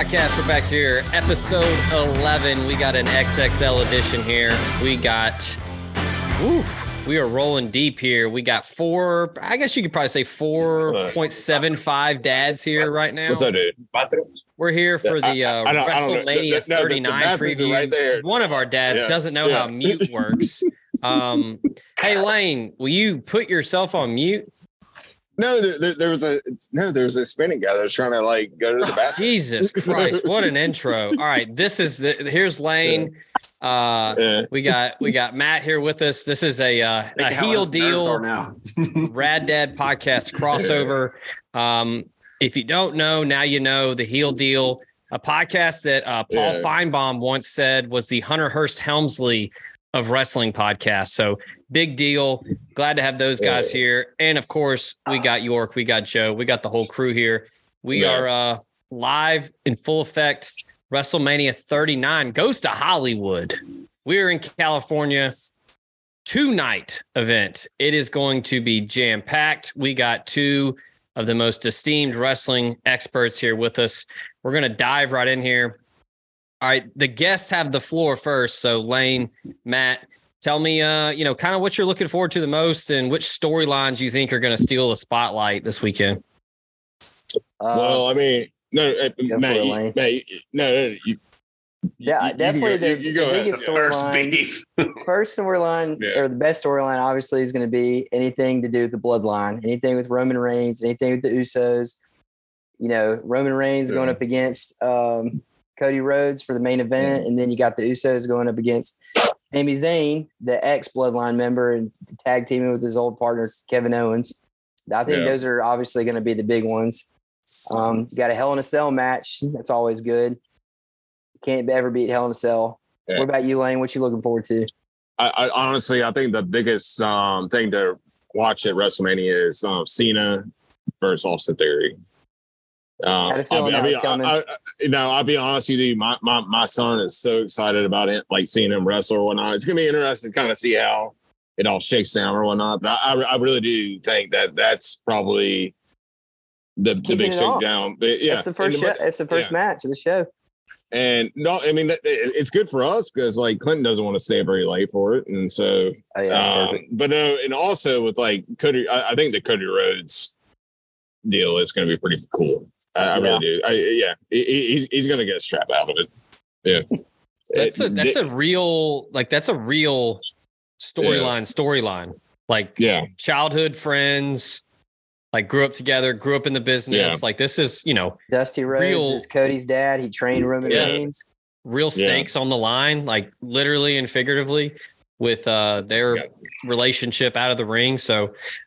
the Podcast. We're back here, episode 11. We got an XXL edition here. We got, oof, we are rolling deep here. We got four, I guess you could probably say 4.75 dads here right now. What's up, dude? We're here for the uh, I- I don't- I don't know. WrestleMania The- the- no, the- the 39 preview. right there. One of our dads Yeah, doesn't know yeah. how mute works. Um, hey, Lane, will you put yourself on mute? No, there, there, there was a no, there was a spinning guy that was trying to like go to the bathroom. Jesus Christ, what an intro. All right, this is the here's Lane. Uh Yeah. we got we got Matt here with us. This is a uh, a heel us nerds are deal now. Rad Dad podcast crossover. Um if you don't know, now you know the heel deal, a podcast that uh, Paul Yeah. Finebaum once said was the Hunter Hearst Helmsley of wrestling podcast. So big deal. Glad to have those guys here. And of course, we got York, we got Joe, we got the whole crew here. We Yeah. are uh, live in full effect. WrestleMania 39 goes to Hollywood. We're in California. Two night event. It is going to be jam packed. We got two of the most esteemed wrestling experts here with us. We're going to dive right in here. All right, the guests have the floor first. So Lane, Matt, tell me, uh, you know, kind of what you're looking forward to the most, and which storylines you think are going to steal the spotlight this weekend. Uh, well, I mean, no, uh, Go Matt, you, Lane. Matt, you- no, no, you, Yeah, you- you definitely go- you- the- you go the biggest Yeah. First storyline. beef. first storyline Yeah. or the best storyline obviously is going to be anything to do with the bloodline, anything with Roman Reigns, anything with the Usos. You know, Roman Reigns going up against um, Cody Rhodes for the main event, and then you got the Usos going up against Sami Zayn, the ex Bloodline member, and tag teaming with his old partner Kevin Owens. I think Yeah. those are obviously going to be the big ones. Um, got a Hell in a Cell match. That's always good. Can't ever beat Hell in a Cell. Yeah. What about you, Lane? What you looking forward to? I, I honestly, I think the biggest um, thing to watch at WrestleMania is um, Cena versus Austin Theory. Um, Had a feeling I'll be, I'll be. I, I, you know, I'll be honest with you. My, my my son is so excited about it, like seeing him wrestle or whatnot. It's gonna be interesting to kind of see how it all shakes down or whatnot. But I, I really do think that that's probably the, the big shakedown. But yeah, That's the first. And show, it's the first yeah. match of the show. And no, I mean it- it's good for us because like Clinton doesn't want to stay very late for it, and so Oh yeah, um, but no, and also with like Cody, I, I think the Cody Rhodes deal is going to be pretty cool. I, I really do. I, yeah, he, he- he's he's going to get a strap out of it. Yeah, That's a It- that's a real like that's a real storyline storyline. Like yeah, childhood friends, like grew up together, grew up in the business. Yeah. Like this is, you know, Dusty Rhodes real- is Cody's dad. He trained Roman Yeah. Reigns. real Yeah. stakes on the line, like literally and figuratively with uh their Yeah. relationship out of the ring. So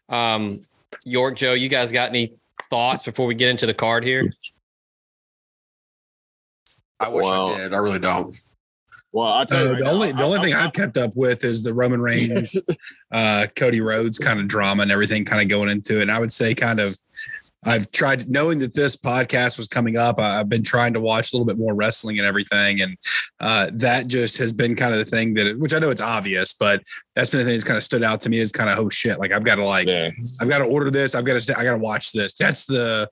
um York Joe, you guys got any thoughts before we get into the card here? I wish Wow. I did. I really don't. Well, I tell you, Uh, right the now, only the I- only I- thing I- I've kept up with is the Roman Reigns, uh, Cody Rhodes kind of drama and everything kind of going into it. And I would say kind of I've tried knowing that this podcast was coming up. I- I've been trying to watch a little bit more wrestling and everything, and uh, that just has been kind of the thing that, which I know it's obvious, but that's been the thing that's kind of stood out to me is kind of oh shit, like I've got to like yeah, I've got to order this, I've got to I got to watch this. That's the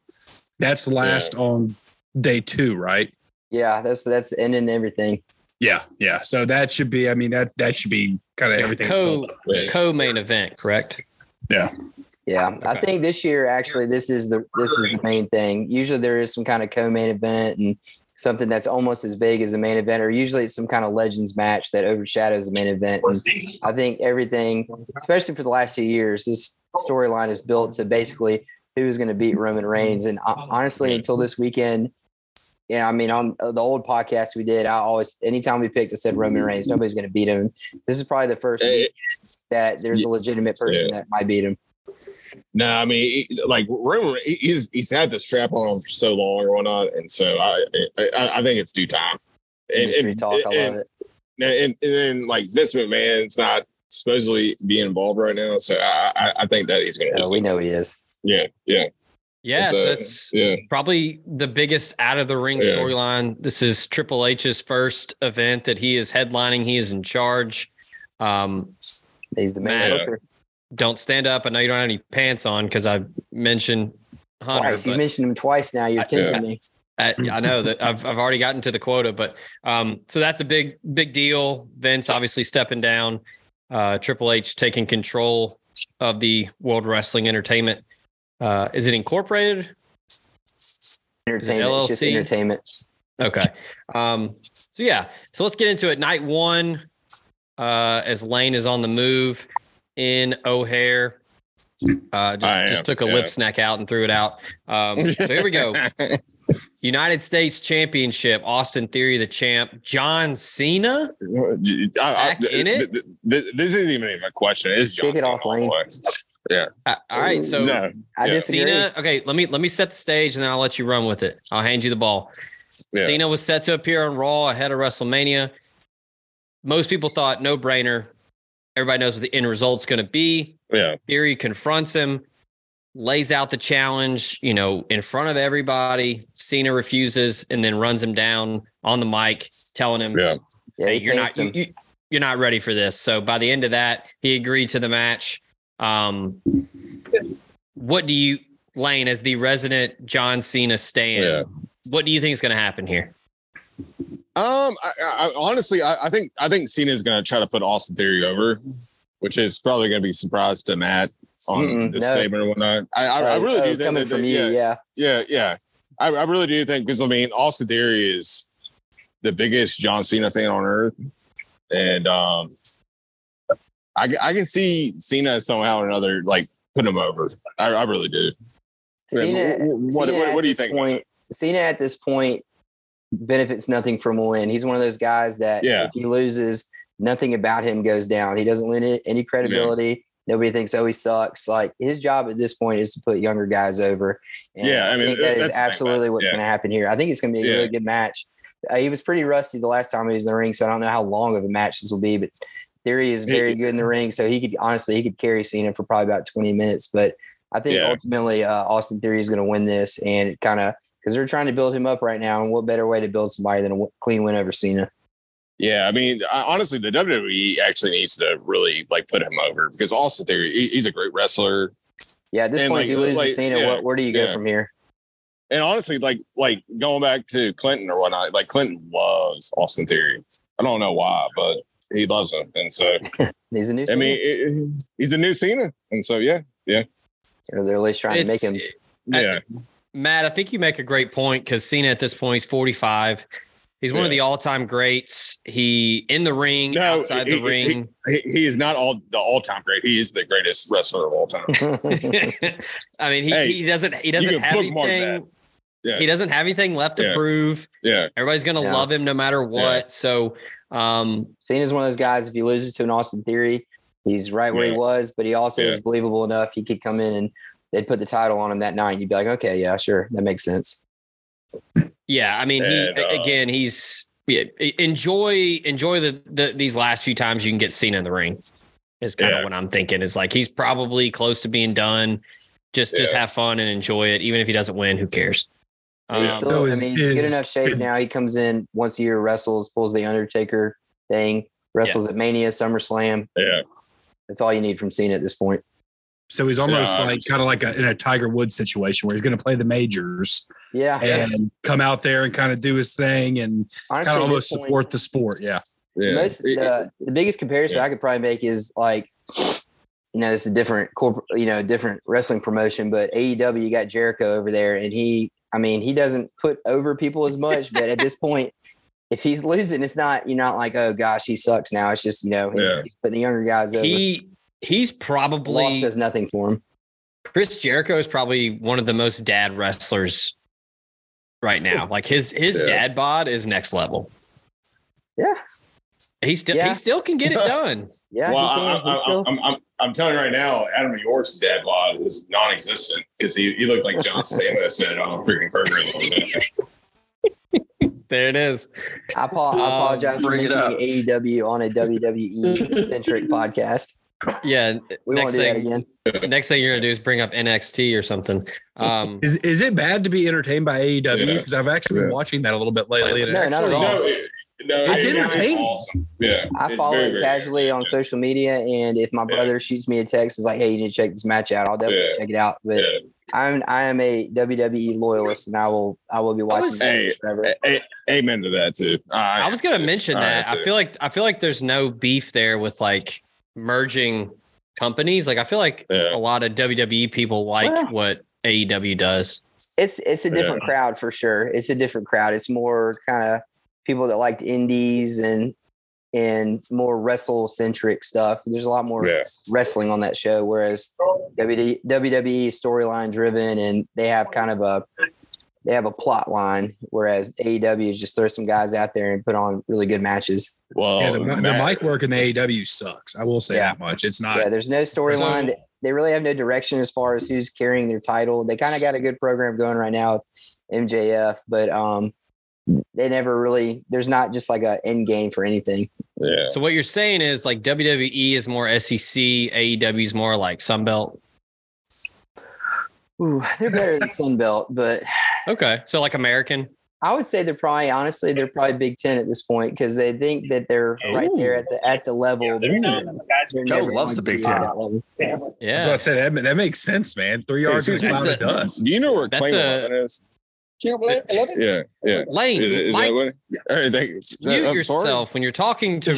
that's last on day two, right? Yeah, that's that's ending everything. Yeah, yeah. So that should be. I mean, that that should be kind of everything. Co co main event, correct? Yeah, I Okay. think this year actually this is the this is the main thing. Usually there is some kind of co-main event and something that's almost as big as the main event, or usually it's some kind of legends match that overshadows the main event. And I think everything, especially for the last two years, this storyline is built to basically who is going to beat Roman Reigns. And uh, honestly, until this weekend, yeah, I mean, on the old podcast we did, I always, anytime we picked, I said Roman Reigns, nobody's going to beat him. This is probably the first week that there's a legitimate person that might beat him. No, I mean, he- like Roman, he- he's he's had the strap on him for so long or whatnot, and so I I, I think it's due time. And, History and, talk, I love and, it. and, and then like Vince McMahon's not supposedly being involved right now, so I I, I think that he's gonna. Yeah, we know he is. Yeah, yeah, Yes, So, that's yeah. probably the biggest out of the ring Yeah. storyline. This is Triple H's first event that he is headlining. He is in charge. Um, He's the main Man. Don't stand up. I know you don't have any pants on because I mentioned Hunter. Twice. You mentioned him twice now. You're I- tempting me. I, I know that I've I've already gotten to the quota, but um, so that's a big big deal. Vince obviously stepping down, uh, Triple H taking control of the World Wrestling Entertainment. Uh, is it incorporated? Entertainment. It's just LLC? entertainment. Okay. Um, so yeah, so let's get into it. Night one, uh, as Lane is on the move in O'Hare. Uh, just I just am, took a yeah. lip snack out and threw it out. Um, so here we go. United States Championship. Austin Theory, the champ. John Cena. I- I- Back in it? th- th- This isn't even a question. It's John Kick it Cena off, the Lane. way. Uh, all right. So no, I Yeah. disagree. Cena. Okay, let me let me set the stage and then I'll let you run with it. I'll hand you the ball. Yeah. Cena was set to appear on Raw ahead of WrestleMania. Most people thought no brainer. Everybody knows what the end result's going to be. yeah, Theory confronts him, lays out the challenge, you know, in front of everybody. Cena refuses and then runs him down on the mic, telling him, yeah. Yeah, "Hey, you're not you, you- you're not ready for this." So by the end of that, he agreed to the match. Um, what do you, Lane, as the resident John Cena stand? Yeah. What do you think is going to happen here? Um, I, I, honestly, I, I think I think Cena is going to try to put Austin Theory over, which is probably going to be a surprise to Matt on Mm-mm, this no. statement or whatnot. I, I, I really Oh, do think coming that, from that- you. yeah, Yeah. yeah, yeah. I, I really do think because I mean Austin Theory is the biggest John Cena fan on earth, and um, I, I can see Cena somehow or another like put him over. I, I really do. Cena, what- Cena what- at what do you think? Point, Cena at this point benefits nothing from a win. He's one of those guys that Yeah. if he loses, nothing about him goes down. He doesn't win any credibility. Nobody thinks oh he sucks. Like his job at this point is to put younger guys over. And Yeah, I mean, think that's is absolutely what's Yeah. going to happen here. I think it's going to be a Yeah. really good match. Uh, he was pretty rusty the last time he was in the ring, so I don't know how long of a match this will be. But Theory is very good in the ring, so he could honestly he could carry Cena for probably about twenty minutes. But I think Yeah. ultimately uh, Austin Theory is going to win this, and it kind of because they're trying to build him up right now. And what better way to build somebody than a clean win over Cena? Yeah, I mean, I- honestly, the WWE actually needs to really like put him over because Austin Theory, he- he's a great wrestler, Yeah, at this And, point, like, if you lose like, to Cena, yeah, what, where do you go yeah. from here? and honestly, like like going back to Clinton or whatnot, like Clinton loves Austin Theory. I don't know why, but he loves him, and so He's a new. I Cena. mean, it, he's a new Cena, and so yeah, or they're at least trying to make It's- him. yeah, Matt, I think you make a great point because Cena at this point he's 45. He's one of the all-time greats. He in the ring, No, outside he- the ring. he, he is not all the all time great. He is the greatest wrestler of all time. I mean, he, Hey, he doesn't he doesn't have anything. Yeah. He doesn't have anything left to Yeah. prove. Yeah, Everybody's gonna Yeah. love him no matter what. So um Cena's one of those guys. If he loses to an Austin Theory, he's right where he was, but he also Yeah. is believable enough. He could come in and they'd put the title on him that night. You'd be like, okay, yeah, sure, that makes sense. yeah, I mean he uh, again he's yeah, enjoy enjoy the, the these last few times you can get seen in the ring. Is kind of Yeah. what I'm thinking. Is like he's probably close to being done. Just just have fun and enjoy it. Even if he doesn't win, who cares? Um, Yeah. Still, So I mean, he's good enough shape now. He comes in once a year, wrestles, pulls the Undertaker thing, wrestles at Mania, SummerSlam. yeah, That's all you need from Cena at this point. So he's almost Yeah, like kind of like a, in a Tiger Woods situation where he's going to play the majors Yeah, and come out there and kind of do his thing and kind of almost this point- support the sport. Yeah. yeah. Most the, the biggest comparison Yeah. I could probably make is like, you know, this is a different corporate, you know, different wrestling promotion, but AEW got Jericho over there, and he, I mean, he doesn't put over people as much, but at this point, if he's losing, it's not you're not like, oh gosh, he sucks now. It's just you know, he's, Yeah. he's putting the younger guys over. he he's Loss probably does nothing for him. Chris Jericho is probably one of the most dad wrestlers right now. Like his his Yeah. dad bod is next level. Yeah, He still Yeah. he still can get it done. yeah. well, he. I, He's I, still, I'm, I'm, I'm telling you right now, Adam York's dad bod is non-existent because he, he looked like John Stamos at um, freaking Kroger. the other day. There it is. I, apo- I Um, apologize for bring it. AEW on a WWE centric podcast. Yeah. We next won't do that thing again. next thing you're gonna do is bring up NXT or something. Um Is is it bad to be entertained by AEW? Yeah. Because I've actually been Yeah. watching that a little bit lately. And it No, not at all. No, it, no, It's it- entertaining. awesome. Yeah, I follow very, it very casually on entertaining. social media, and if my Yeah. brother shoots me a text, is like, "Hey, you need to check this match out," I'll definitely Yeah. check it out. But Yeah. I'm I am a WWE loyalist, and I will I will be watching was- Hey, forever. A- amen to that too. I was gonna mention that. right, I feel like I feel like there's no beef there with like merging companies. Like I feel like Yeah. a lot of WWE people like Well. what AEW does. It's it's a different crowd for sure. It's a different crowd. It's more kind of people that liked indies and and more wrestle centric stuff. There's a lot more Yeah. wrestling on that show, whereas WD, WWE storyline driven and they have kind of a they have a plot line, whereas AEW is just throw some guys out there and put on really good matches. Well, yeah, the, the mic work in the AEW sucks. I will say Yeah. that much. It's not. Yeah, there's no storyline. So- they really have no direction as far as who's carrying their title. They kind of got a good program going right now with MJF, but um, they never really. There's not just like a end game for anything. Yeah. So what you're saying is like WWE is more SEC, AEW is more like Sunbelt. Ooh, they're better than Sunbelt, but Okay, so like American. I would say they're probably honestly they're probably Big Ten at this point because they think that they're right oh. there at the at the level. that they're Joe never loves going the to Big be at Ten. that level. I was about Yeah, to say that, that makes sense, man. Three yards in a cloud of dust. Do you know where That's Clay a- Eleven is? Yeah, yeah. Lane, Is, is Mike, that what? All right, thank you. mute uh, I'm sorry. yourself when you're talking to.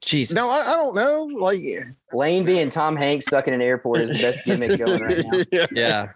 Jesus. No, I, I don't know. Like, Lane being Tom Hanks stuck in an airport is the best gimmick going right now. yeah. yeah,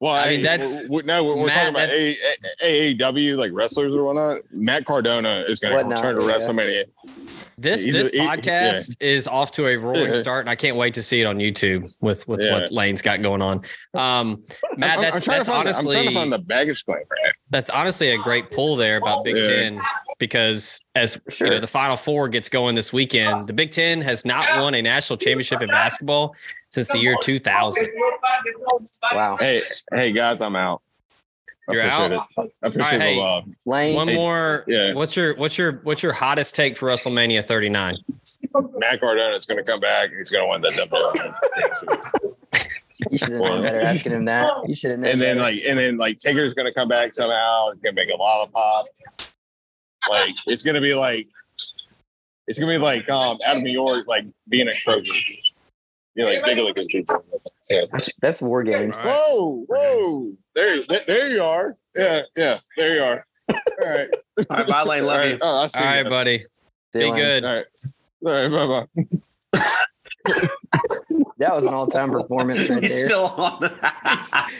Well, I I mean, mean, that's- that's we, no. We're, we're talking about A- A- AAW, like wrestlers or whatnot. Matt Cardona is going to Whatnot, return to yeah. WrestleMania. this He's this a- he- podcast is off to a roaring start, and I can't wait to see it on YouTube with with Yeah. what Lane's got going on. Um, Matt, I'm, that's, I'm trying that's to find. The, I'm honestly trying to find the baggage claim. Right? that's honestly a great pull there about Big Yeah. Ten because as Sure. you know, the Final Four gets going this weekend. The Big Ten has not won a national championship in basketball since the year 2000. Wow, Hey, hey guys, I'm out. I You're appreciate out? it. I appreciate All right, the hey. love. Lane. One more. Yeah. What's your what's your what's your hottest take for WrestleMania 39? Matt Cardona is going to come back. He's going to win the WWE. You should have known better asking him that. You should have known. and then better. like, and then like Tigger's going to come back somehow. It's going to make a lollipop. Like it's going to be like, it's going to be like um out of New York, like being a Kroger. You know, like big liquor pizza. Yeah. that's, that's war games. All right. Whoa, whoa! There, there, there you are. Yeah, yeah, there you are. All right. All right, bye, Lane. Love All you. right. Oh, I see All right, you. buddy. See Be you, good. All right. All right. Bye bye. That was an all time performance right there. Still on.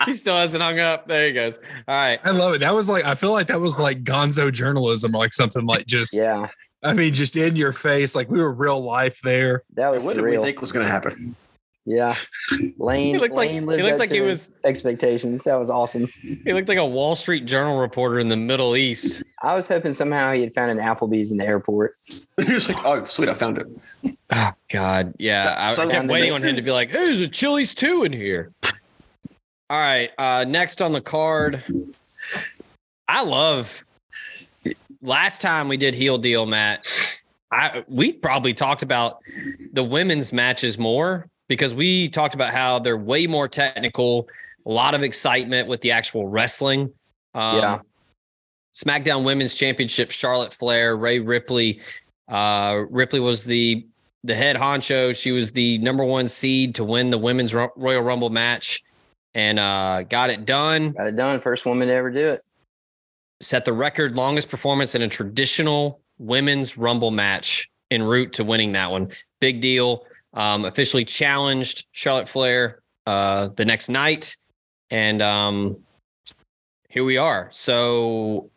he still hasn't hung up. There he goes. All right. I love it. That was like I feel like that was like Gonzo journalism or like something like just Yeah, I mean just in your face like we were real life there. that was what did we think was going to happen? Yeah, Lane. He looked like Lane he looked like he was expectations. That was awesome. he looked like a Wall Street Journal reporter in the Middle East. I was hoping somehow he had found an Applebee's in the airport. he was like, "Oh, sweet, I found it." Oh God, yeah. I, So- kept waiting on him to be like, "There's a Chili's two in here." All right. Uh, next on the card, I love. Last time we did heel deal, Matt. I we probably talked about the women's matches more because we talked about how they're way more technical, a lot of excitement with the actual wrestling. Um, Yeah. SmackDown Women's Championship, Charlotte Flair, Rhea Ripley. Uh, Ripley was the the head honcho. She was the number one seed to win the women's Ro- Royal Rumble match, and uh, got it done. Got it done. First woman to ever do it. Set the record longest performance in a traditional women's Rumble match en route to winning that one. Big deal. Um, officially challenged Charlotte Flair uh, the next night, and um, here we are. So,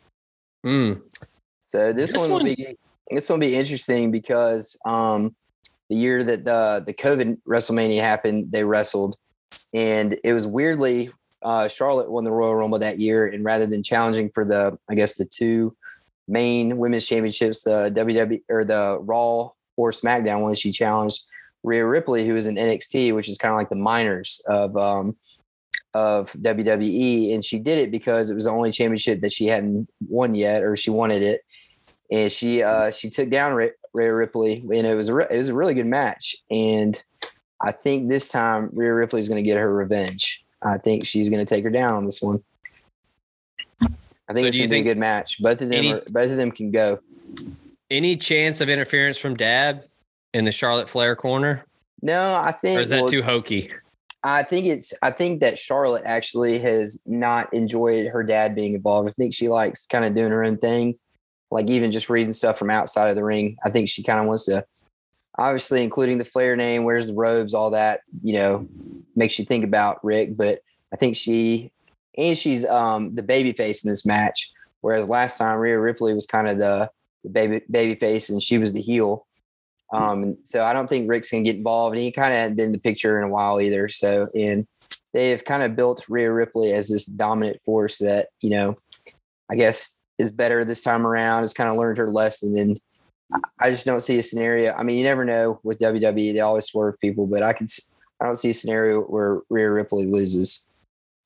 mm, So this, This one will be this one will be interesting because um, the year that the the COVID WrestleMania happened, they wrestled, and it was weirdly uh, Charlotte won the Royal Rumble that year, and rather than challenging for the I guess the two main women's championships, the WWE or the Raw or SmackDown one, she challenged Rhea Ripley, who is in NXT, which is kind of like the minors of um, of WWE, and she did it because it was the only championship that she hadn't won yet, or she wanted it, and she uh, she took down Rhea, Ripley, and it was a re- it was a really good match, and I think this time Rhea Ripley is going to get her revenge. I think she's going to take her down on this one. I think So it's going to be a good match. Both of them, any- are, both of them can go. any chance of interference from Dad in the Charlotte Flair corner, No, I think or is that well, too hokey? I think it's I think that Charlotte actually has not enjoyed her dad being involved. I think she likes kind of doing her own thing, like even just reading stuff from outside of the ring. I think she kind of wants to, obviously, including the Flair name, where's the robes, all that. You know, makes you think about Ric. But I think she and she's um the baby face in this match, whereas last time Rhea Ripley was kind of the the baby baby face and she was the heel. Um, so I don't think Ric's gonna get involved, and he kind of hadn't been in the picture in a while either. So, and they have kind of built Rhea Ripley as this dominant force that you know, I guess is better this time around. Has kind of learned her lesson, and I just don't see a scenario. I mean, you never know with WWE; they always swerve people, but I can, I don't see a scenario where Rhea Ripley loses.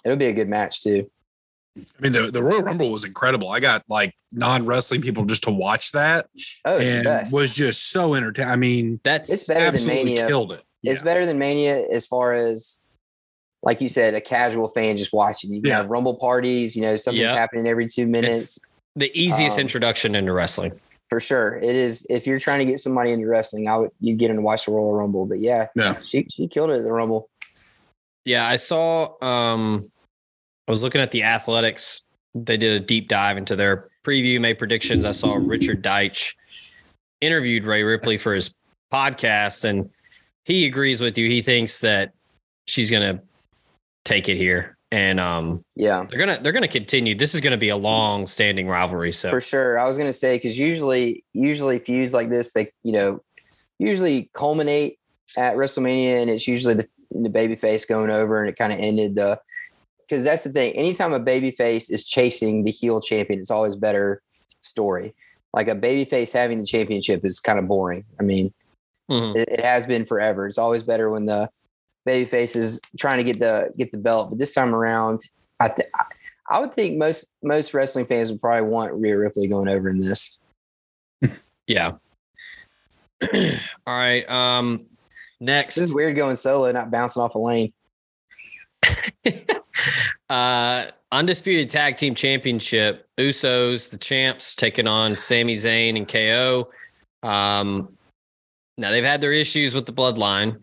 It'll be a good match too. I mean, the, the Royal Rumble was incredible. I got like non wrestling people just to watch that Oh, and best. was just so entertaining. I mean, That's It's better than Mania. killed it. It's better than Mania as far as, like you said, a casual fan just watching. You Yeah. have Rumble parties. You know, something's Yeah. happening every two minutes. the easiest Um, introduction into wrestling. for sure. It is. If you're trying to get somebody into wrestling, I would you get them to watch the Royal Rumble. But yeah, Yeah. she she killed it at the Rumble. Yeah, I saw. Um, I was looking at the athletics. They did a deep dive into their preview, made predictions. I saw Richard Deitsch interviewed Rhea Ripley for his podcast, and he agrees with you. He thinks that she's gonna take it here, and um, Yeah, they're gonna they're gonna continue. This is gonna be a long standing rivalry. So for sure. I was gonna say because usually usually feuds like this, they you know usually culminate at WrestleMania, and it's usually the the babyface going over, and it kind of ended the. Because that's the thing. Anytime a baby face is chasing the heel champion, it's always better story. Like a baby face having the championship is kind of boring. I mean, mhm. it, it has been forever. It's always better when the baby face is trying to get the get the belt. But this time around, I th- I would think most most wrestling fans would probably want Rhea Ripley going over in this. yeah. All right. Um, next, This is weird going solo, not bouncing off a lane. uh, undisputed tag team championship. Usos, the champs, taking on Sami Zayn and KO. Um, now they've had their issues with the bloodline,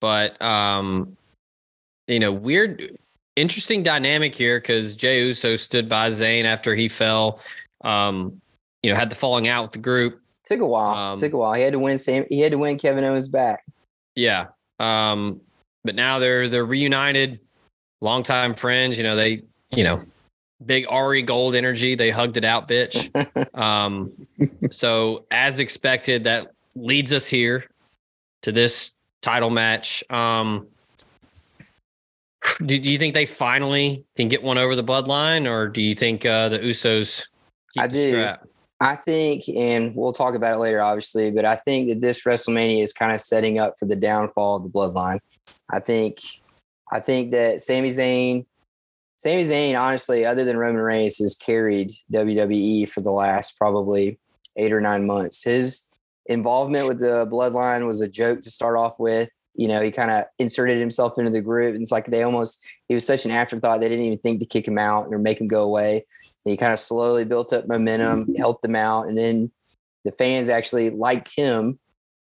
but um, you know, weird, interesting dynamic here because Jay Uso stood by Zayn after he fell. Um, you know, had the falling out with the group. Took a while. Um, Took a while. He had to win. Sam. He had to win Kevin Owens back. Yeah. Um, but now they're they're reunited, longtime friends. You know, they, you know, big Ari Gold energy. They hugged it out, bitch. um, so as expected, that leads us here to this title match. Um, do, do you think they finally can get one over the bloodline, or do you think uh, the Usos keep I the do. strap? I think, and we'll talk about it later, obviously, but I think that this WrestleMania is kind of setting up for the downfall of the bloodline. I think, I think that Sami Zayn, Sami Zayn, honestly, other than Roman Reigns, has carried WWE for the last probably eight or nine months. His involvement with the bloodline was a joke to start off with. You know, he kind of inserted himself into the group. And it's like they almost, he was such an afterthought. They didn't even think to kick him out or make him go away. And he kind of slowly built up momentum, helped them out, and then the fans actually liked him.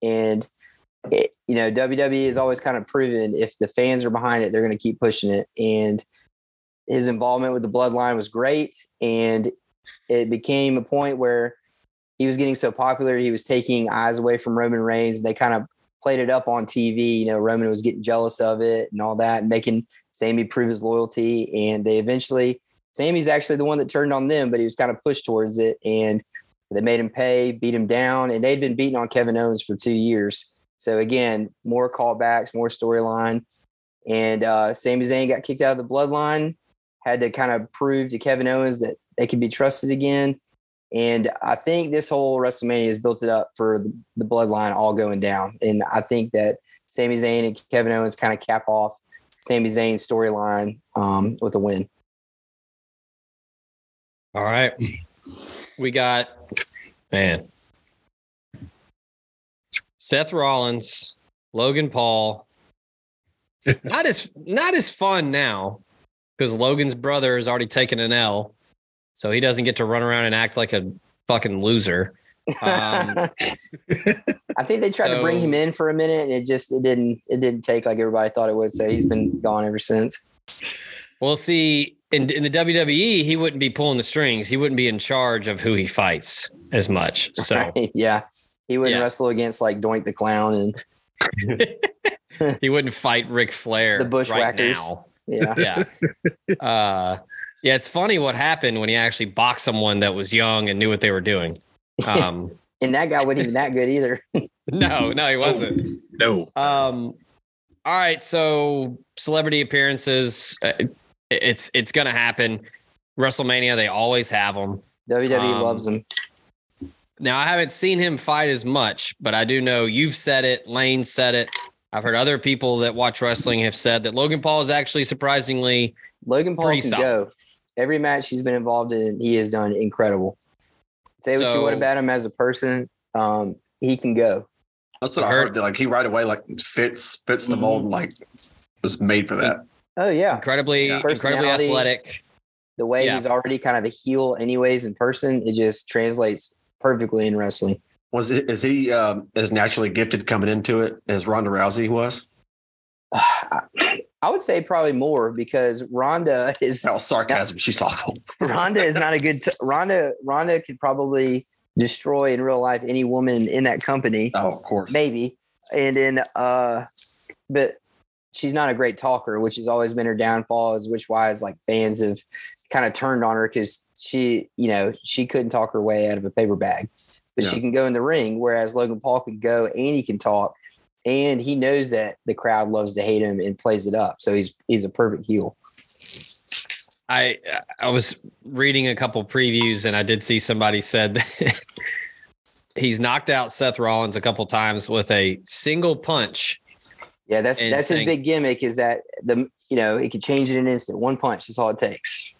And it, you know, WWE has always kind of proven if the fans are behind it, they're going to keep pushing it. And his involvement with the Bloodline was great, and it became a point where he was getting so popular, he was taking eyes away from Roman Reigns. And They kind of played it up on TV. You know, Roman was getting jealous of it and all that, making Sami prove his loyalty. And they eventually Sami's actually the one that turned on them, but he was kind of pushed towards it, and they made him pay, beat him down, and they'd been beating on Kevin Owens for two years. So again, more callbacks, more storyline, and uh, Sami Zayn got kicked out of the Bloodline, had to kind of prove to Kevin Owens that they could be trusted again. And I think this whole WrestleMania has built it up for the, Bloodline all going down, and I think that Sami Zayn and Kevin Owens kind of cap off Sami Zayn's storyline um, with a win. All right. We got man. Seth Rollins, Logan Paul. not as not as fun now because Logan's brother has already taken an L. So he doesn't get to run around and act like a fucking loser. Um, I think they tried to bring him in for a minute, and it just it didn't it didn't take like everybody thought it would. So he's been gone ever since. We'll see. In, in the WWE, he wouldn't be pulling the strings. He wouldn't be in charge of who he fights as much. So yeah, he wouldn't Yeah. wrestle against like Doink the Clown and he wouldn't fight Ric Flair The right Bushwhackers. now. yeah. Yeah. uh, yeah, it's funny what happened when he actually boxed someone that was young and knew what they were doing. Um, And that guy wasn't even that good either. no, no, he wasn't. No. Um, all right, so celebrity appearances, uh, it's it's gonna happen. WrestleMania, they always have them. WWE Um, loves him. Now, I haven't seen him fight as much, but I do know you've said it. Lane said it. I've heard other people that watch wrestling have said that Logan Paul is actually surprisingly Logan Paul pretty can solid. go. Every match he's been involved in, he has done incredible. Say what you would So- about him as a person, um, he can go. That's what I Heard- heard. That like he right away like fits fits the Mhm. mold and like was made for that. Oh yeah, incredibly, Yeah. incredibly athletic. the way Yeah. he's already kind of a heel, anyways, in person, it just translates perfectly in wrestling. Was it, is he um, as naturally gifted coming into it as Ronda Rousey was? I would say probably more because Ronda is was sarcasm. She's awful. Ronda is not a good t- Ronda. Ronda could probably destroy in real life any woman in that company, Oh, of course. maybe. And then, uh, but she's not a great talker, which has always been her downfall. Is which why is like fans have kind of turned on her because she, you know, she couldn't talk her way out of a paper bag, but she can go in the ring. Whereas Logan Paul can go and he can talk, and he knows that the crowd loves to hate him and plays it up. So he's he's a perfect heel. I I was reading a couple previews and I did see somebody said that he's knocked out Seth Rollins a couple times with a single punch. Yeah, that's that's his big gimmick is that the you know it can change in an instant. One punch, that's all it takes.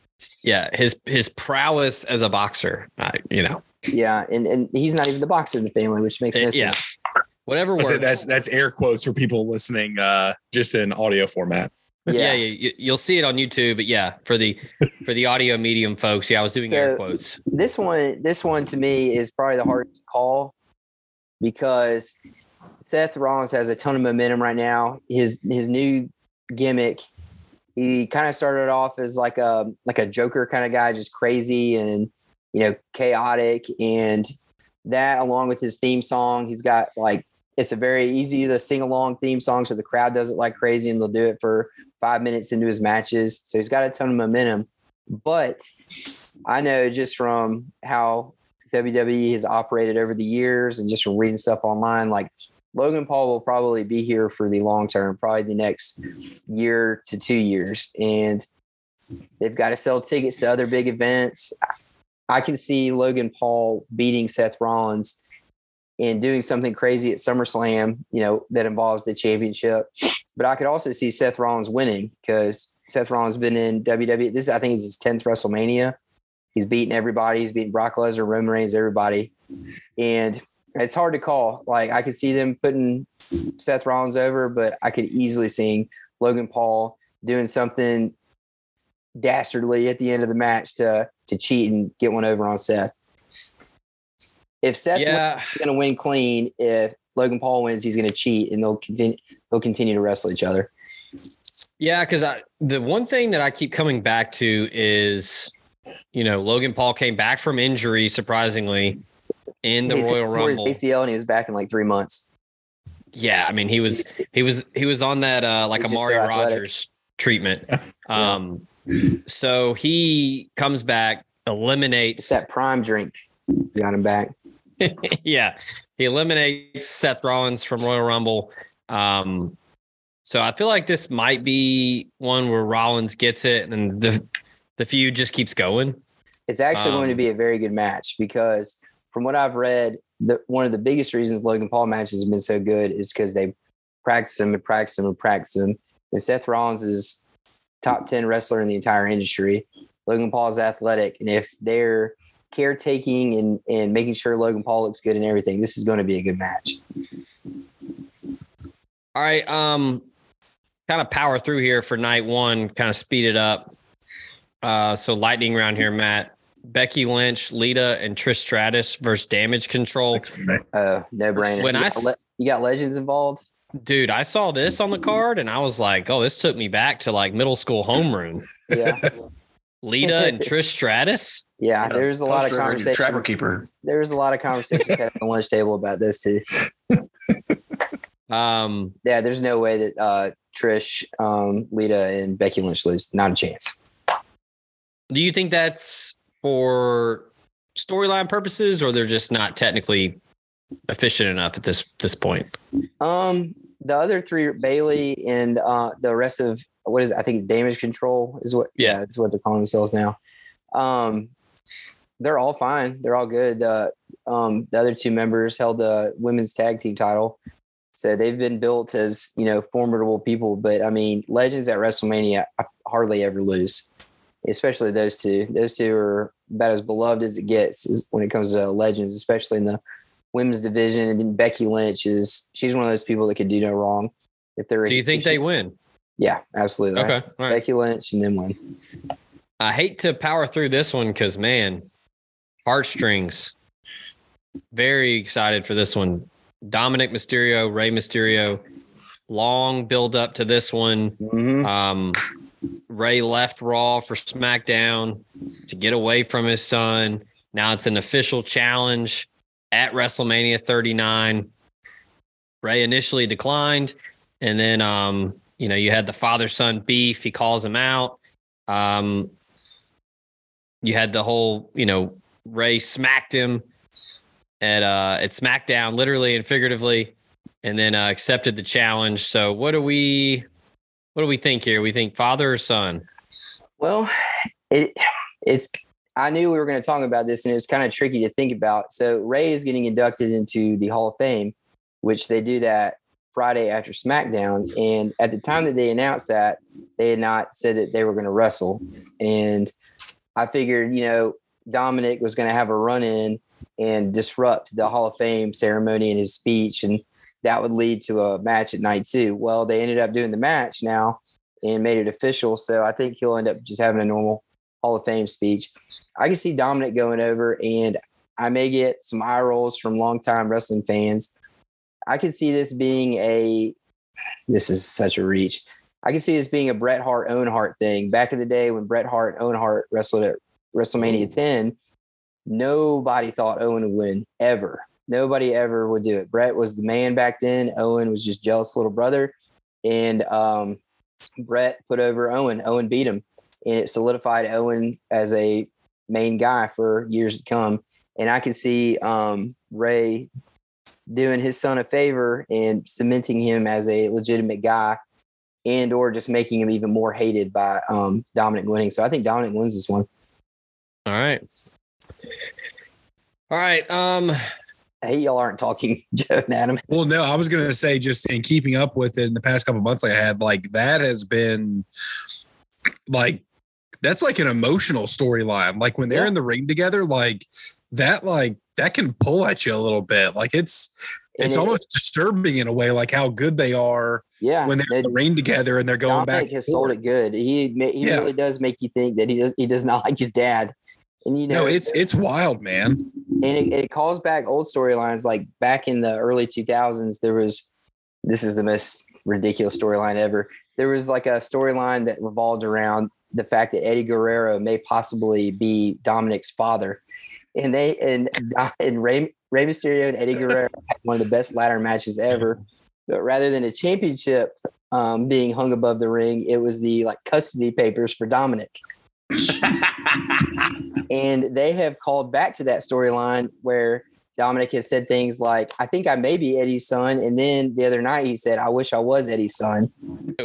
Yeah, his his prowess as a boxer, I, you know, Yeah, and and he's not even the boxer in the family, which makes no Uh, yeah. sense. whatever works. said that's that's air quotes for people listening, uh, just in audio format. yeah, Yeah, yeah, you, you'll see it on YouTube, but yeah, for the for the audio medium folks, yeah, I was doing air quotes. this one this one to me is probably the hardest call because Seth Rollins has a ton of momentum right now. His his new gimmick, he kind of started off as like a like a Joker kind of guy, just crazy and you know chaotic, and that along with his theme song, he's got like it's a very easy to sing along theme song, so the crowd does it like crazy, and they'll do it for five minutes into his matches. So he's got a ton of momentum, but I know just from how WWE has operated over the years and just from reading stuff online, like Logan Paul will probably be here for the long term, probably the next year to two years. And they've got to sell tickets to other big events. I can see Logan Paul beating Seth Rollins and doing something crazy at SummerSlam, you know, that involves the championship. But I could also see Seth Rollins winning because Seth Rollins has been in WWE. This, I think, is his 10th WrestleMania. He's beaten everybody. He's beaten Brock Lesnar, Roman Reigns, everybody. And it's hard to call. Like I could see them putting Seth Rollins over, but I could easily see Logan Paul doing something dastardly at the end of the match to to cheat and get one over on Seth. If Seth Yeah, is going to win clean, if Logan Paul wins, he's going to cheat, and they'll continue. They'll continue to wrestle each other. yeah, because I the one thing that I keep coming back to is, you know, Logan Paul came back from injury surprisingly in the He Royal Rumble. his ACL, and he was back in like three months. Yeah, I mean he was he was he was on that uh like He's a so Mario. Rogers treatment. Um so he comes back, It's eliminates that prime drink. Got him back. yeah, he eliminates Seth Rollins from Royal Rumble. Um so I feel like this might be one where Rollins gets it and the the feud just keeps going. It's actually going to Um, be a very good match because from what I've read, the, one of the biggest reasons Logan Paul matches have been so good is because they practice them and practice them and practice them. And Seth Rollins is top 10 wrestler in the entire industry. Logan Paul is athletic. And if they're caretaking and, and making sure Logan Paul looks good and everything, this is going to be a good match. All right. Um, kind of power through here for night one, kind of speed it up. Uh, so lightning round here, Matt. Becky Lynch, Lita, and Trish Stratus versus Damage Control. Uh, no brainer. When you, I got le- you got legends involved. Dude, I saw this on the card and I was like, oh, this took me back to like middle school homeroom. Yeah, Lita and Trish Stratus. yeah. There's a lot of Poster under your Trapper keeper. There was a lot of conversations at the lunch table about those two. Um, Yeah, there's no way that uh, Trish, um, Lita, and Becky Lynch lose. Not a chance. do you think that's for storyline purposes or they're just not technically efficient enough at this this point? Um, the other three, Bayley and uh, the rest of what is it? I think damage control is what. Yeah. that's what they're calling themselves now. Um, they're all fine. They're all good. Uh, um, the other two members held the women's tag team title, so they've been built as you know formidable people. But I mean, legends at WrestleMania I hardly ever lose, especially those two. Those two are about as beloved as it gets when it comes to legends, especially in the women's division. And then Becky Lynch is she's one of those people that could do no wrong. If they're Do you think they win? Yeah, absolutely. Okay. Right. Becky Lynch and then win. I hate to power through this one because man, heartstrings. Very excited for this one. Dominic Mysterio, Rey Mysterio. Long build up to this one. hmm Um, Rey left Raw for SmackDown to get away from his son. Now it's an official challenge at WrestleMania 39. Rey initially declined, and then um, you know you had the father son beef. He calls him out. Um, you had the whole you know Rey smacked him at uh at SmackDown, literally and figuratively, and then uh, accepted the challenge. So what do we? What do we think here? We think father or son? Well, it it's. I knew we were going to talk about this, and it was kind of tricky to think about. So Rey is getting inducted into the Hall of Fame, which they do that Friday after SmackDown. And at the time that they announced that, they had not said that they were going to wrestle. And I figured, you know, Dominic was going to have a run in and disrupt the Hall of Fame ceremony and his speech, and that would lead to a match at night two. Well, they ended up doing the match now and made it official. So I think he'll end up just having a normal Hall of Fame speech. I can see Dominic going over, and I may get some eye rolls from longtime wrestling fans. I can see this being a. This is such a reach. I can see this being a Bret Hart Owen Hart thing. Back in the day when Bret Hart Owen Hart wrestled at WrestleMania 10, nobody thought Owen would win ever. Nobody ever would do it. Bret was the man back then. Owen was just jealous little brother, and um, Bret put over Owen. Owen beat him, and it solidified Owen as a main guy for years to come. And I can see um, Rey doing his son a favor and cementing him as a legitimate guy, and or just making him even more hated by um, Dominic winning. So I think Dominic wins this one. All right. All right. Um, Hey, y'all aren't talking, Joe and Adam. Well, no, I was gonna say just in keeping up with it in the past couple months I had, like that has been like that's like an emotional storyline. Like when they're Yeah. in the ring together, like that, like that can pull at you a little bit. Like it's And it's it- almost disturbing in a way, like how good they are yeah. when they're they- in the ring together and they're going Dominic back. has sold it good. He he Yeah. really does make you think that he does, he does not like his dad. And you know, No, it's it's wild, man. and it, it calls back old storylines like back in the early 2000s there was this is the most ridiculous storyline ever there was like a storyline that revolved around the fact that eddie guerrero may possibly be dominic's father and they and and Rey, Rey Mysterio and Eddie Guerrero had one of the best ladder matches ever. But rather than a championship um, being hung above the ring, it was the like custody papers for Dominic. and they have called back to that storyline where Dominic has said things like, I think I may be Eddie's son. And then the other night he said, I wish I was Eddie's son.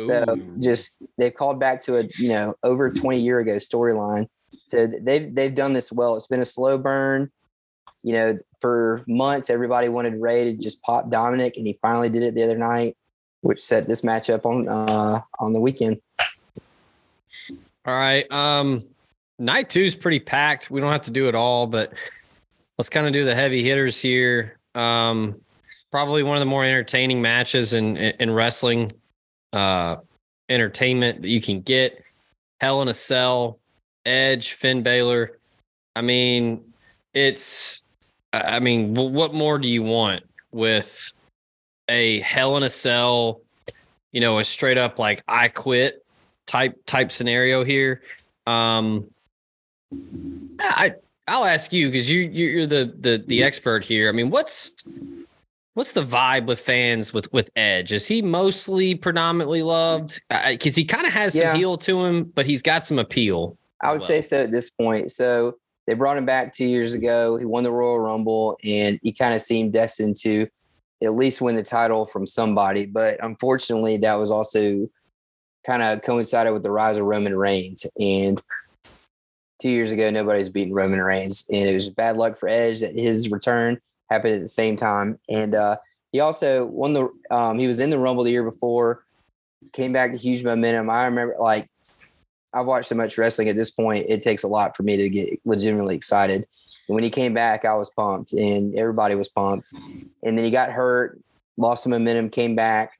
So just they've called back to a, you know, over 20 year ago storyline. So they've they've done this well. It's been a slow burn. You know, for months everybody wanted Rey to just pop Dominic, and he finally did it the other night, which set this match up on uh on the weekend. All right. Um, night two is pretty packed. We don't have to do it all, but let's kind of do the heavy hitters here. Um, probably one of the more entertaining matches in in wrestling uh, entertainment that you can get. Hell in a Cell, Edge, Finn Balor I mean, it's. I mean, what more do you want with a Hell in a Cell? You know, a straight up like I quit type type scenario here. Um, I I'll ask you because you you're the the the expert here. I mean, what's what's the vibe with fans with with Edge? Is he mostly predominantly loved? Because he kind of has some Yeah. heel to him, but he's got some appeal. I would well. say so at this point. So they brought him back two years ago. He won the Royal Rumble, and he kind of seemed destined to at least win the title from somebody. But unfortunately, that was also kind of coincided with the rise of Roman Reigns. And two years ago, nobody's beaten Roman Reigns, and it was bad luck for Edge that his return happened at the same time. And uh, he also won the. Um, he was in the Rumble the year before, came back to huge momentum. I remember like I've watched so much wrestling at this point, it takes a lot for me to get legitimately excited. And when he came back, I was pumped and everybody was pumped. And then he got hurt, lost some momentum, came back,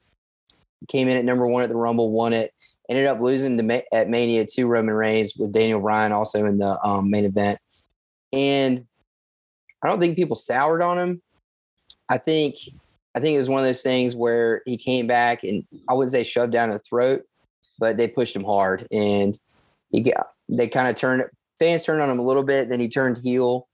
came in at number one at the Rumble, won it, ended up losing to at Mania to Roman Reigns with Daniel Bryan also in the um, main event. And I don't think people soured on him. I think I think it was one of those things where he came back and I wouldn't say shoved down a throat, but they pushed him hard and he got they kind of turned fans turned on him a little bit then he turned heel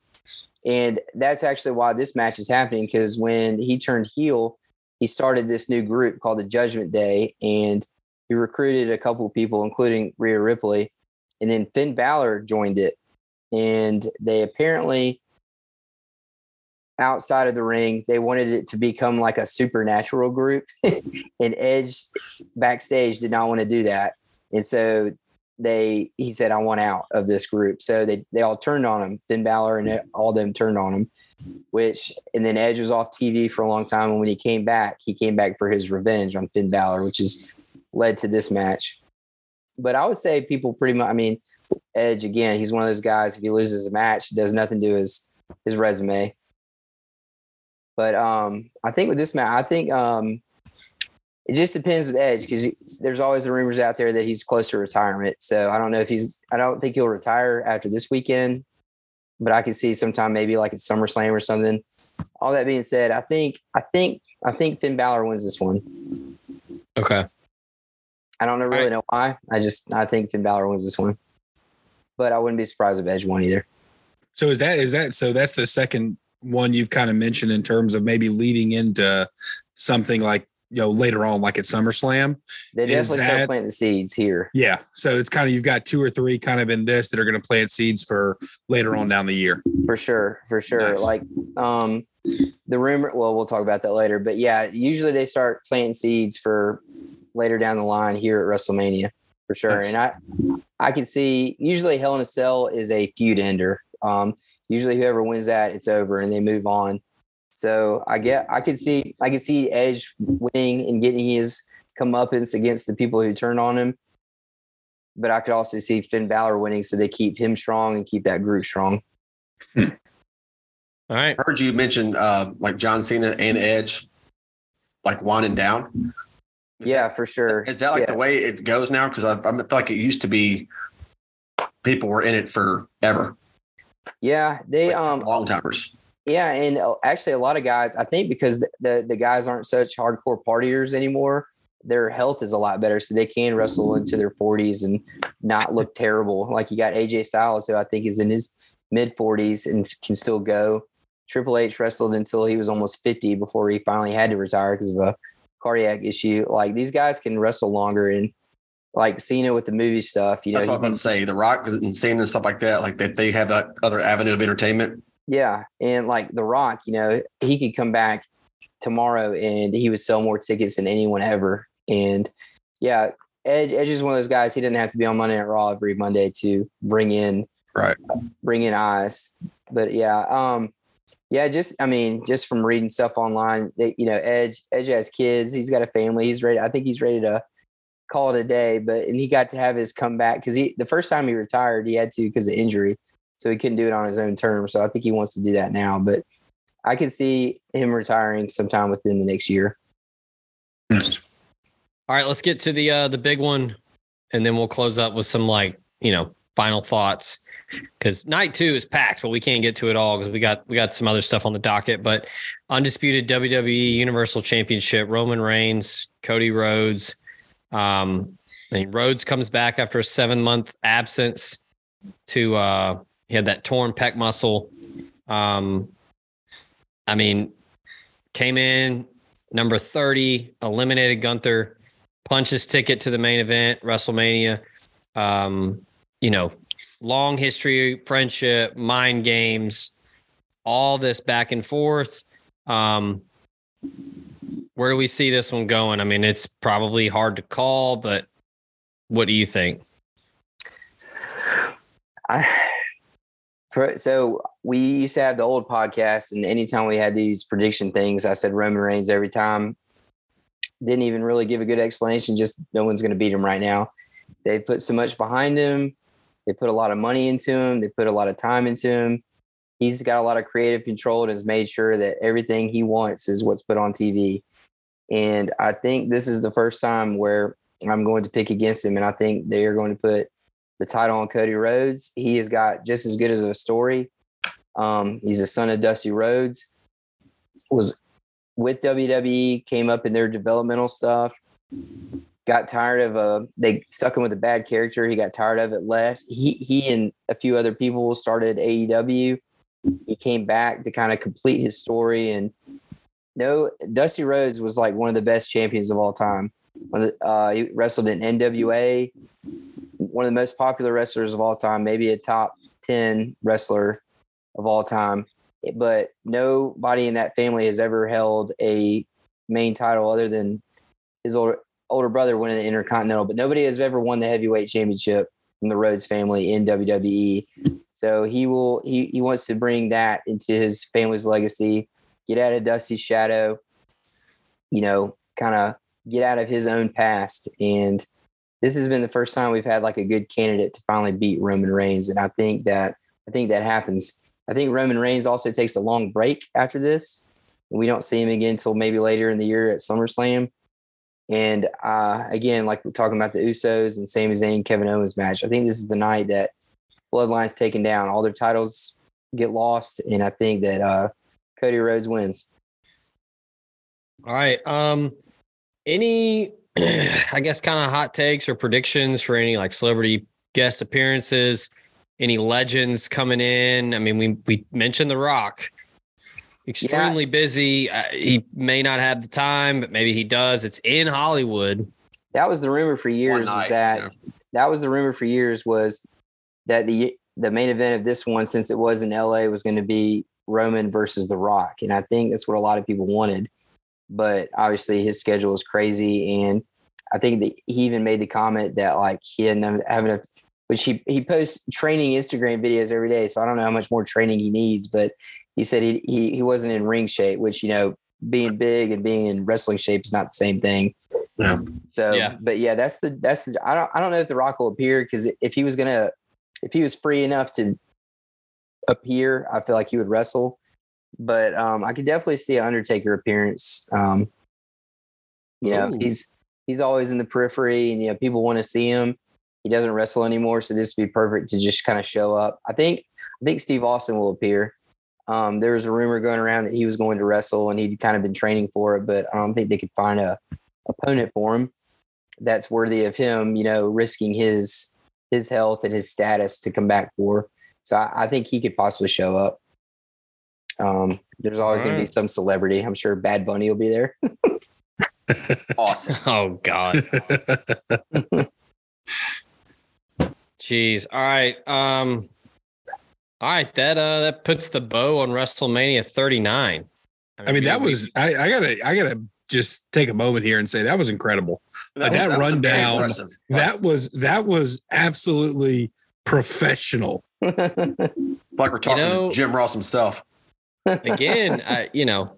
and that's actually why this match is happening because when he turned heel he started this new group called the judgment day and he recruited a couple of people including Rhea Ripley and then Finn Balor joined it and they apparently outside of the ring they wanted it to become like a supernatural group and Edge backstage did not want to do that. And so they he said, I want out of this group. So they they all turned on him. Finn Balor and all them turned on him. Which and then Edge was off TV for a long time. And when he came back, he came back for his revenge on Finn Balor, which has led to this match. But I would say people pretty much I mean, Edge again, he's one of those guys, if he loses a match, does nothing to his his resume. But um, I think with this match, I think um, it just depends with Edge because there's always the rumors out there that he's close to retirement. So I don't know if he's. I don't think he'll retire after this weekend, but I can see sometime maybe like at SummerSlam or something. All that being said, I think I think I think Finn Balor wins this one. Okay. I don't really right. know why. I just I think Finn Balor wins this one, but I wouldn't be surprised if Edge won either. So is that is that so that's the second one you've kind of mentioned in terms of maybe leading into something like you know later on like at SummerSlam. They Is definitely that- start planting seeds here. Yeah. So it's kind of you've got two or three kind of in this that are going to plant seeds for later on down the year. for sure for sure Nice. like um the rumor well we'll talk about that later but yeah usually they start planting seeds for later down the line here at wrestlemania for sure Nice. and i i can see usually hell in a cell is a feud ender um usually whoever wins that it's over and they move on so i get i could see i could see edge winning and getting his comeuppance against the people who turned on him but I could also see Finn Balor winning, so they keep him strong and keep that group strong. All right. I heard you mention uh, like John Cena and Edge, like winding down. Is yeah, for sure. Is that like Yeah. the way it goes now? Because I, I feel like it used to be people were in it forever, Yeah, they like um long timers. yeah, and uh, actually a lot of guys, I think because the, the the guys aren't such hardcore partiers anymore, their health is a lot better, so they can wrestle into their 40s and not look terrible. Like you got AJ Styles, who I think is in his mid 40s and can still go. Triple H wrestled until he was almost 50 before he finally had to retire because of a cardiac issue. Like these guys can wrestle longer and like Cena with the movie stuff, you know, That's what I'm about to say. The Rock and Cena and stuff like that, like that they have that other avenue of entertainment. Yeah, and like The Rock, you know, he could come back tomorrow and he would sell more tickets than anyone ever. And yeah, Edge, Edge is one of those guys. He didn't have to be on Monday Night Raw every Monday to bring in Right. bring in eyes. But yeah, um, yeah, just I mean, just from reading stuff online, that you know, Edge Edge has kids. He's got a family. He's ready. I think he's ready to call it a day. But and he got to have his comeback because he the first time he retired, he had to because of injury, so he couldn't do it on his own terms. So I think he wants to do that now. But I can see him retiring sometime within the next year. All right, let's get to the uh the big one, and then we'll close up with some like you know final thoughts because night two is packed, but we can't get to it all because we got we got some other stuff on the docket. But undisputed WWE Universal Championship, Roman Reigns, Cody Rhodes. Um, I mean, Rhodes comes back after a seven month absence to uh he had that torn pec muscle. Um, I mean, came in number 30, eliminated Gunther, punched his ticket to the main event, WrestleMania. Um, you know, long history, friendship, mind games, all this back and forth. Um, where do we see this one going? I mean, it's probably hard to call, but what do you think? I, for, so we used to have the old podcast, and anytime we had these prediction things, I said Roman Reigns every time. Didn't even really give a good explanation. Just no one's going to beat him right now. They put so much behind him. They put a lot of money into him. They put a lot of time into him. He's got a lot of creative control and has made sure that everything he wants is what's put on TV. And I think this is the first time where I'm going to pick against him. And I think they are going to put the title on Cody Rhodes. He has got just as good as a story. Um, he's the son of Dusty Rhodes. Was with WWE, came up in their developmental stuff. Got tired of uh they stuck him with a bad character. He got tired of it, left. He he and a few other people started AEW. He came back to kind of complete his story. And no, Dusty Rhodes was like one of the best champions of all time. Uh, he wrestled in NWA, one of the most popular wrestlers of all time, maybe a top 10 wrestler of all time. But nobody in that family has ever held a main title other than his older older brother winning the Intercontinental. But nobody has ever won the heavyweight championship from the Rhodes family in WWE. So he will he he wants to bring that into his family's legacy, get out of Dusty's shadow, you know, kind of get out of his own past and this has been the first time we've had like a good candidate to finally beat Roman Reigns, and I think that I think that happens. I think Roman Reigns also takes a long break after this. We don't see him again until maybe later in the year at SummerSlam. And uh, again, like we're talking about the Usos and Sami Zayn, Kevin Owens match, I think this is the night that Bloodline's taken down. All their titles get lost, and I think that uh, Cody Rhodes wins. All right. Um, any I guess kind of hot takes or predictions for any like celebrity guest appearances, any legends coming in. I mean, we we mentioned The Rock. Extremely yeah. busy. Uh, he may not have the time, but maybe he does. It's in Hollywood. That was the rumor for years. Night, that yeah. that was the rumor for years was that the the main event of this one, since it was in LA, was going to be Roman versus The Rock, and I think that's what a lot of people wanted but obviously his schedule is crazy. And I think that he even made the comment that like he didn't have enough, which he, he posts training Instagram videos every day. So I don't know how much more training he needs, but he said he, he, he wasn't in ring shape, which, you know, being big and being in wrestling shape is not the same thing. Yeah. So, yeah. but yeah, that's the, that's the, I don't, I don't know if the rock will appear because if he was going to, if he was free enough to appear, I feel like he would wrestle but um, I could definitely see an Undertaker appearance. Um, you know, Ooh. he's he's always in the periphery, and you know people want to see him. He doesn't wrestle anymore, so this would be perfect to just kind of show up. I think I think Steve Austin will appear. Um, there was a rumor going around that he was going to wrestle, and he'd kind of been training for it, but I don't think they could find a opponent for him that's worthy of him. You know, risking his his health and his status to come back for. So I, I think he could possibly show up. Um, there's always going to be some celebrity. I'm sure Bad Bunny will be there. awesome. Oh God. Jeez. All right. Um. All right. That uh that puts the bow on WrestleMania 39. I mean, I mean that was I, I gotta I gotta just take a moment here and say that was incredible. That, was, that, that rundown that was that was absolutely professional. like we're talking you know, to Jim Ross himself again, I, you know,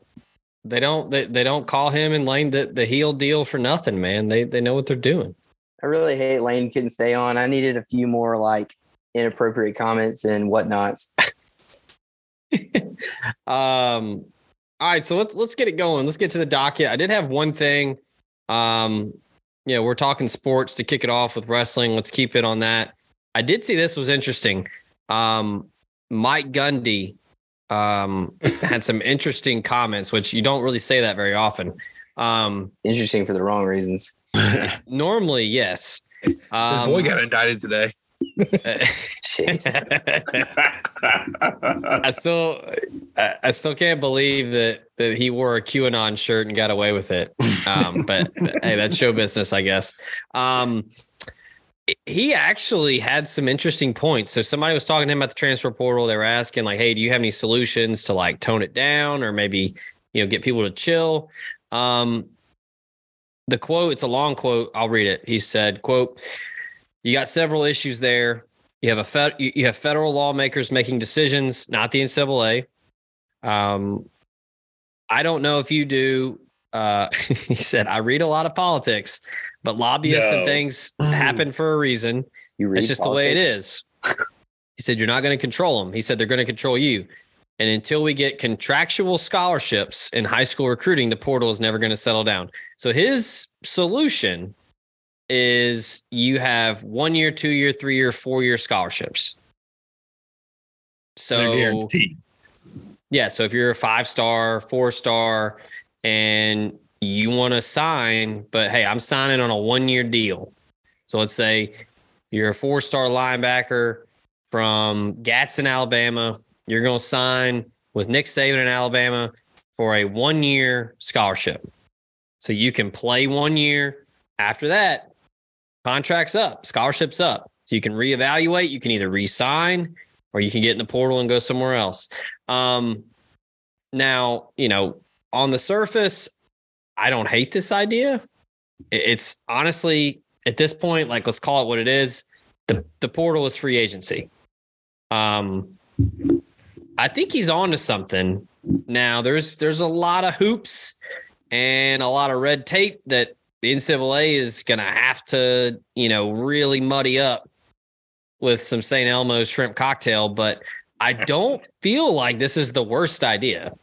they don't they, they don't call him and Lane the, the heel deal for nothing, man. They they know what they're doing. I really hate Lane couldn't stay on. I needed a few more like inappropriate comments and whatnots. um all right, so let's let's get it going. Let's get to the docket. I did have one thing. Um, you know, we're talking sports to kick it off with wrestling. Let's keep it on that. I did see this was interesting. Um, Mike Gundy um, had some interesting comments, which you don't really say that very often. Um, Interesting for the wrong reasons. normally, yes. This Um, boy got indicted today. I still, I I still can't believe that that he wore a QAnon shirt and got away with it. Um, but hey, that's show business, I guess. Um, he actually had some interesting points. So somebody was talking to him about the transfer portal. They were asking like, "Hey, do you have any solutions to like tone it down or maybe you know get people to chill?" Um, the quote, it's a long quote. I'll read it. He said, "quote You got several issues there. You have a fed, you you have federal lawmakers making decisions, not the NCAA. Um, I don't know if you do." Uh, he said, "I read a lot of politics." But lobbyists and things happen for a reason. You read It's just the way it is. He said, You're not going to control them. He said, They're going to control you. And until we get contractual scholarships in high school recruiting, the portal is never going to settle down. So his solution is you have one year, two year, three year, four year scholarships. So They're guaranteed. yeah. So if you're a five star, four star, and you want to sign, but hey, I'm signing on a one year deal. So let's say you're a four star linebacker from Gadsden, Alabama. You're going to sign with Nick Saban in Alabama for a one year scholarship. So you can play one year. After that, contract's up, scholarship's up. So you can reevaluate. You can either re-sign or you can get in the portal and go somewhere else. Um, now, you know, on the surface, I don't hate this idea. It's honestly at this point, like let's call it what it is. The the portal is free agency. Um, I think he's on to something. Now there's there's a lot of hoops and a lot of red tape that the NCAA is gonna have to, you know, really muddy up with some St. Elmo's shrimp cocktail, but I don't feel like this is the worst idea.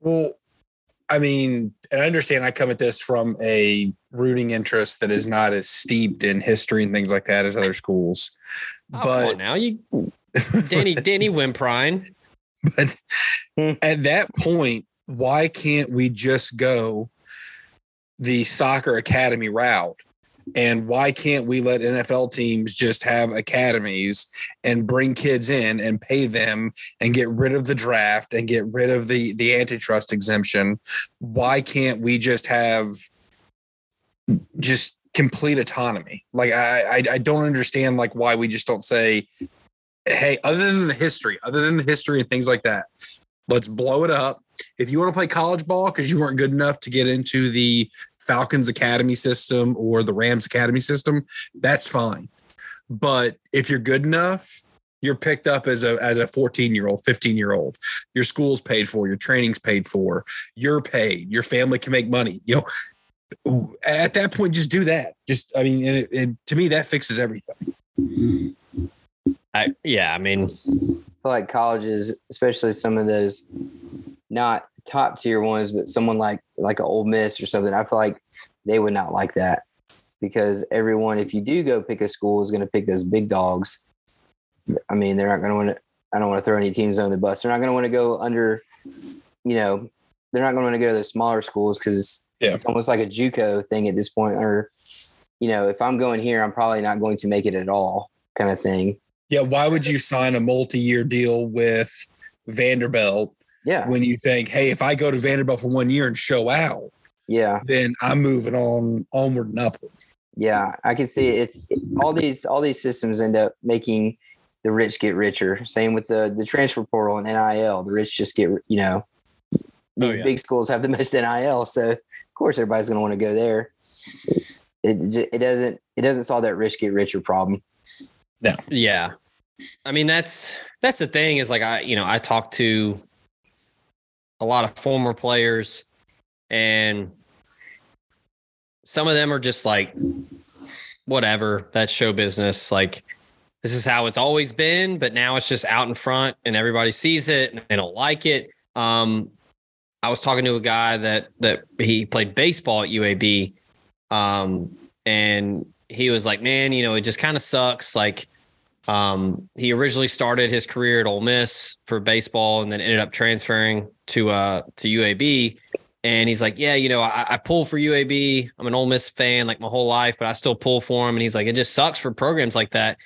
Well, I mean, and I understand I come at this from a rooting interest that is not as steeped in history and things like that as other schools. Oh, but now you Danny Danny Wimprine. but Hmm. at that point, why can't we just go the soccer academy route? And why can't we let NFL teams just have academies and bring kids in and pay them and get rid of the draft and get rid of the the antitrust exemption? Why can't we just have just complete autonomy? Like I I, I don't understand like why we just don't say, hey, other than the history, other than the history and things like that, let's blow it up. If you want to play college ball because you weren't good enough to get into the Falcons Academy system or the Rams Academy system, that's fine. But if you're good enough, you're picked up as a as a 14 year old, 15 year old. Your school's paid for, your training's paid for, you're paid, your family can make money. You know, at that point, just do that. Just, I mean, and it, to me, that fixes everything. I yeah, I mean I feel like colleges, especially some of those not top tier ones, but someone like like an Ole Miss or something, I feel like they would not like that because everyone, if you do go pick a school, is going to pick those big dogs. I mean, they're not going to want to. I don't want to throw any teams under the bus. They're not going to want to go under. You know, they're not going to want to go to the smaller schools because Yeah. it's almost like a JUCO thing at this point. Or, you know, if I'm going here, I'm probably not going to make it at all, kind of thing. Yeah, why would you sign a multi-year deal with Vanderbilt Yeah, when you think, hey, if I go to Vanderbilt for one year and show out, yeah. then I'm moving on onward and upward. Yeah, I can see it. it's all these all these systems end up making the rich get richer. Same with the the transfer portal and NIL. The rich just get you know oh, these yeah. big schools have the most NIL, so of course everybody's going to want to go there. It it doesn't it doesn't solve that rich get richer problem. Yeah. Yeah. I mean that's that's the thing is like I you know I talked to a lot of former players and some of them are just like whatever that's show business like this is how it's always been but now it's just out in front and everybody sees it and they don't like it um I was talking to a guy that that he played baseball at UAB um and he was like, man, you know, it just kind of sucks. Like, um, he originally started his career at Ole Miss for baseball and then ended up transferring to uh to UAB. And he's like, yeah, you know, I, I pull for UAB. I'm an Ole Miss fan like my whole life, but I still pull for him. And he's like, it just sucks for programs like that,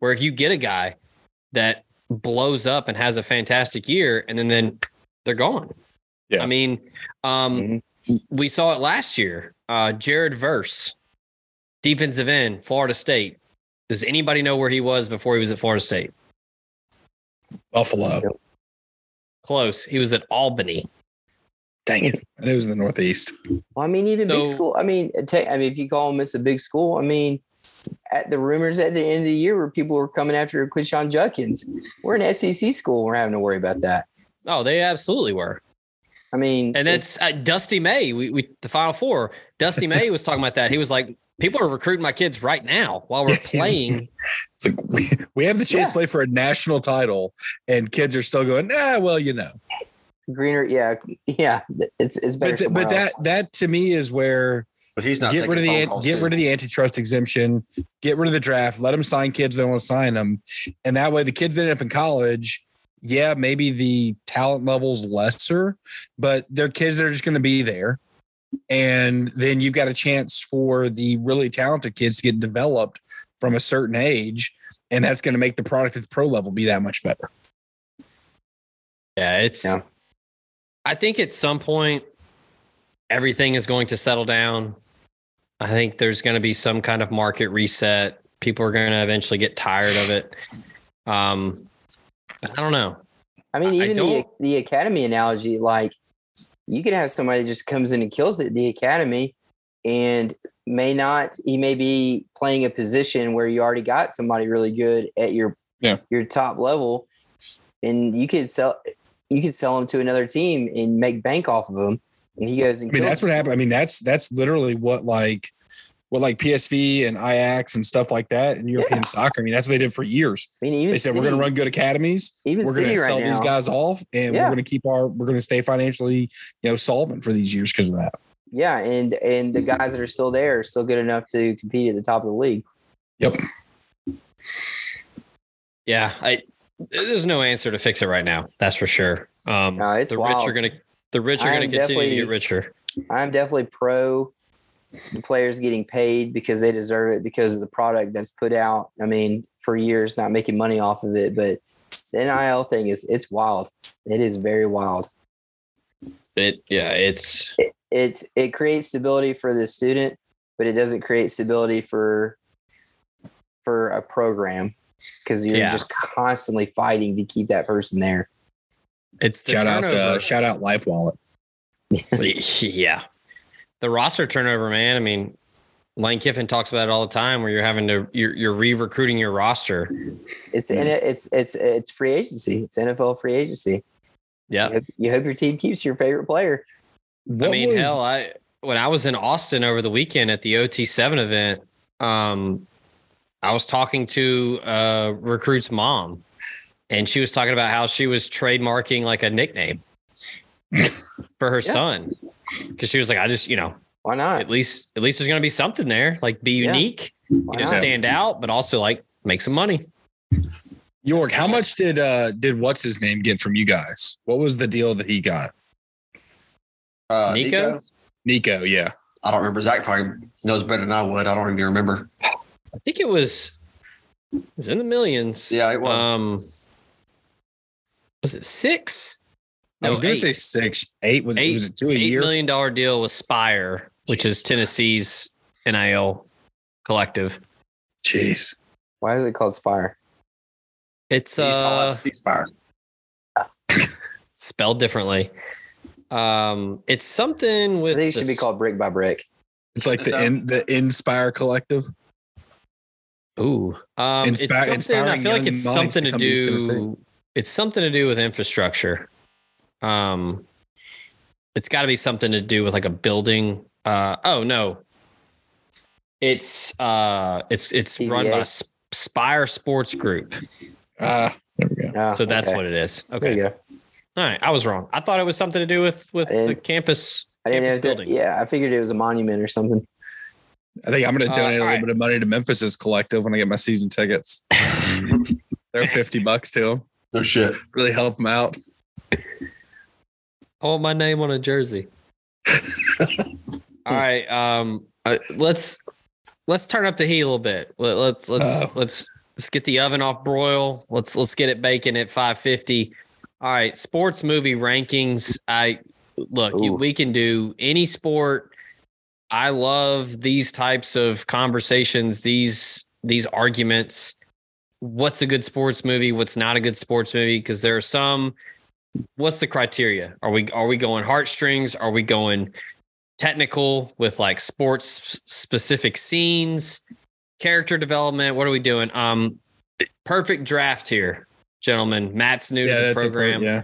where if you get a guy that blows up and has a fantastic year, and then then they're gone. Yeah. I mean, um, we saw it last year. Uh, Jared Verse, defensive end, Florida State. Does anybody know where he was before he was at Florida State? Buffalo. Close. He was at Albany. Dang it. And it was in the Northeast. Well, I mean, even big school. I mean, ta- I mean, if you call Miss a big school, I mean, at the rumors at the end of the year where people were coming after Quinshon Judkins, we're an SEC school. We're having to worry about that. Oh, they absolutely were. I mean, And that's uh, Dusty May. We, we the Final Four. Dusty May was talking about that. He was like, people are recruiting my kids right now while we're playing. It's like we, we have the chance Yeah. to play for a national title, and kids are still going, ah, well, you know. greener. Yeah, yeah. It's it's better. But, th- but somewhere that that to me is where But he's not get rid of the an- get too. rid of the antitrust exemption, get rid of the draft, let them sign kids that want to sign them, and that way the kids that end up in college, yeah, maybe the talent level's lesser, but they're kids that are just going to be there, and then you've got a chance for the really talented kids to get developed from a certain age, and that's going to make the product at the pro level be that much better. Yeah, it's. Yeah. I think at some point, everything is going to settle down. I think there's going to be some kind of market reset. People are going to eventually get tired of it. Um, I don't know. I mean, I- I even the the academy analogy, like you could have somebody that just comes in and kills it at the academy, and may not. He may be playing a position where you already got somebody really good at your Yeah. your top level, and you could sell you could sell him to another team and make bank off of him, and he goes and I mean, that's what happened. I mean, that's that's literally what like what like PSV and Ajax and stuff like that in European soccer. I mean, that's what they did for years. I mean, even They said we're going to run good academies. even we're going to sell now. these guys off, and Yeah. we're going to keep our we're going to stay financially you know solvent for these years because of that. Yeah, and and the guys that are still there are still good enough to compete at the top of the league. Yep. Yeah, I. There's no answer to fix it right now. That's for sure. Um, No, it's the rich are going to the rich are going to continue to get richer. I'm definitely pro the players getting paid because they deserve it because of the product that's put out. I mean, for years not making money off of it, but the NIL thing is it's wild. It is very wild. It yeah, it's It's it creates stability for the student, but it doesn't create stability for for a program because you're Yeah. just constantly fighting to keep that person there. it's the shout out uh, shout out Life Wallet. yeah. The roster turnover, man. I mean, Lane Kiffin talks about it all the time where you're having to you're you're re-recruiting your roster. It's and it, it's it's it's free agency. It's NFL free agency. Yeah. You hope, you hope your team keeps your favorite player. What I mean, was- hell, I when I was in Austin over the weekend at the OT7 event, um, I was talking to a recruit's mom, and she was talking about how she was trademarking like a nickname for her Yeah. son. Because she was like, I just, you know, Why not? at least at least there's gonna be something there. Like be unique, Why you know, not? stand out, but also like make some money. York, how much did uh did what's his name get from you guys? What was the deal that he got? Uh, Nico? Nico? Nico, yeah. I don't remember. Zach probably knows better than I would. I don't even remember. I think it was it was in the millions. Yeah, it was. Um was it six? I was gonna say six, eight was Eight- was it two a eight year? million dollar deal with Spire, which is Tennessee's NIL collective. Jeez. Why is it called Spire? It's He used to call uh C-Spire. spelled differently. Um, it's something I with think it should be called Brick by Brick. It's like the in, the Inspire Collective. Ooh, um, Inspi- it's something. I feel like it's something to to come to Tennessee. do. It's something to do with infrastructure. Um, it's got to be something to do with like a building. Uh, oh no, it's uh, it's it's run by Spyre Sports Group. Ah, there we go. Ah, So that's okay. what it is. There Okay, you go. right. I was wrong. I thought it was something to do with with I the campus I didn't know. campus If that, buildings. yeah, I figured it was a monument or something. I think I'm going to Uh, donate a little right. bit of money to Memphis's collective when I get my season tickets. They're 50 bucks to him. No shit. Really help them out. I want my name on a jersey. All right. Um, uh, let's let's turn up the heat a little bit. Let, let's let's Oh. let's let's get the oven off broil. Let's let's get it baking at 550. All right, sports movie rankings. I look, you, we can do any sport. I love these types of conversations, these these arguments. What's a good sports movie? What's not a good sports movie? Because there are some what's the criteria? Are we are we going heartstrings? Are we going technical with like sports specific scenes, character development? What are we doing? Um, perfect draft here, gentlemen. Matt's new to the that's a program. yeah.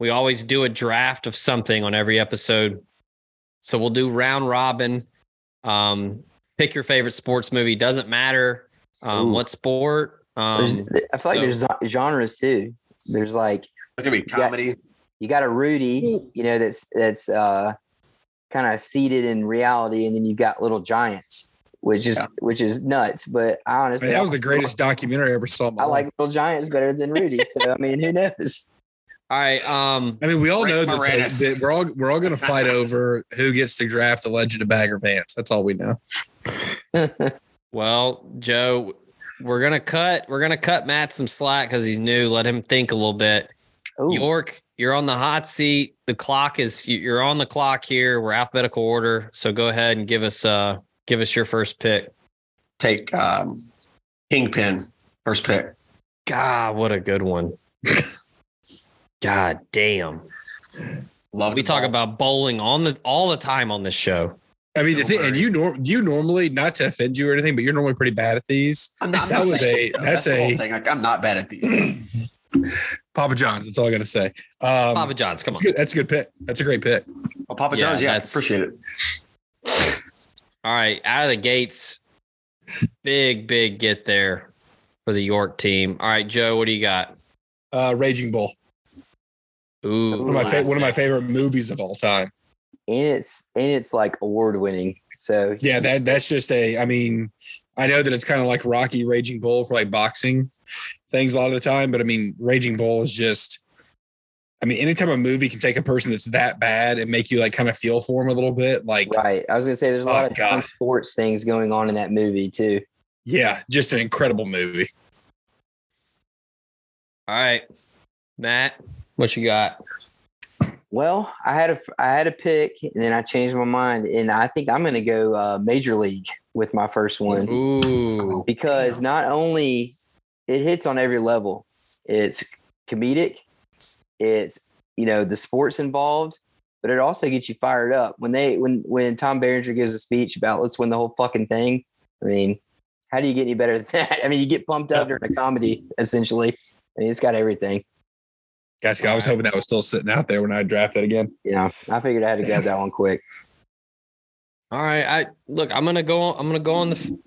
We always do a draft of something on every episode. So we'll do round robin. Um, pick your favorite sports movie. Doesn't matter um, Ooh. what sport. Um, I feel like there's genres too. There's like It could be comedy. you got a Rudy, you know, that's that's uh kind of seated in reality, and then you've got Little Giants, which is Yeah. which is nuts. But I I honestly, mean, that was the greatest documentary I ever saw. in my I life. like Little Giants better than Rudy. So I mean, who knows? all right. Um, I mean, we all Rick know that, Moranis. that we're all we're all going to fight over who gets to draft the Legend of Bagger Vance. That's all we know. Well, Joe, we're gonna cut. We're gonna cut Matt some slack because he's new. Let him think a little bit. Ooh, York, you're on the hot seat. The clock is you- you're on the clock here. We're alphabetical order, so go ahead and give us uh give us your first pick. Take um, Kingpin first pick. God, what a good one. God damn. Love We talk ball. about bowling on the all the time on this show. I mean, the thing, and you nor- you normally not to offend you or anything, but you're normally pretty bad at these. I'm not, I'm that not was bad a- these, though. that's the whole a- thing. Like I'm not bad at these. Papa John's. That's all I got to say. Um, Papa John's, come that's on. good. That's a good pick. That's a great pick. Well, Papa Yeah, John's, yeah, that's- appreciate it. All right, out of the gates, big, big get there for the York team. All right, Joe, what do you got? Uh, Raging Bull. Ooh, One of my fa- one of my favorite movies of all time. and it's and it's like award winning. So Yeah, that that's just a. I mean, I know that it's kind of like Rocky Raging Bull for like boxing things a lot of the time, but I mean, Raging Bull is just. I mean, anytime a movie can take a person that's that bad and make you like kind of feel for him a little bit, like right. I was gonna say there's a Oh, lot of God. sports things going on in that movie too. yeah, just an incredible movie. all right, Matt, what you got? Well, I had a I had a pick, and then I changed my mind, and I think I'm going to go uh, Major League with my first one Ooh, because not only it hits on every level, it's comedic, it's you know the sports involved, but it also gets you fired up when they when when Tom Berenger gives a speech about let's win the whole fucking thing. I mean, how do you get any better than that? I mean, you get pumped up during a comedy essentially. I mean, it's got everything. Guys, I was hoping that was still sitting out there when I draft it again. Yeah, I figured I had to grab that one quick. all right. I look. I'm gonna go. I'm gonna go on the.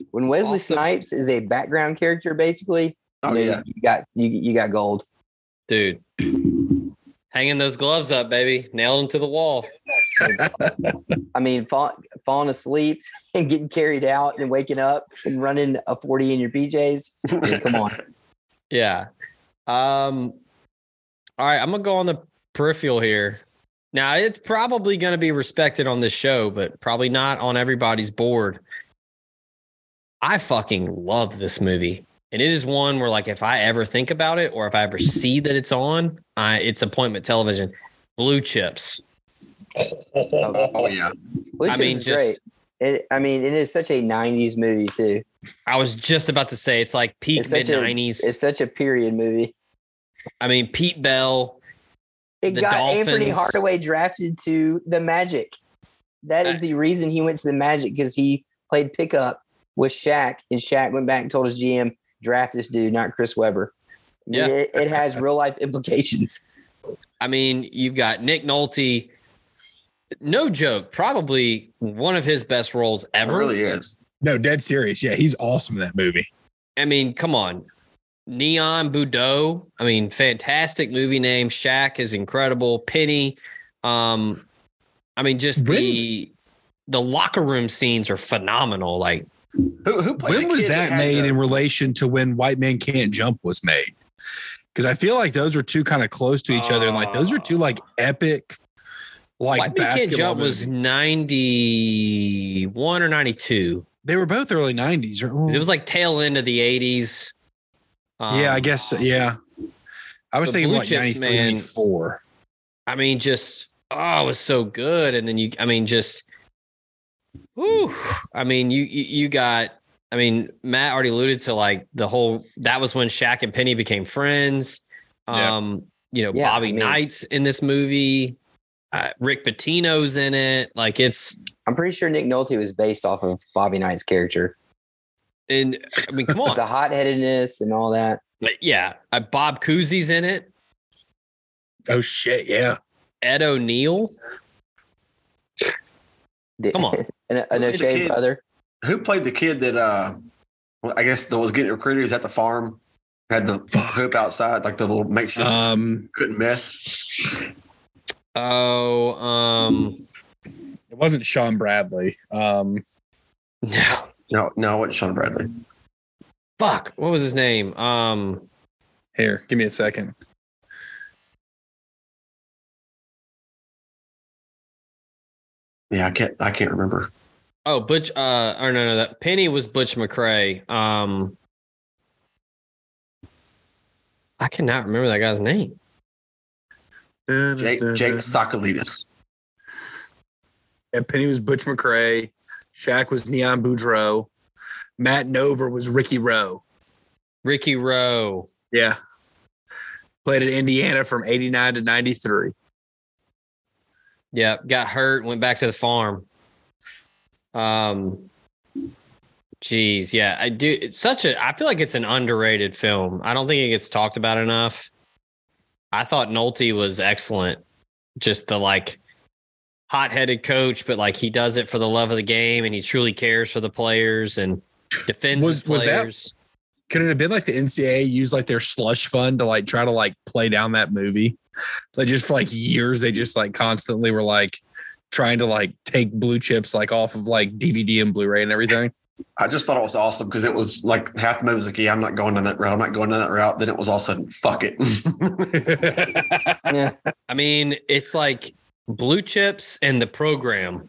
F- When Wesley Awesome. Snipes is a background character, basically, Oh you, yeah, you got you, you got gold. Dude, hanging those gloves up, baby. Nailed them to the wall. I mean, fall, falling asleep and getting carried out and waking up and running a forty in your PJs. I mean, come on, Yeah. Um. All right, I'm gonna go on the peripheral here. Now it's probably gonna be respected on this show, but probably not on everybody's board. I fucking love this movie. And it is one where, like, if I ever think about it or if I ever see that it's on, I, it's appointment television. Blue Chips. oh yeah. which I mean, is just- great. It, I mean, it is such a '90s movie too. I was just about to say it's like peak mid 90s. It's such a period movie. I mean, Pete Bell. It The got Anfernee Hardaway drafted to the Magic. That is Uh, the reason he went to the Magic because he played pickup with Shaq, and Shaq went back and told his GM, "Draft this dude, not Chris Webber." Yeah. it, it has real life implications. I mean, you've got Nick Nolte. No joke, probably one of his best roles It ever. really is. No, dead serious. Yeah, he's awesome in that movie. I mean, come on. Neon Boudreaux. I mean, fantastic movie name. Shaq is incredible. Penny. Um, I mean, just When- the the locker room scenes are phenomenal. Like Who, who played when was kid that made the- in relation to when White Man Can't Jump was made? Because I feel like those were two kind of close to each other, and like those are two like epic, like White Man Can't basketball Jump was movies. 91 or 92. They were both early '90s. Or, 'Cause It was like tail end of the 80s. yeah, I Um, guess yeah. I was thinking Blue like Chips, 93, man. 94. I mean, just oh, it was so good. And then you, I mean, just, whew, I mean, you, you, you got, I mean, Matt already alluded to like the whole. That was when Shaq and Penny became friends. Yeah. Um, you know, Yeah, Bobby I mean- Knight's in this movie. Uh, Rick Pitino's in it. Like it's, I'm pretty sure Nick Nolte was based off of Bobby Knight's character. and I mean, come on, the hot headedness and all that. But yeah. Uh, Bob Cousy's in it. Oh shit, yeah. Ed O'Neill. The- Come on. an, an It's a brother. Who played the kid that uh well, I guess that was getting recruited? He was at the farm, had the hoop outside, like the little makeshift Um, couldn't miss. Oh, um, it wasn't Shawn Bradley. Um, no, No, no, it wasn't Shawn Bradley. fuck. What was his name? Um, here, give me a second. Yeah, I can't I can't remember. oh, Butch. Uh, or no, no, that Penny was Butch McRae. Um, I cannot remember that guy's name. Jake Jake Sokolidis. And Penny was Butch McRae. Shaq was Neon Boudreaux. Matt Nover was Ricky Roe. Ricky Roe. Yeah. Played at Indiana from 89 to 93. Yeah, got hurt, went back to the farm. Um, geez, yeah, I do. It's such a. I feel like it's an underrated film. I don't think it gets talked about enough. I thought Nolte was excellent. Just the like hot-headed coach, but like he does it for the love of the game, and he truly cares for the players and defends Was- his was that- players. Could it have been like the NCAA used like their slush fund to like try to like play down that movie? Like just for like years, they just like constantly were like trying to like take blue chips like off of like DVD and Blu-ray and everything. I just thought it was awesome because it was like half the movie was like, yeah, I'm not going down that route. I'm not going down that route. Then it was all of a sudden, fuck it. Yeah. I mean, it's like blue chips and the program.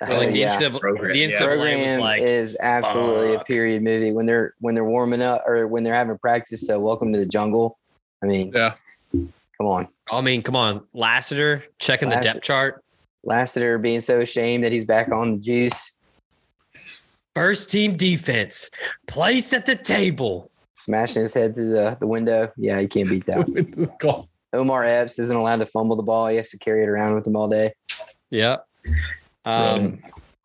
Like the, yeah. NCAA, Program, the yeah. NCAA was program like, is absolutely a period movie when they're when they're warming up or when they're having practice to welcome to the jungle i mean Yeah. come on I mean, come on, Lassiter checking the depth chart. lassiter being so ashamed that he's back on the juice First team defense, place at the table. smashing his head through the, the window yeah you can't beat that Cool. omar epps isn't allowed to fumble the ball he has to carry it around with him all day Yep. Um,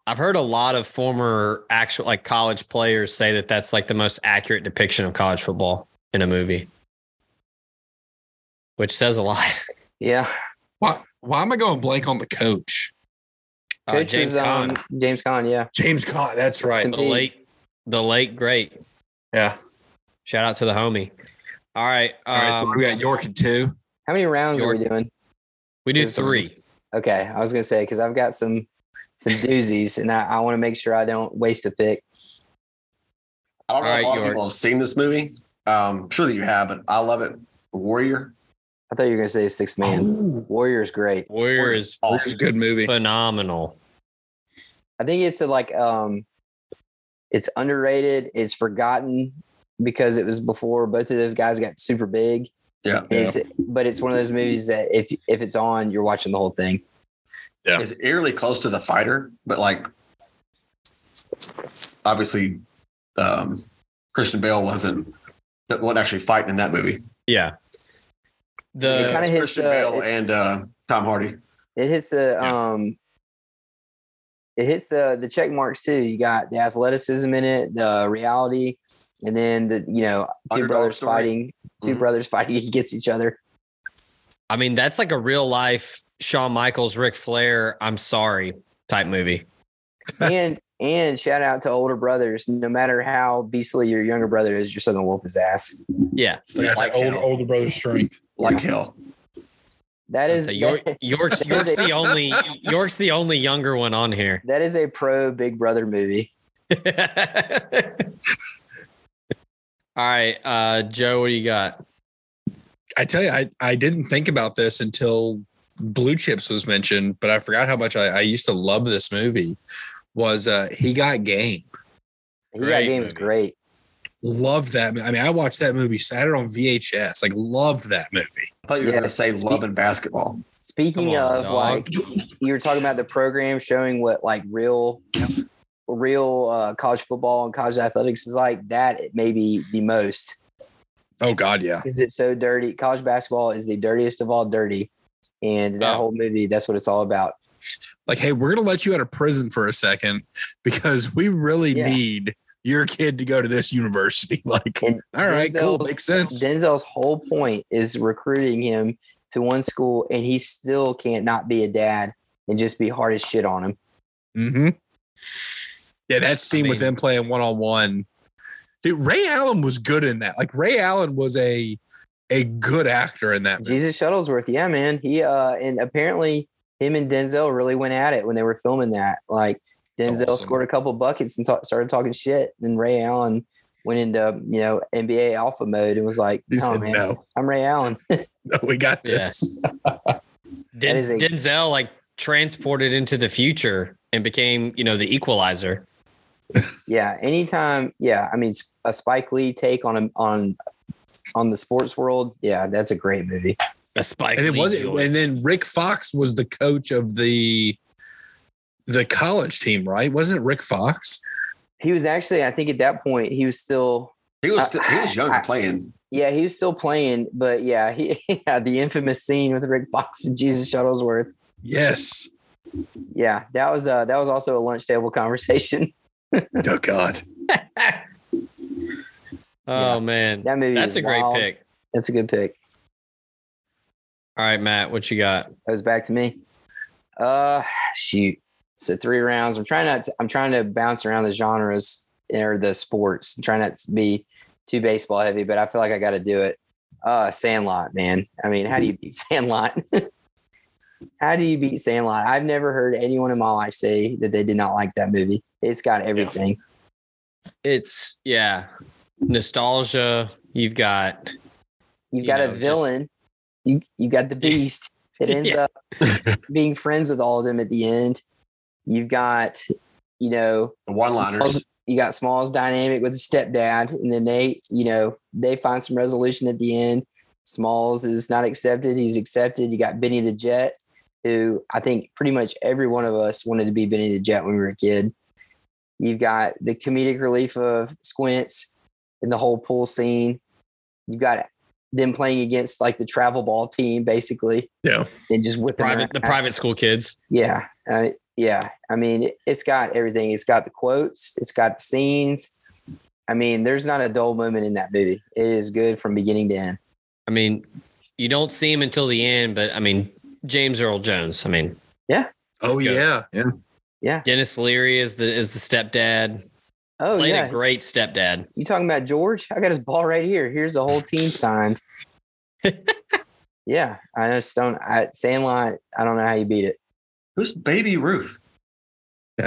I've heard a lot of former actual like college players say that that's like the most accurate depiction of college football in a movie, which says a lot. yeah Why, why am I going blank on the coach? Uh, Coach James was, um, Caan, james Caan, yeah James Caan. That's right. The late, the late great. Yeah. Shout out to the homie. All right. All right. so um, we got York at two. how many rounds are we doing we do three. okay i was gonna say because i've got some some doozies and i, I want to make sure i don't waste a pick I don't know All if right, a lot of people have seen this movie. Um, sure that you have, but I love it. Warrior. i thought you were gonna say six man Oh, warrior's great Warrior is it's a good movie. phenomenal. I think it's a, like um it's underrated, it's forgotten because it was before both of those guys got super big. Yeah. And It's, but it's one of those movies that if if it's on, you're watching the whole thing. Yeah. It's eerily close to the fighter, but like obviously um Christian Bale wasn't wasn't actually fighting in that movie. Yeah. The kinda It's hits, Christian uh, Bale it- and uh Tom Hardy. It hits the Yeah. um it hits the the check marks too. You got the athleticism in it, the reality, and then the you know two Underdog brothers story. fighting, 2 Mhm. brothers fighting against each other. I mean, that's like a real life Shawn Michaels, Ric Flair, I'm sorry type movie. and and shout out to older brothers. No matter how beastly your younger brother is, you're still gonna whoop his ass. Yeah. Still got Like that older, older brother strength. Like hell. That is So York, York's that York's is a- the only York's the only younger one on here. that is a pro Big Brother movie. All right, uh, Joe, what do you got? I tell you, I, I didn't think about this until Blue Chips was mentioned, but I forgot how much I, I used to love this movie. Was uh, he got game? He got Great game's movie. great. Love that. I mean, I watched that movie Saturday on VHS. Like, loved that movie. I thought you were Yeah, going to say speak- love and basketball. Speaking on, of dog. like you were talking about the program showing what like real real uh, college football and college athletics is like that it may be the most Oh God, yeah. because it's so dirty. College basketball is the dirtiest of all dirty. And that Oh. whole movie, that's what it's all about. Like, hey, we're gonna let you out of prison for a second because we really Yeah. need your kid to go to this university. Like, And all right, cool, makes sense. Denzel's whole point is recruiting him to one school, and he still can't not be a dad and just be hard as shit on him. Mm-hmm. Yeah, that scene with mean- them playing one on one. Dude, Ray Allen was good in that. Like Ray Allen was a a good actor in that. movie. Jesus Shuttlesworth, yeah, man. He uh, and apparently him and Denzel really went at it when they were filming that. Like Denzel awesome. scored a couple buckets and ta- started talking shit, and Ray Allen went into you know NBA alpha mode and was like, He "Oh said, man, "No, I'm Ray Allen." no, we got Yeah. this." Den- a- Denzel like transported into the future and became, you know, the equalizer. yeah, anytime. Yeah, I mean, s- a Spike Lee take on a, on on the sports world. Yeah, that's a great movie. A Spike And then Lee was it? And then Rick Fox was the coach of the the college team, right? Wasn't it Rick Fox? He was actually, I think, at that point, he was still He was I- still, he was younger I- playing. Yeah, he was still playing, but yeah, he yeah, the infamous scene with Rick Fox and Jesus Shuttlesworth. Yes. Yeah, that was uh that was also a lunch table conversation. Oh God. oh man. That movie That's a great pick. That's a good pick. All right, Matt, what you got? That was back to me. Uh shoot. So three rounds. I'm trying not to, I'm trying to bounce around the genres or the sports. I'm trying not to be too baseball heavy, but I feel like I gotta do it. Uh Sandlot, man. I mean, how do you beat Sandlot? how do you beat Sandlot? I've never heard anyone in my life say that they did not like that movie. It's got everything. It's yeah. Nostalgia. You've got You've you got know, a just- villain. You you got the beast. It ends Yeah. up being friends with all of them at the end. You've got, you know, One liners. you got Smalls dynamic with the stepdad, and then they, you know, they find some resolution at the end. Smalls is not accepted. He's accepted. You got Benny the Jet, who I think pretty much every one of us wanted to be Benny the Jet when we were a kid. You've got the comedic relief of Squints and the whole pool scene. You've got them playing against like the travel ball team, basically, Yeah. and just whipping their private the private school kids. Yeah. Uh, yeah. I mean, it, it's got everything. It's got the quotes, it's got the scenes. I mean, there's not a dull moment in that movie. It is good from beginning to end. I mean, you don't see him until the end, but I mean, James Earl Jones. I mean, yeah. Oh Yeah. yeah. Yeah. Denis Leary is the is the stepdad. Oh, Played yeah. a great stepdad. You talking about George? I got his ball right here. Here's the whole team signed. yeah. I just don't, I, Sandlot, I don't know how you beat it. Who's Baby Ruth?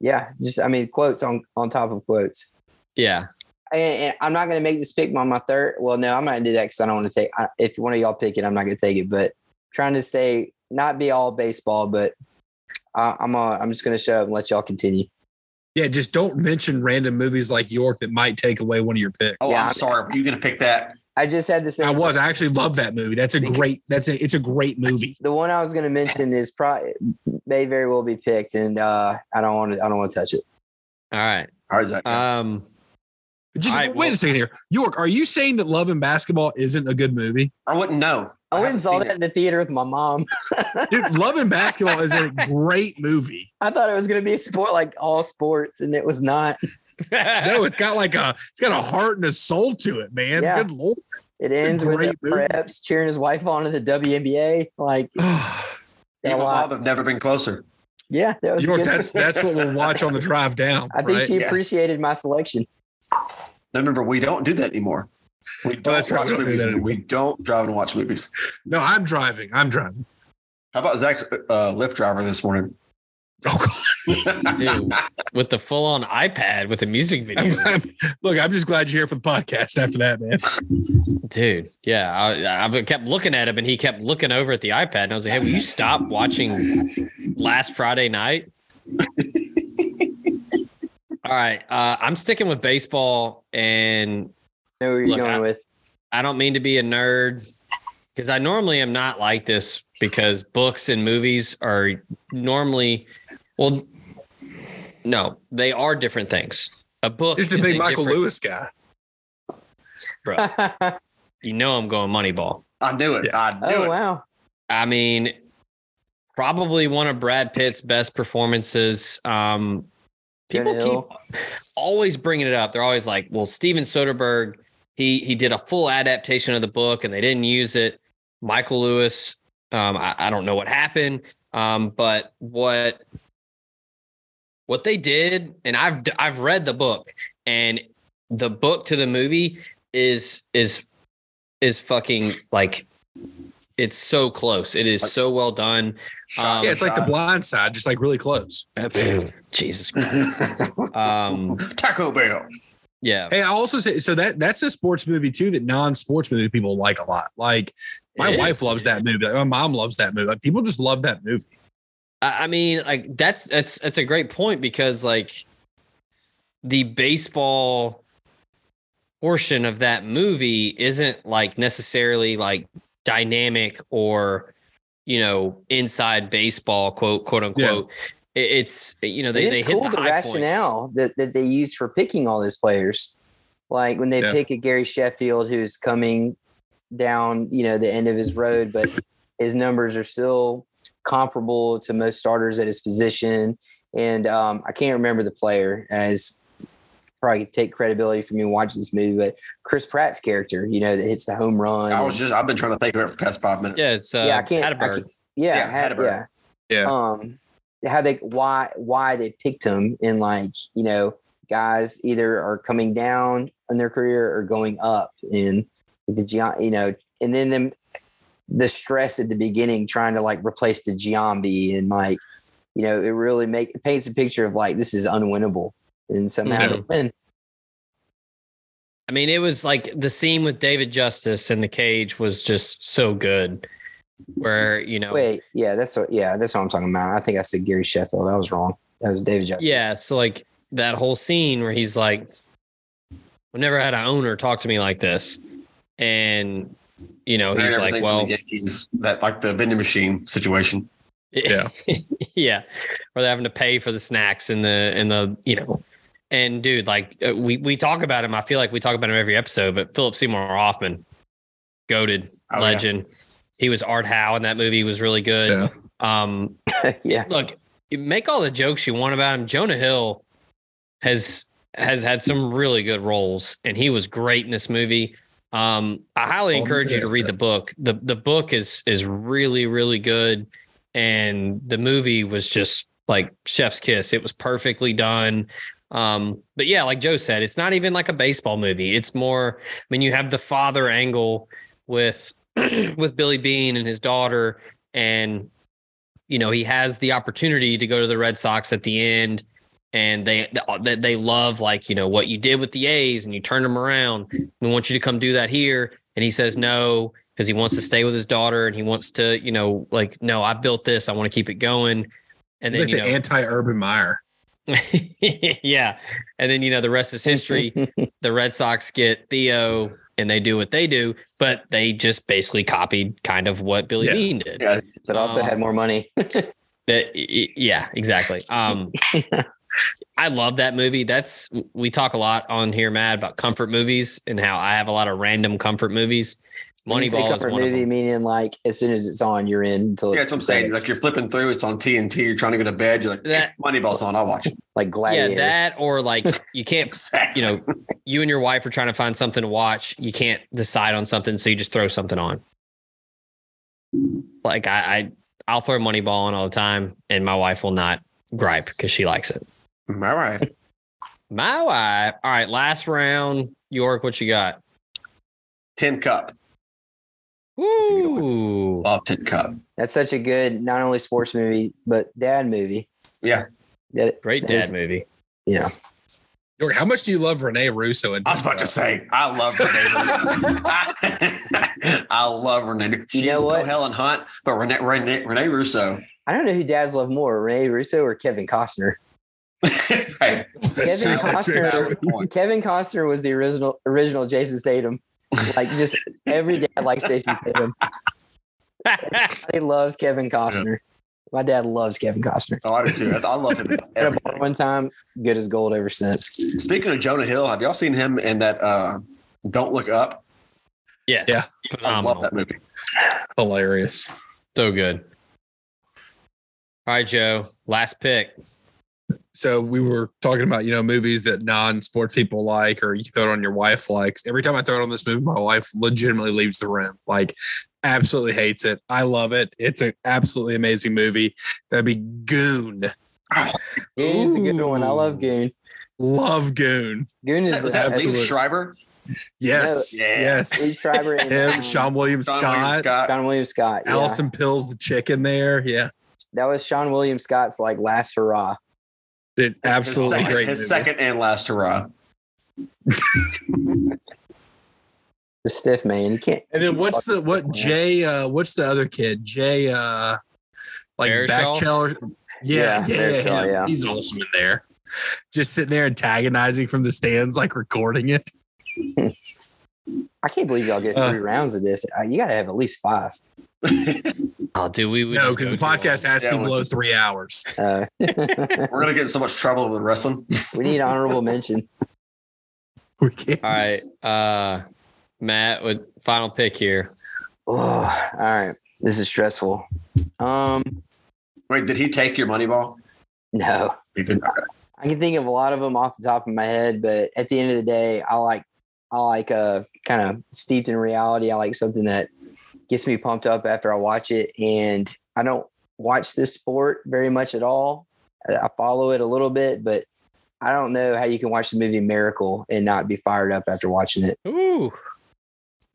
Yeah. Just, I mean, quotes on, on top of quotes. Yeah. And, and I'm not going to make this pick on my third. Well, no, I'm not going to do that because I don't want to take. I, if one of y'all pick it, I'm not going to take it. But trying to stay, not be all baseball, but I, I'm uh, I'm just going to shut up and let y'all continue. Yeah. Just don't mention random movies like York that might take away one of your picks. Oh, Yeah, I'm I'm- sorry. Were you going to pick that? I just had the same. I was. I actually love that movie. That's a great. That's a. It's a great movie. The one I was going to mention is probably may very well be picked, and uh, I don't want to. I don't want to touch it. All right. How is that? Um, Just All right, wait well- a second here, York. Are you saying that Love and Basketball isn't a good movie, I wouldn't know. I went haven't and saw that it. in the theater with my mom. dude? Love and Basketball is a great movie. I thought it was going to be a sport like all sports, and it was not. No, it's got like a. It's got a heart and a soul to it, man. Yeah. Good lord. It ends with the preps cheering his wife on in the WNBA. Like, Me got a and my mom have never been closer. yeah, that was York, good. that's that's what we'll watch on the drive down. I think right? she Yes. appreciated my selection. Now, remember, we don't do that anymore. We don't that's right, watch we don't do movies. We don't drive and watch movies. No, I'm driving. I'm driving. How about Zach's uh, Lyft driver this morning? Oh, God. Dude, with the full on iPad with the music video. I'm, I'm- look, I'm just glad you're here for the podcast after that, man. Dude, yeah, I, I kept looking at him and he kept looking over at the iPad. And I was like, hey, will you stop watching last Friday night? All right. Uh, I'm sticking with baseball and know where you're Look, going I- with. I don't mean to be a nerd because I normally am not like this because books and movies are normally, well, no, they are different things. A book Here's the big Michael different- Lewis guy. bro. You know I'm going Moneyball. I knew it. Yeah. I knew oh it. wow. I mean, probably one of Brad Pitt's best performances. Um, people Jonah keep always bringing it up. They're always like, "Well, Steven Soderbergh, he he did a full adaptation of the book, and they didn't use it." Michael Lewis, um, I, I don't know what happened, um, but what what they did, and I've I've read the book, and the book to the movie is is is fucking like it's so close. It is so well done. Um, Yeah, it's like the shot. blind side, just like really close. Jesus. Christ. Um, Taco Bell. Yeah. Hey, I also say so that that's a sports movie too that non-sports movie people like a lot. Like my It wife is. loves that movie. Like, my mom loves that movie. Like people just love that movie. I mean, like that's that's that's a great point because like the baseball portion of that movie isn't like necessarily like dynamic or you know inside baseball quote quote unquote. It- It's you know they It they is hit cool the the high points. rationale that, that they use for picking all those players. Like when they Yeah. pick a Gary Sheffield who's coming down, you know, the end of his road, but his numbers are still comparable to most starters at his position. And um, I can't remember the player as probably take credibility from me watching this movie, but Chris Pratt's character, you know, that hits the home run. i was just i've been trying to think of it for the past five minutes. Yeah, it's uh, Yeah, I can't- I Hatteberg. can't- yeah, Yeah, had- Hatteberg. yeah, Yeah. Um, how they why why they picked him in like you know guys either are coming down in their career or going up in the you know, and then them the stress at the beginning trying to like replace the Giambi and like you know it really make it paints a picture of like this is unwinnable and somehow they win. I mean, it was like the scene with David Justice in the cage was just so good. Where you know, Wait, yeah, that's what yeah that's what I'm talking about. I think I said Gary Sheffield. I was wrong. That was David Justice. Yeah, so like that whole scene where he's like, "I've never had an owner talk to me like this," and you know, he's like, "Well, the Yankees, that like the vending machine situation. Yeah. yeah," or they're having to pay for the snacks and the and the you know, and dude, like uh, we we talk about him. I feel like we talk about him every episode, but Philip Seymour Hoffman, goaded Oh, yeah. Legend. He was Art Howe in that movie. He was really good. Yeah. Um, yeah. look, you make all the jokes you want about him. Jonah Hill has has had some really good roles, and he was great in this movie. Um, I highly Oh, encourage you to read the book. the The book is is really really good, and the movie was just like chef's kiss. It was perfectly done. Um, but yeah, like Joe said, it's not even like a baseball movie. It's more. I mean, you have the father angle with with Billy Beane and his daughter, and you know he has the opportunity to go to the Red Sox at the end, and they they, they love like you know what you did with the A's and you turned them around. We want you to come do that here, and he says no because he wants to stay with his daughter and he wants to you know like no I built this. I want to keep it going, and It's then like you the know anti-Urban Meyer. yeah, and then you know the rest is history. the Red Sox get Theo and they do what they do, but they just basically copied kind of what Billy Yeah. Beane did. Yeah, but also Um, had more money. That yeah, exactly. Um I love that movie. That's we talk a lot on here, Mad, about comfort movies and how I have a lot of random comfort movies. When you say Moneyball is one of movie, them. meaning like as soon as it's on, you're in until yeah, that's what I'm saying. Like you're flipping through, it's on TNT, you're trying to go to bed, you're like, That- Moneyball's on, I'll watch it. like glad. Yeah, that or like you can't Exactly. you know, you and your wife are trying to find something to watch. You can't decide on something, so you just throw something on. Like I, I I'll throw Moneyball on all the time, and my wife will not gripe because she likes it. My wife. My wife. All right, last round. York, what you got? Tin Cup. Ooh. Love Tin Cup. That's such a good, not only sports movie, but dad movie. Yeah. That, Great that dad is- movie. Yeah. York, how much do you love Renee Russo? And I was about to say, I love Renee. Russo. I love Renee. She's know no? Helen Hunt, but Renee, Renee, Renee Russo. I don't know who dads love more, Renee Russo or Kevin Costner. hey, Kevin true, that's true, Costner- true. good point. Kevin Costner was the original original Jason Statham. Like just every dad likes Jason Statham. He loves Kevin Costner. My dad loves Kevin Costner. Oh, I do too. I, I love him. At a bar Everything. one time, good as gold ever since. Speaking of Jonah Hill, have y'all seen him in that uh, Don't Look Up? yes. Yeah. I love that movie. Hilarious. So good. All right, Joe. Last pick. So we were talking about, you know, movies that non-sport people like, or you throw it on your wife likes. Every time I throw it on this movie, my wife legitimately leaves the room. Like, absolutely hates it. I love it. It's an absolutely amazing movie. That'd be Goon. Goon's a good one. I love Goon. Love Goon. Goon is Was that Absolutely. Liev Schreiber? Yes. No, yeah. Yes. Liev Schreiber and Him, um, Sean William John Scott, William Scott. Seann William Scott. Yeah. Alison Pill's, the chicken there. Yeah. That was Seann William Scott's like last hurrah. It, absolutely his second, great. His movie. second and last hurrah. The stiff man. You can't. And then what's the what Jay uh what's the other kid? Jay uh like Baruchel? Backcheller. Yeah, Yeah, yeah, Baruchel, yeah. He's awesome in there. Just sitting there antagonizing from the stands, like recording it. I can't believe y'all get Uh. three rounds of this. Uh, you got to have at least five. Oh, dude, we would no, because the podcast has to Yeah, be below just- three hours. Uh, We're gonna get in so much trouble with wrestling. we need honorable mention. We can't. All right. Uh Matt with final pick here. Oh, all right. This is stressful. Um, Wait, did he take your money ball? no, He did not. I can think of a lot of them off the top of my head, but at the end of the day, I like I like uh kind of steeped in reality. I like something that gets me pumped up after I watch it, and I don't watch this sport very much at all. I I follow it a little bit, but I don't know how you can watch the movie Miracle and not be fired up after watching it. Ooh.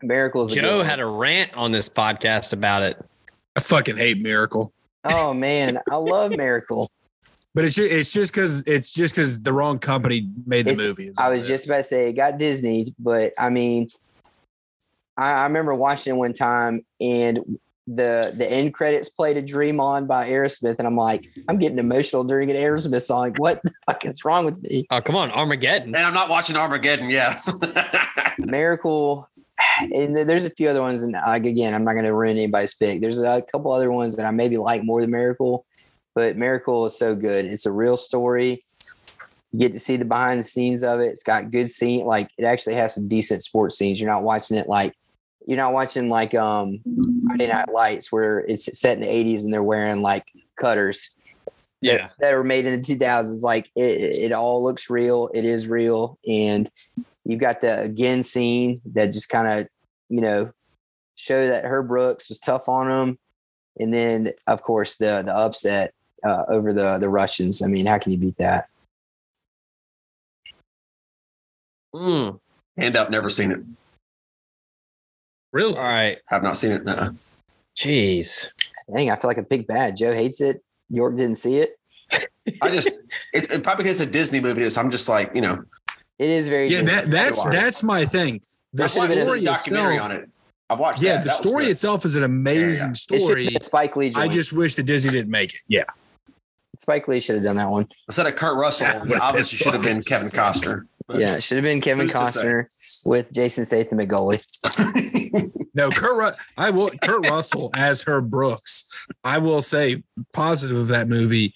Miracle's a good Joe one. had a rant on this podcast about it. I fucking hate Miracle. Oh man, I love Miracle. But it's just, it's just because it's just because the wrong company made the It's- movie. I was it just about to say it got Disney, but I mean, I, I remember watching it one time and the the end credits played a Dream On by Aerosmith, and I'm like, I'm getting emotional during an Aerosmith song. What the fuck is wrong with me? Oh, come on, Armageddon. And I'm not watching Armageddon. Yeah. Miracle, and then there's a few other ones, and like again, I'm not going to ruin anybody's pick. There's a couple other ones that I maybe like more than Miracle, but Miracle is so good. It's a real story. You get to see the behind the scenes of it. It's got good scene. Like it actually has some decent sports scenes. You're not watching it like you're not watching like um Friday Night Lights where it's set in the 80s and they're wearing like cutters Yeah. that were made in the 2000s. Like it, it all looks real. It is real, and you got the again scene that just kind of you know show that Herb Brooks was tough on him, and then of course the the upset uh, over the the Russians. I mean, how can you beat that? Mm. Hand up, never seen it. Really. All right. Have not seen it. No. Jeez. Dang, I feel like a big bad. Joe hates it. York didn't see it. I just it's it probably because it's a Disney movie. Is I'm just like you know. It is very Yeah, that, that's that's my thing. The I watched story documentary itself, on it. I've watched. yeah, that. the That story itself is an amazing It should story. be Spike Lee. I just wish that Disney didn't make it. Yeah, Spike Lee should have done that one. Instead of Kurt Russell, That it obviously should have been Kevin Costner. But- Yeah, it should have been Kevin Who's to say? Costner with Jason Statham at goalie. no, Kurt. Ru- I will Kurt Russell as Herb Brooks. I will say positive of that movie.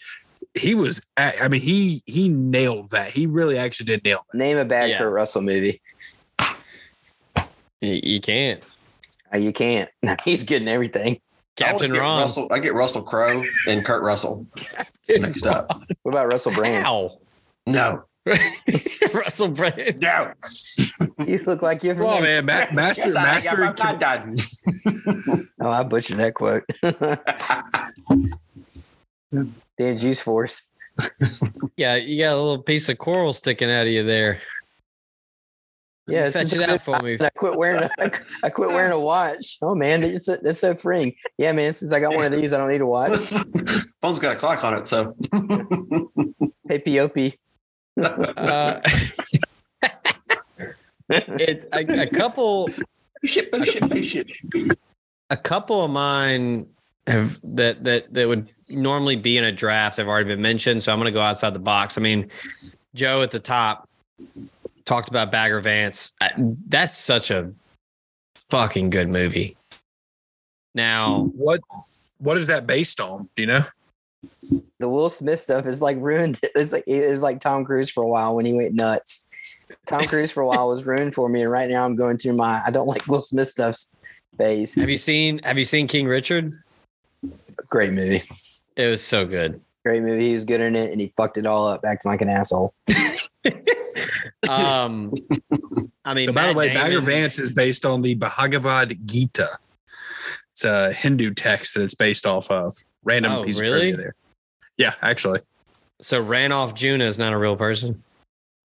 He was. I mean, he he nailed that. He really actually did nail that. Name a bad Yeah. Kurt Russell movie. You, you can't. Uh, you can't. He's good in everything. Captain get Ron. Russell, I get Russell Crowe and Kurt Russell mixed up. What about Russell Brand? Ow. No, Russell Brand. no. You look like you're from. Come on, man, Ma- master, Yes, I- master. I'm not done. Oh, I butchered that quote. Damn Juice Force. Yeah, you got a little piece of coral sticking out of you there. Yeah, fetch it out for me. I quit wearing a, I, I quit wearing a watch. Oh man, that's so, that's so freeing. Yeah, man. Since I got one of these, I don't need a watch. Phone's got a clock on it, so Hey, Pop. Uh, it a, a couple shit, shit, shit. a couple of mine have that that that would normally be in a draft have already been mentioned. So I'm going to go outside the box. I mean, Joe at the top talked about Bagger Vance. I, that's such a fucking good movie. Now, What what is that based on? Do you know? The Will Smith stuff is like ruined. It's like it was like Tom Cruise for a while when he went nuts. Tom Cruise for a while was ruined for me, and right now I'm going through my I don't like Will Smith stuff's phase. have you seen have you seen King Richard? Great movie. It was so good. Great movie. He was good in it, and he fucked it all up, acting like an asshole. Um, I mean, So by the Matt way, Bagger Vance is based on the Bhagavad Gita. It's a Hindu text that it's based off of. Random Oh, piece really? of trivia there. Yeah, actually. So Rannulph Junuh is not a real person.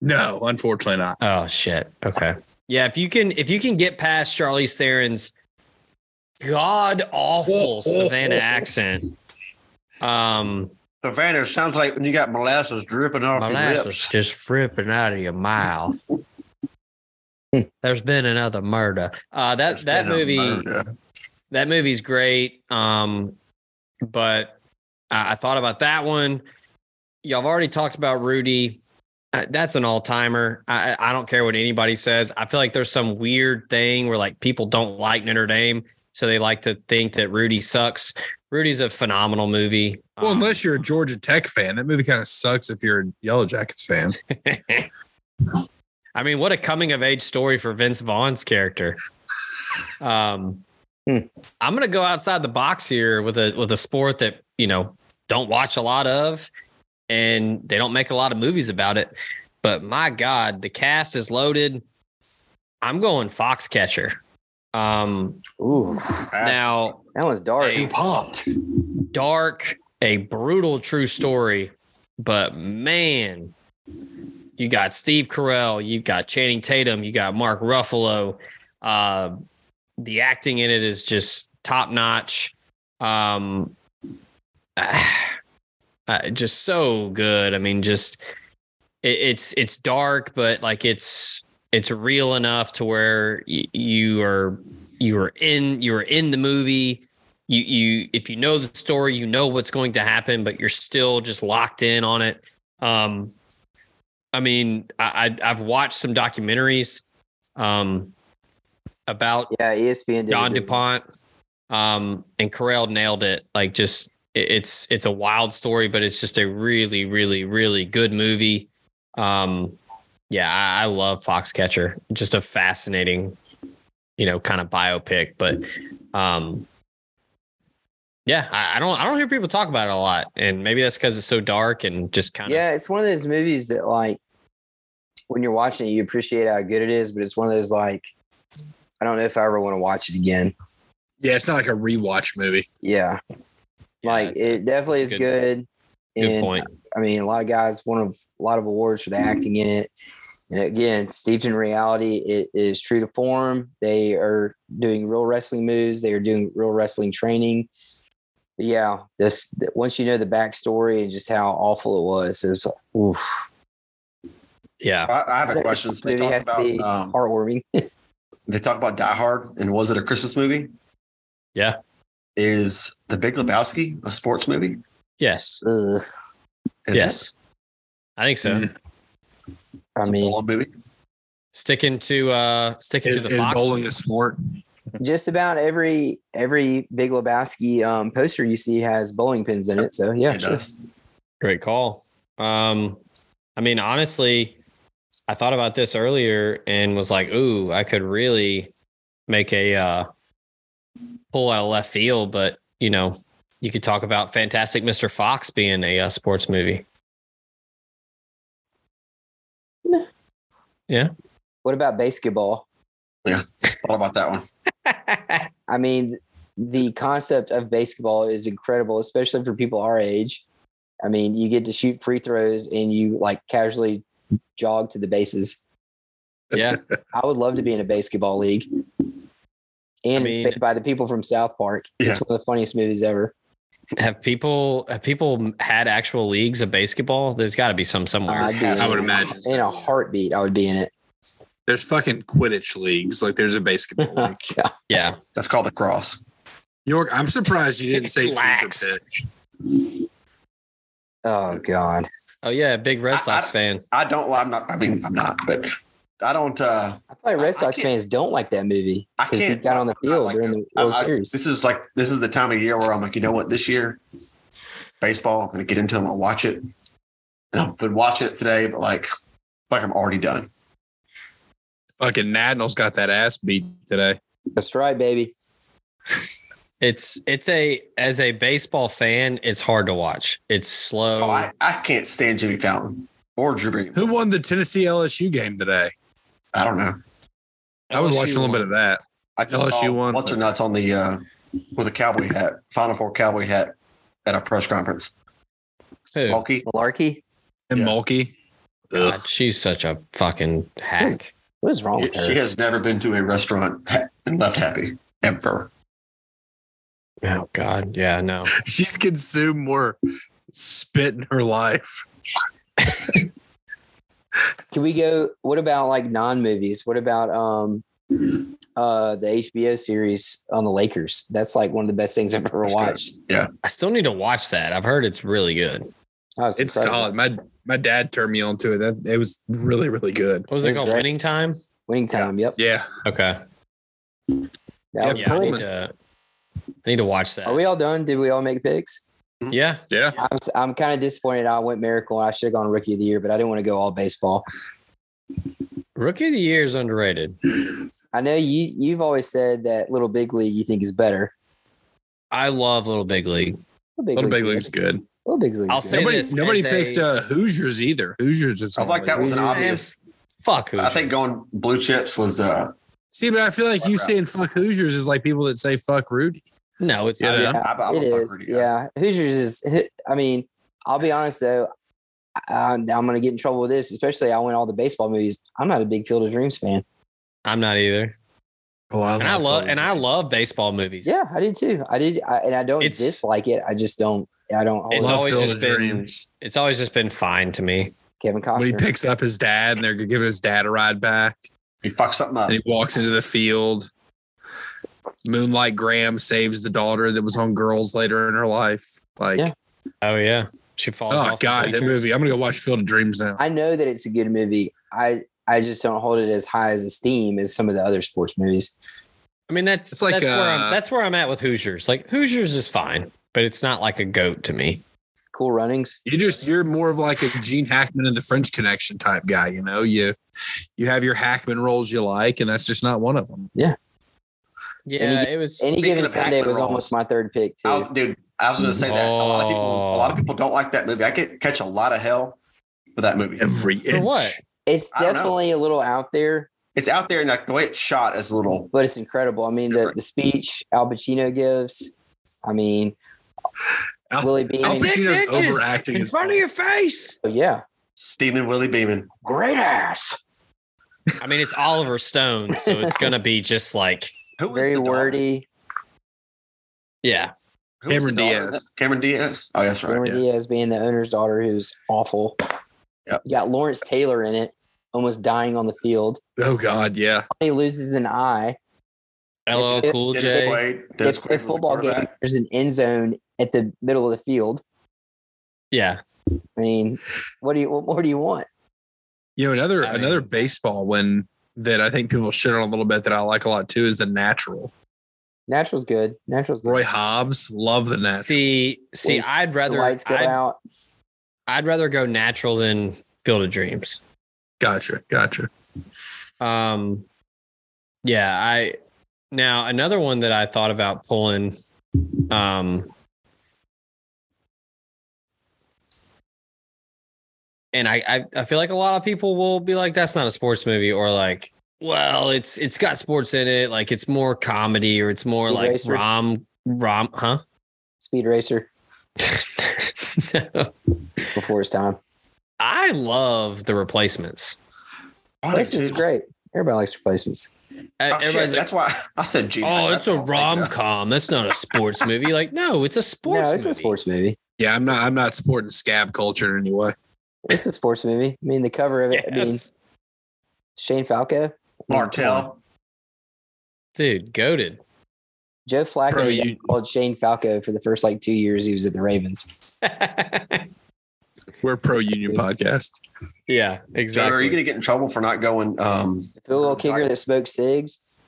No, unfortunately not. Oh shit. Okay. Yeah, if you can if you can get past Charlize Theron's god awful Savannah accent. Um Savannah sounds like when you got molasses dripping off your lips. just dripping out of your mouth. There's been another murder. Uh that There's that movie that movie's great. Um, but I, I thought about that one. Y'all have already talked about Rudy. Uh, that's an all timer. I, I I don't care what anybody says. I feel like there's some weird thing where like people don't like Notre Dame, so they like to think that Rudy sucks. Rudy's a phenomenal movie. Well, Um, unless you're a Georgia Tech fan, that movie kind of sucks if you're a Yellow Jackets fan. I mean, what a coming of age story for Vince Vaughn's character. Um, Hmm. I'm gonna go outside the box here with a with a sport that you know don't watch a lot of, and they don't make a lot of movies about it. But my God, the cast is loaded. I'm going Foxcatcher. Um, Ooh, now that was dark. Hey. pumped. dark, a brutal true story, but man, you got Steve Carell, you got Channing Tatum, you got Mark Ruffalo. Uh, the acting in it is just top notch. Um, uh, just so good. I mean, just it, it's it's dark, but like it's it's real enough to where y- you are you are in you are in the movie. You you if you know the story you know what's going to happen but you're still just locked in on it. Um i mean i, I i've watched some documentaries um about Yeah, ESPN John du Pont um and Carell nailed it. Like just it's it's a wild story but it's just a really really really good movie um yeah i, I love foxcatcher just a fascinating you know kind of biopic but um yeah I, I don't i don't hear people talk about it a lot and maybe that's because it's so dark and just kind of Yeah, it's one of those movies that like when you're watching it, you appreciate how good it is, but it's one of those like I don't know if I ever want to watch it again. Yeah, it's not like a rewatch movie. Yeah, Yeah, like it's- it definitely is a good. good and, point I mean, a lot of guys won a lot of awards for the acting in it. And again, steeped in reality, it is true to form. They are doing real wrestling moves. They are doing real wrestling training. But yeah, this once you know the backstory and just how awful it was, it was oof, yeah I, I have a question. So they movie talk has to about be um, heartwarming. they talk about Die Hard and was it a Christmas movie? Yeah. Is The Big Lebowski a sports movie? yes Ugh. Is yes i think so Mhm. I It's a mean, bowling movie. sticking to uh sticking Is, to the is fox bowling a sport? just about every every Big Lebowski um, poster you see has bowling pins in it. So yeah, it sure. does. Great call. Um, I mean, honestly, I thought about this earlier and was like, "Ooh, I could really make a uh, pull out of left field." But you know, you could talk about Fantastic Mr. Fox being a uh, sports movie. No. Yeah. What about basketball? Yeah, thought about that one. I mean, the concept of basketball is incredible, especially for people our age. I mean, you get to shoot free throws and you like casually jog to the bases. Yeah. I would love to be in a basketball league. And I it's made by the people from South Park. Yeah. It's one of the funniest movies ever. Have people have people had actual leagues of basketball? There's got to be some somewhere. I'd be I would imagine. In a heartbeat, I would be in it. There's fucking Quidditch leagues. Like there's a basketball oh, league. God. yeah. That's called the cross. York, I'm surprised you didn't say Relax. fever pitch. Oh God. Oh yeah, big Red I- Sox I- fan. I don't. I'm not. I mean, I'm not. But I don't. uh I feel like Red Sox can't- fans don't like that movie I because he can't- got on the I- I field like during the World I- I- Series. This is like this is the time of year where I'm like, you know what? This year, baseball. I'm gonna get into them. I'll watch it. And I've been watching it today, but like, like I'm already done. Fucking Nadnell's got that ass beat today. That's right, baby. It's it's a as a baseball fan, it's hard to watch. It's slow. Oh, I, I can't stand Jimmy Fallon or Drew Brees. Who won the Tennessee LSU game today? I don't know. I was LSU watching a little bit of that. I just LSU saw won. what's her nuts on the uh with a cowboy hat, Final Four cowboy hat at a press conference. Who? Mulkey. Malarkey. And Yeah. Mulkey. God, she's such a fucking hack. What is wrong with her? She has never been to a restaurant and left happy ever. Oh God, yeah, no. She's consumed more spit in her life. Can we go? What about like non movies? What about um uh the HBO series on the Lakers? That's like one of the best things I've ever watched. Yeah. I still need to watch that. I've heard it's really good. Oh, it's It's solid. My my dad turned me on to it. That it was really really good. What was it It's called? great. Winning time. Winning time. Yep. Yeah. Okay. That Yeah, was Yeah, I need to. I need to watch that. Are we all done? Did we all make picks? Yeah. Yeah. I'm, I'm kind of disappointed. I went Miracle. I should have gone Rookie of the Year, but I didn't want to go all baseball. Rookie of the year is underrated. I know you. You've always said that Little Big League you think is better. I love Little Big League. Little Big Little Big League's League's good. Little Big League. I'll say Nobody this nobody as a- picked uh, Hoosiers either. Hoosiers is I like that was an obvious. Fuck who? I think going blue chips was uh See, but I feel like you saying fuck Hoosiers is like people that say fuck Rudy. No, it's Yeah. not. I- I'm a it fuck is. Guy. Yeah, Hoosiers is. I mean, I'll be honest though. I, I'm going to get in trouble with this, especially I went all the baseball movies. I'm not a big Field of Dreams fan. I'm not either. Oh, I And I love and I love baseball movies. Yeah, I did too. I did, I, and I don't It's- dislike it. I just don't. I don't. It's Always, Love always just been Dreams. it's always just been fine to me. Kevin when he picks up his dad and they're giving his dad a ride back, He fucked something up. and he walks into the field. Moonlight Graham saves the daughter that was on Girls later in her life. Like, Yeah. Oh yeah. She falls oh off god, that movie! I'm gonna go watch Field of Dreams now. I know that it's a good movie. I I just don't hold it as high as esteem as some of the other sports movies. I mean that's It's like, that's where uh, I'm that's where I'm at with Hoosiers. Like Hoosiers is fine, but it's not like a goat to me. Cool Runnings. You just you're more of like a Gene Hackman and the French Connection type guy. You know, you you have your Hackman roles you like, and that's just not one of them. Yeah, Any- it was Any Speaking given of Sunday Hackman was roles, almost my third pick too. Oh, dude, I was going to say that a lot of people, a lot of Oh. people don't like that movie. I get catch a lot of hell for that movie. Every for what? it's I don't know. definitely a little out there, It's out there, and like the way it's shot is a little. but it's incredible. I mean, the, the speech Al Pacino gives. I mean, Al- Willie Beamen. Al Pacino's overacting in front of your face. Oh, yeah, Stephen Willie Beamen. great ass. I mean, it's Oliver Stone, so it's gonna be just like Who was Very the wordy. yeah. Who Cameron? Diaz. Cameron Diaz. Oh, that's right. Cameron Yeah. Diaz being the owner's daughter, who's awful. Yep. You got Lawrence Taylor in it, almost dying on the field. Oh God, yeah. He loses an eye. LL If- Cool Dennis J. Quaid. Dennis If Quaid the was the football game, there's an end zone at the middle of the field. Yeah. I mean, what do you? What more do you want? You know, another I mean- another baseball one that I think people shit on a little bit that I like a lot too is the Natural. Natural's good. Natural's good. Roy Hobbs, love the Natural. See, see, Waste I'd the rather lights go I'd, out. I'd rather go natural than Field of Dreams. Gotcha, gotcha. Um, yeah, I now another one that I thought about pulling. Um, and I, I I feel like a lot of people will be like, "That's not a sports movie," or like, "Well, it's it's got sports in it, like it's more comedy or it's more Speed like Racer? rom rom, huh?" Speed Racer No. before his time. I love the replacements. Oh, I do Racer's too. great. Everybody likes replacements. Oh, shit, like, that's why I said G. oh, That's it's a what I was thinking rom of. com. That's not a sports movie. Like, no, it's a sports. no, it's movie. a sports movie. Yeah, I'm not. I'm not supporting scab culture in any way. It's a sports movie. I mean, the cover of it. I mean, Yes. Shane Falco, Martell. dude, goaded. Joe Flacco Bro, you- called Shane Falco for the first like two years he was at the Ravens. We're pro union podcast. yeah, Joe, exactly. are you going to get in trouble for not going? Um, The field goal kicker that smoked cigs.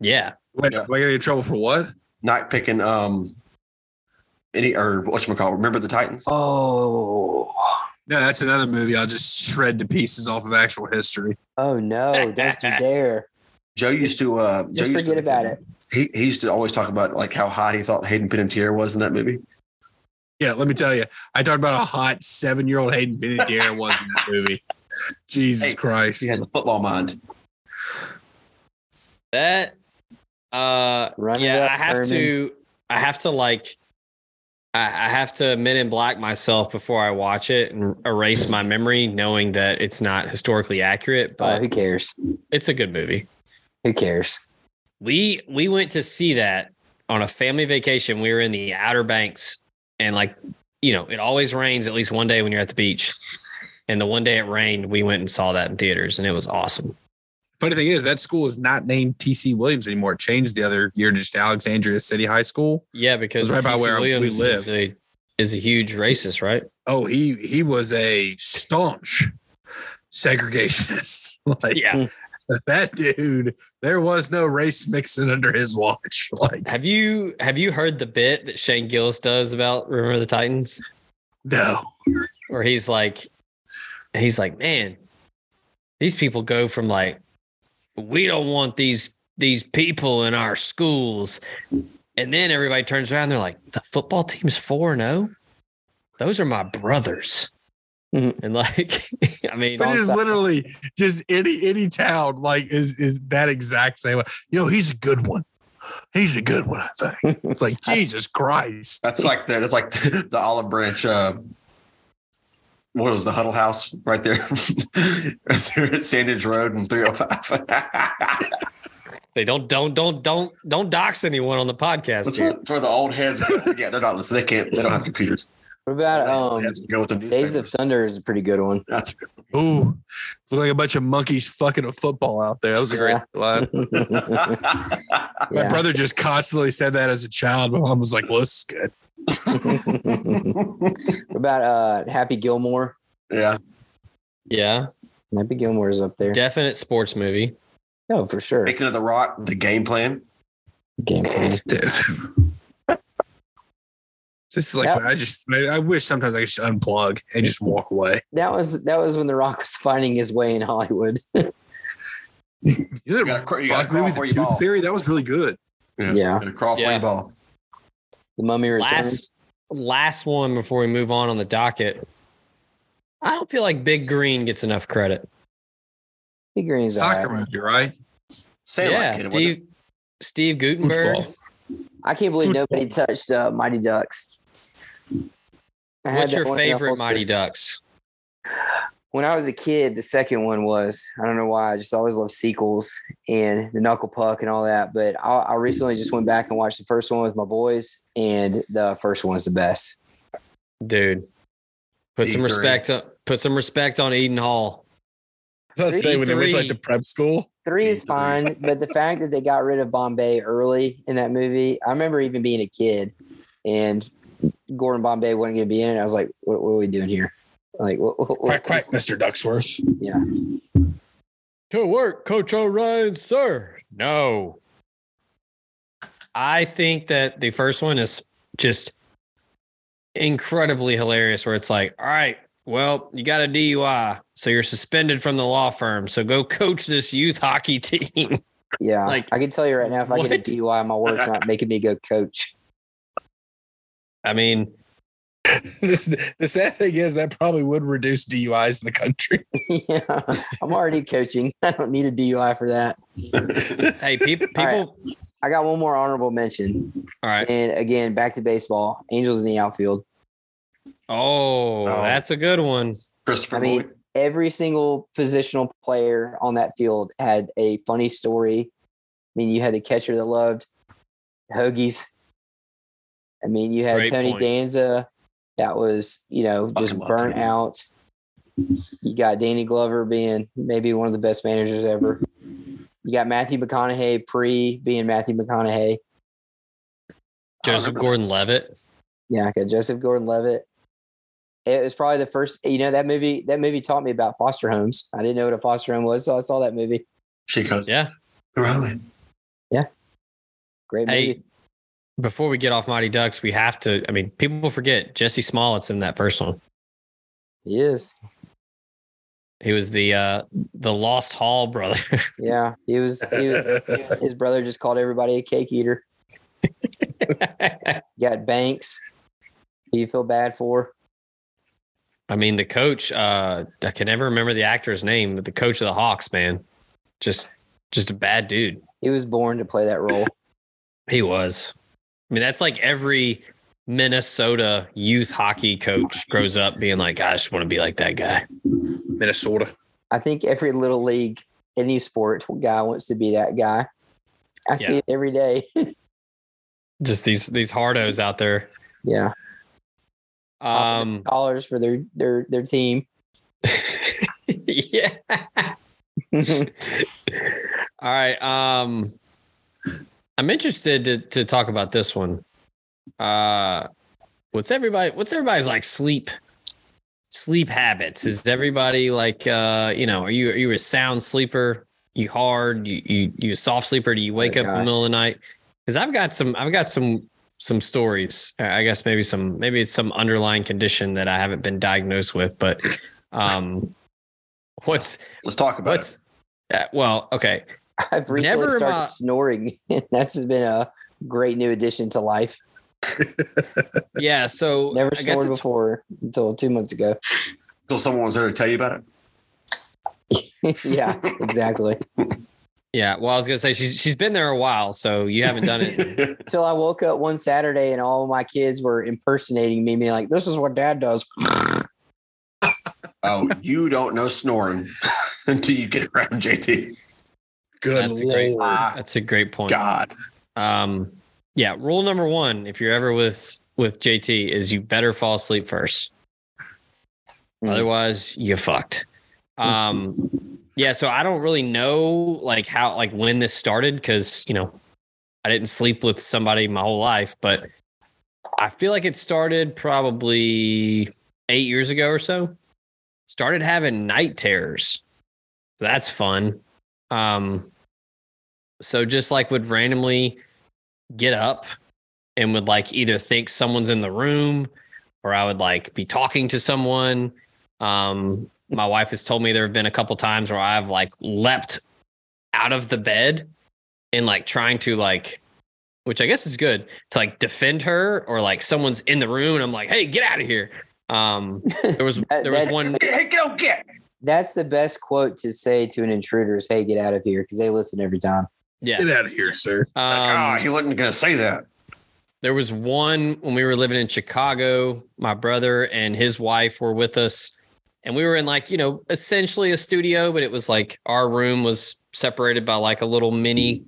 yeah, Wait, Yeah. am I gonna get in trouble for what? not picking um any or what you call remember the Titans? Oh, No, that's another movie. I'll just shred to pieces off of actual history. oh no! Don't you dare! Joe used to uh Joe Just used forget to, about it. He he used to always talk about like how hot he thought Hayden Panettiere was in that movie. Yeah, let me tell you, I talked about how hot seven-year-old Hayden Panettiere was in that movie. Jesus Hey, Christ! He has a football mind. that. Uh, Run yeah, I have Herman. to. I have to like. I, I have to Men in Black myself before I watch it and erase my memory, knowing that it's not historically accurate. Uh, But who cares? it's a good movie. Who cares? We we went to see that on a family vacation. We were in the Outer Banks, and like you know, it always rains at least one day when you're at the beach. And the one day it rained, we went and saw that in theaters, and it was awesome. Funny thing is, that school is not named TC Williams anymore. It changed the other year to just Alexandria City High School. Yeah, because right by where we Williams live. is a is a huge racist, right? Oh, he he was a staunch segregationist. like Yeah. that dude, there was no race mixing under his watch. Like Have you have you heard the bit that Shane Gillis does about Remember the Titans? no. Where he's like, he's like, man, these people go from like, we don't want these these people in our schools, and then everybody turns around, they're like, the football team's four and zero. Those are my brothers, Mhm. and like, I mean, This is side. literally just any any town like is is that exact same way. You know, he's a good one. He's a good one, I think. It's like Jesus Christ. That's like that. It's like the olive branch uh what was the Huddle House right there? right there at Sandage Road and 305. they don't don't don't don't don't dox anyone on the podcast. That's here. where, that's where the old heads go. Yeah, they're not listening. They can't they don't have computers. What about The um, heads go with the Days of newspapers. Thunder is a pretty good one. That's Ooh, look like a bunch of monkeys fucking a football out there. That was a great Yeah. line. My yeah. brother just constantly said that as a child. My mom was like, "Well, this is good." What about uh, Happy Gilmore? yeah. Yeah, Happy Gilmore is up there. definite sports movie. Oh, for sure. Speaking of the rock, the game plan. Game plan. This is like Yep. I just I, I wish sometimes I could just unplug and just walk away. That was that was when The Rock was finding his way in Hollywood. You You got a, cr- you gotta rock crawl movie, The Tooth ball. Fairy, that was really good. Yeah. Gonna crawl Yeah. ball. The Mummy Returns. Last last one before we move on on the docket. I don't feel like Big Green gets enough credit. Big Green's Soccer alright. movie, right? Say yeah, like it, Steve Steve Guttenberg. Football. I can't believe Football. nobody touched uh, Mighty Ducks. I What's your one in a favorite. Mighty Ducks? When I was a kid, the second one was I don't know why I just always loved sequels and the Knuckle Puck and all that. But I, I recently just went back and watched the first one with my boys, and the first one's the best. Dude. Put some D3. respect on put some respect on Eden Hall. I was about say when they went like D3. the prep school. Three is D3. fine, but the fact that they got rid of Bombay early in that movie, I remember even being a kid and Gordon Bombay wasn't going to be in it. I was like, what, what are we doing here? Like, what, what, Quack quack, Mr. Ducksworth. Yeah. To work, Coach O'Ryan, sir. No. I think that the first one is just incredibly hilarious, where it's like, all right, well, you got a DUI, so you're suspended from the law firm. So go coach this youth hockey team. Yeah. Like, I can tell you right now, if I what? get a DUI, my work's not making me go coach. I mean, this, the sad thing is that probably would reduce DUIs in the country. yeah. I'm already coaching. I don't need a DUI for that. hey, people, All right. people. I got one more honorable mention. All right. And again, back to baseball. Angels in the outfield. Oh, Oh. that's a good one. Christopher I mean, Lloyd. every single positional player on that field had a funny story. I mean, you had the catcher that loved hoagies. I mean, you had Great Tony point. Danza that was, you know, just Fucking burnt out. You got Danny Glover being maybe one of the best managers ever. You got Matthew McConaughey pre being Matthew McConaughey. Joseph Gordon Levitt. Yeah, I got Joseph Gordon-Levitt. It was probably the first. You know that movie. That movie taught me about foster homes. I didn't know what a foster home was, so I saw that movie. She goes, Yeah. Around Yeah. Great Hey, movie. Before we get off Mighty Ducks, we have to. I mean, people forget Jussie Smollett's in that first one. He is. He was the uh the Lost Hall brother. Yeah, he was. He was his brother just called everybody a cake eater. Got Banks. Who you feel bad for? I mean, the coach. Uh, I can never remember the actor's name, but the coach of the Hawks, man, just just a bad dude. He was born to play that role. He was. I mean, that's like every Minnesota youth hockey coach grows up being like, I just want to be like that guy. Minnesota. I think every little league, any sport guy wants to be that guy. I see it every day. Just these these hardos out there. yeah, Um, dollars for their their their team. yeah. All right. Um, I'm interested to to talk about this one. Uh, what's everybody? What's everybody's like sleep? Sleep habits. Is everybody like uh, you know? Are you are you a sound sleeper? You hard? You you you a soft sleeper? Do you wake Oh, up in the middle of the night? Because I've got some. I've got some some stories. I guess maybe some maybe it's some underlying condition that I haven't been diagnosed with. But um, what's Let's talk about what's uh, well okay I've recently Never started mi- snoring. That's been a great new addition to life. yeah so Never I snored it's- before until two months ago. Until someone was there to tell you about it. yeah, exactly. yeah well I was gonna say she's she's been there a while so you haven't done it Until I woke up one Saturday and all of my kids were impersonating me, being like, "This is what Dad does." oh, you don't know snoring until you get around JT. Good That's a great- lord. Ah, that's a great point God. um yeah rule number one if you're ever with with JT is you better fall asleep first Mm. otherwise you fucked um yeah so I don't really know like how like when this started because you know I didn't sleep with somebody my whole life but I feel like it started probably eight years ago or so. Started having night terrors. So that's fun. Um, so just like would randomly get up and would like either think someone's in the room or I would like be talking to someone. Um, my wife has told me there have been a couple times where I've like leapt out of the bed and like trying to like which I guess is good to like defend her or like someone's in the room and I'm like, hey, get out of here. Um, there was That- there was that- one Hey, get out, get. That's the best quote to say to an intruder is, "Hey, get out of here," because they listen every time. yeah. Get out of here, sir. Like, ah, Um, he wasn't going to say that. there was one when we were living in Chicago. My brother and his wife were with us, and we were in like you know essentially a studio, but it was like our room was separated by like a little mini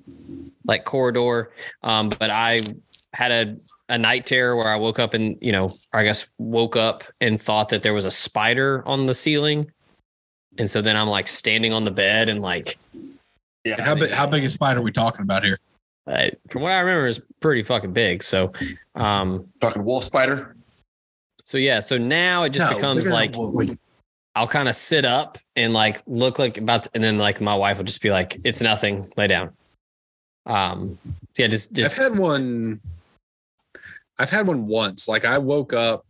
like corridor. Um, but I had a a night terror where I woke up and you know I guess woke up and thought that there was a spider on the ceiling, and so then I'm like standing on the bed and like Yeah. How big? How big a spider are we talking about here? uh, from what I remember is pretty fucking big. So, um, Talking wolf spider. so yeah, so now it just No, becomes like than a wolf. I'll kind of sit up and like look like about, to, and then like my wife will just be like, "It's nothing, lay down." Um, yeah, just, I've had one. I've had one once. Like I woke up,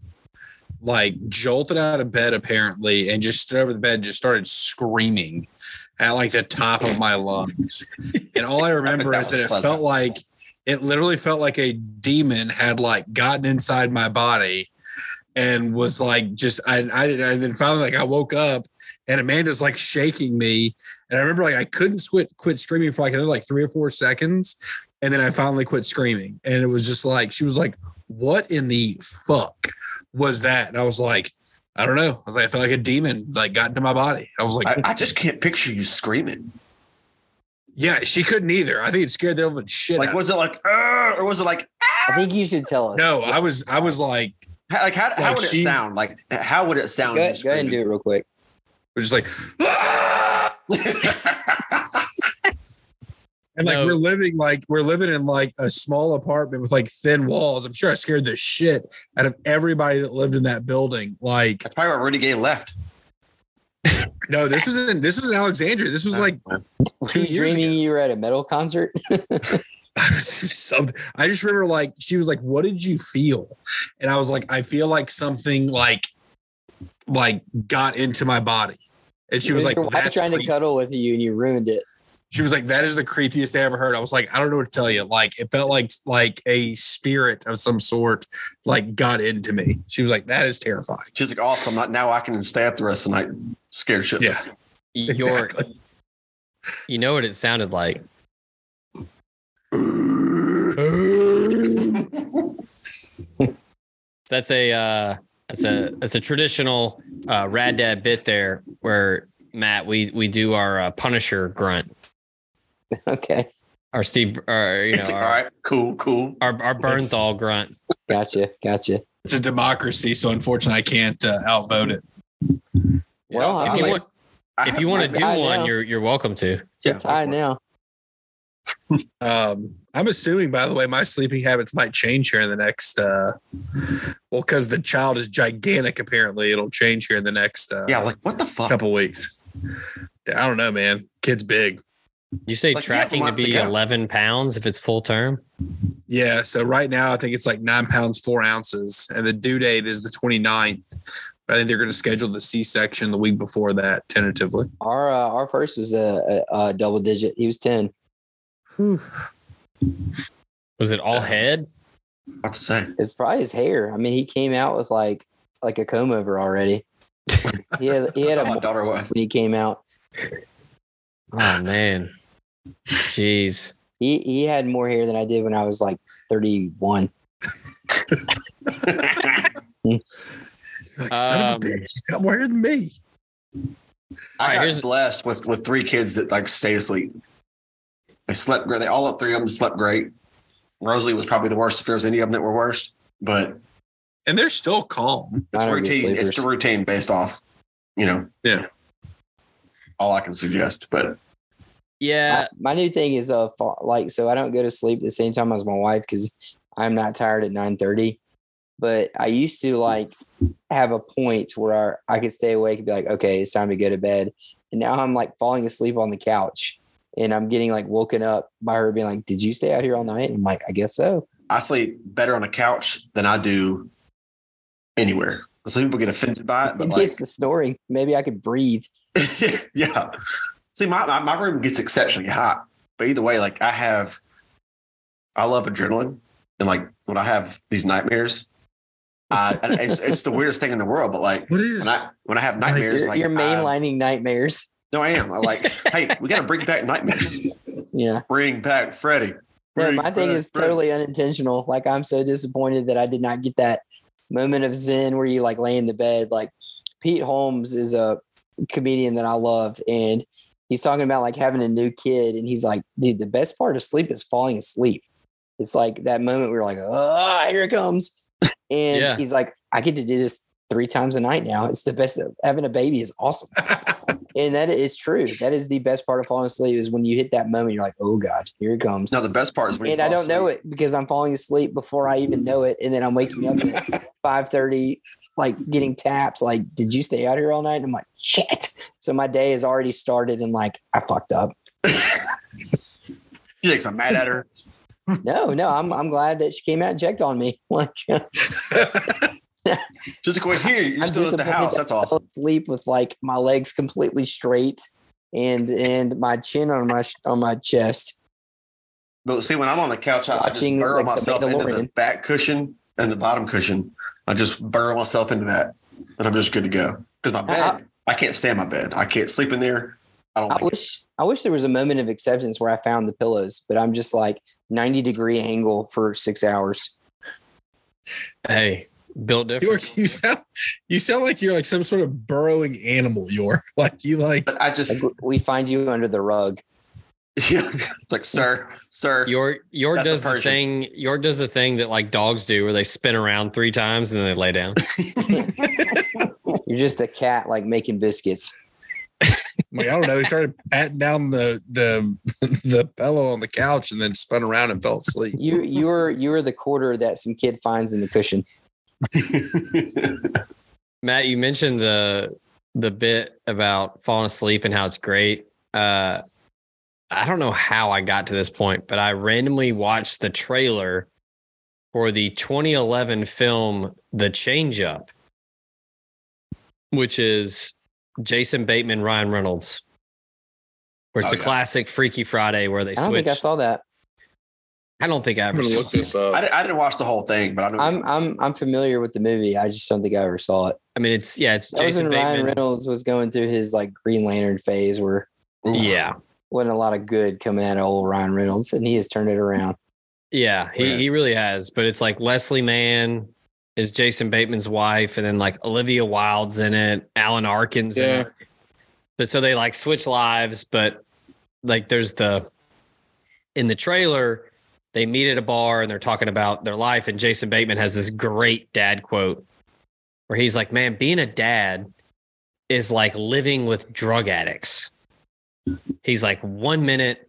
like jolted out of bed apparently, and just stood over the bed, and just started screaming at like the top of my lungs. And all I remember that is that it pleasant. felt like it literally felt like a demon had like gotten inside my body and was like just I I and then finally like I woke up and Amanda's like shaking me and I remember like I couldn't quit quit screaming for like another like three or four seconds and then I finally quit screaming and it was just like she was like what in the fuck was that and I was like I don't know. I was like, I felt like a demon like got into my body. I was like, I, I just can't picture you screaming. yeah, she couldn't either. I think it scared the living shit. Like, out was it like, or was it like, I think you should tell us. no, I was I was like, how- like how, how Like would it sound? Like, how would it sound? Go, you ahead- go ahead and do it real quick. it was just like, "Ah!" and like No. we're living like we're living in like a small apartment with like thin walls. I'm sure I scared the shit out of everybody that lived in that building. Like, That's probably why Rudy Gay left. no, this was in this was in Alexandria. This was like uh, Were Two you years dreaming you were at a metal concert? I was something. I just remember like she was like, "What did you feel?" And I was like, "I feel like something like like got into my body." And she was like, Your wife "That's trying to cuddle with you and you ruined it. She was like, "That is the creepiest I ever heard." I was like, "I don't know what to tell you." Like it felt like like a spirit of some sort like got into me. She was like, "That is terrifying." She's like, awesome. Not now. I can stay up the rest of the night scared shitless. Your, Exactly. you know what it sounded like. That's a uh, that's a that's a traditional uh, rad dad bit there where Matt we we do our uh, Punisher grunt, Okay. our Steve, or you know, like, our, all right, cool, cool. our our Bernthal grunt. Gotcha. Gotcha. It's a democracy, so unfortunately, I can't uh, outvote it. Well, so I If you like- want, if you want to do one, know. you're you're welcome to. yeah, It's high now. Um, I'm assuming, by the way, my sleeping habits might change here in the next. Uh, well, because the child is gigantic, apparently it'll change here in the next uh, yeah, like what the fuck? couple weeks. I don't know, man. Kid's big. You say Like, we have a tracking to month to be go. 11 pounds if it's full term. Yeah. So right now, I think it's like nine pounds, four ounces, and the due date is the 29th. But I think they're going to schedule the C section the week before that, tentatively. Our uh, our first was a, a, a double digit. He was ten. Was it all So- head? What to say? It's probably his hair. I mean, he came out with like like a comb over already. He had he had a my daughter was. when he came out. Oh man. Jeez. He he had more hair than I did when I was like thirty one. Like, son of a Um, bitch, he's got more hair than me. I Alright, got here's- blessed with with three kids that like stayed asleep. They slept great. They all up three of them slept great. Rosalie was probably the worst if there was any of them that were worse. But And they're still calm. it's Mine routine. It's the routine based off, you know. Yeah. All I can suggest. But Yeah. my, my new thing is uh fa- like so I don't go to sleep at the same time as my wife because I'm not tired at nine thirty. But I used to like have a point where I I could stay awake and be like, okay, it's time to go to bed. And now I'm like falling asleep on the couch and I'm getting like woken up by her being like, Did you stay out here all night? And I'm like, I guess so. I sleep better on a couch than I do anywhere. Some people get offended by it, but Maybe like it's the snoring. Maybe I could breathe. yeah. See, my, my my room gets exceptionally hot, but either way, like I have, I love adrenaline, and like when I have these nightmares, uh, it's it's the weirdest thing in the world. But like What is when I when I have nightmares, You're, like you're I- mainlining nightmares. no, I am. I like, hey, we got to bring back nightmares. Yeah. Bring back Freddy. No, Bring my thing is Freddy. totally unintentional. Like I'm so disappointed that I did not get that moment of zen where you like lay in the bed. Like Pete Holmes is a comedian that I love, and he's talking about like having a new kid, and he's like, dude, the best part of sleep is falling asleep. It's like that moment where you're like, oh, here it comes. And Yeah. he's like, I get to do this three times a night now. It's the best. Having a baby is awesome. and that is true. That is the best part of falling asleep is when you hit that moment, you're like, oh God, here it comes Now the best part is when you and I don't know it because I'm falling asleep before I even know it, and then I'm waking up at five thirty, like getting taps. Like, did you stay out here all night? And I'm like, shit. So my day has already started, and like I fucked up. She thinks I'm mad at her. No, no, I'm I'm glad that she came out and checked on me. Like, She's like, wait, here, you're I'm still at the house. That's awesome. Asleep with like my legs completely straight and and my chin on my on my chest. But see, when I'm on the couch, I, I just burrow like, myself into the back cushion and the bottom cushion. I just burrow myself into that, and I'm just good to go. Because my bed, I- I, can't stand my bed. I can't sleep in there. I don't I like it. wish I wish there was a moment of acceptance where I found the pillows, but I'm just like 90 degree angle for six hours. Hey, built different. York, you sound you sound like you're like some sort of burrowing animal, York. Like you like But I just Like, we find you under the rug. yeah, like sir, sir. York York does the thing. York does the thing that like dogs do, where they spin around three times and then they lay down. You're just a cat like making biscuits. like, I don't know. He started patting down the the the pillow on the couch and then spun around and fell asleep. You you were you were the quarter that some kid finds in the cushion. Matt, you mentioned the the bit about falling asleep and how it's great. Uh, I don't know how I got to this point, but I randomly watched the trailer for the 2011 film The Change Up, which is Jason Bateman, Ryan Reynolds, where it's Oh, a yeah. classic Freaky Friday where they I don't switch. think I saw that. I don't think I ever gonna saw this up. I, I didn't watch the whole thing, but I know. I'm I'm I'm familiar with the movie. I just don't think I ever saw it. I mean, it's yeah, it's That was Jason when Ryan Reynolds was going through his like Green Lantern phase where Oof. Yeah, wasn't a lot of good coming out of old Ryan Reynolds, and he has turned it around. Yeah, he, he really has. But it's like Leslie Mann is Jason Bateman's wife, and then like Olivia Wilde's in it, Alan Arkin's in Yeah. it. But so they like switch lives, but like there's the in the trailer, they meet at a bar and they're talking about their life, and Jason Bateman has this great dad quote where he's like, Man, being a dad is like living with drug addicts. He's like, one minute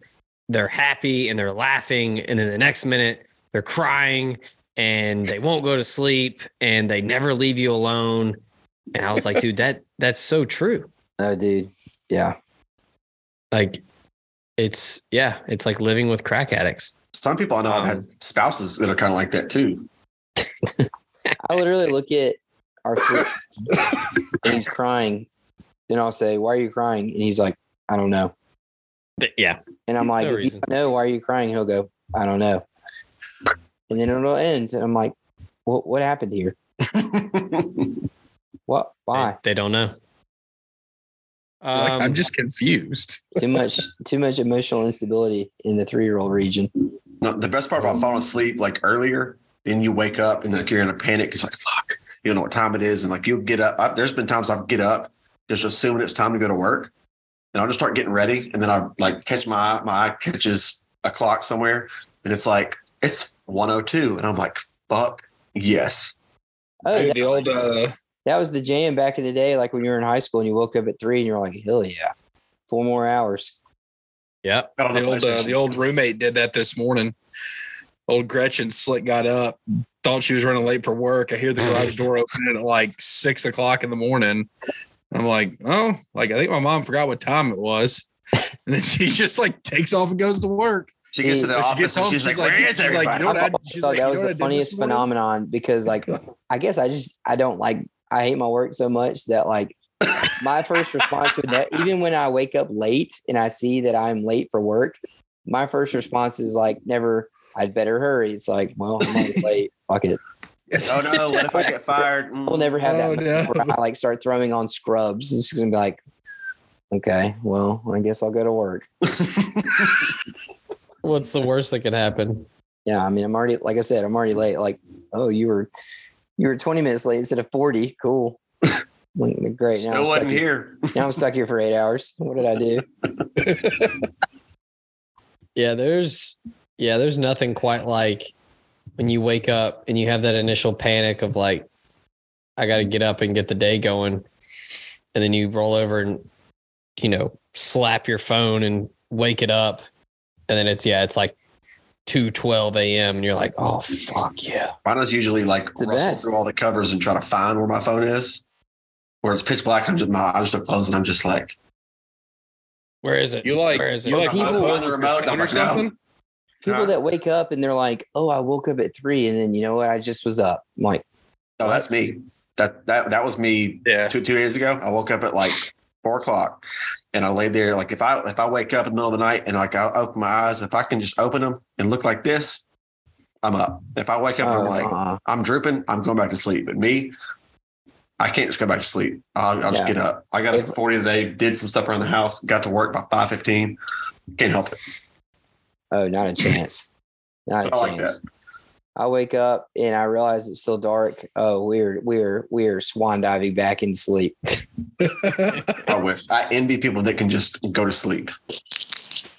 they're happy and they're laughing, and then the next minute they're crying and they won't go to sleep and they never leave you alone. And I was like, dude, that that's so true. Oh, dude, yeah. Like it's yeah, it's like living with crack addicts. Some people I know have had um, spouses that are kind of like that too. I literally look at our and he's crying. Then I'll say, "Why are you crying?" And he's like, "I don't know." Th- Yeah. And I'm No like, if "You know why are you crying?" He'll go, "I don't know." And then it'll end, and I'm like, "What? What happened here? What? Why? they don't know. Like, Um, I'm just confused. Too much? Too much emotional instability in the three year old region." No, the best part about falling asleep like earlier, then you wake up and like you're in a panic. It's like fuck, you don't know what time it is, and like you'll get up. I, there's been times I'll get up just assuming it's time to go to work, and I'll just start getting ready, and then I like catch my eye, my eye catches a clock somewhere, and it's like it's 102, and I'm like fuck yes. Oh, Hey, that, the old uh that was the jam back in the day, like when you were in high school and you woke up at three and you're like, "Hell yeah, four more hours." yep. Got on the old uh, the old roommate did that this morning. Old Gretchen slick got up, thought she was running late for work. I hear the garage door opening at like six o'clock in the morning. I'm like, oh, like I think my mom forgot what time it was. And then she just like takes off and goes to work. She gets to the When she office gets and home, she's, she's like, like- "Where is she's like, everybody?" you know I I- thought that like, you was know the funniest phenomenon because, like, I guess I just I don't like I hate my work so much that like my first response would ne- even when I wake up late and I see that I'm late for work, my first response is like never. I'd better hurry. It's like, well, I'm late. Fuck it. Oh no, what if I get fired? Mm. We'll never have that Oh, moment where. I like start throwing on scrubs. It's gonna be like, okay, well, I guess I'll go to work. What's the worst that could happen? Yeah, I mean, I'm already like I said, I'm already late. Like, oh, you were you were 20 minutes late instead of 40. Cool. Like, Great. Now Still I'm, stuck wasn't here. here. now I'm stuck here for eight hours. What did I do? Yeah, there's yeah, there's nothing quite like when you wake up and you have that initial panic of like, I got to get up and get the day going, and then you roll over and you know slap your phone and wake it up, and then it's yeah, it's like two twelve a.m. and you're like, oh fuck yeah, Mine is usually like the rustle best. through all the covers and try to find where my phone is. Where it's pitch black, I'm just my eyes are closed and I'm just like, where is it? You like where is it? you like People- people Find the remote, or like, no. Something? People Huh? that wake up and they're like, oh, I woke up at three, and then you know what? I just was up. I'm like, no, that's me. That that that was me Yeah. two two days ago. I woke up at like four o'clock, and I laid there. Like if I if I wake up in the middle of the night and like I open my eyes, if I can just open them and look like this, I'm up. If I wake up and oh, I'm like uh-uh. I'm drooping, I'm going back to sleep. But me, I can't just go back to sleep. I'll, I'll just get up. I got up If- at 40 today, did some stuff around the house, got to work by 5:15. Can't help it. Oh, not a chance. Not a I like chance. I wake up and I realize it's still dark. Oh, we're we're we're swan diving back into sleep. I wish. I envy people that can just go to sleep.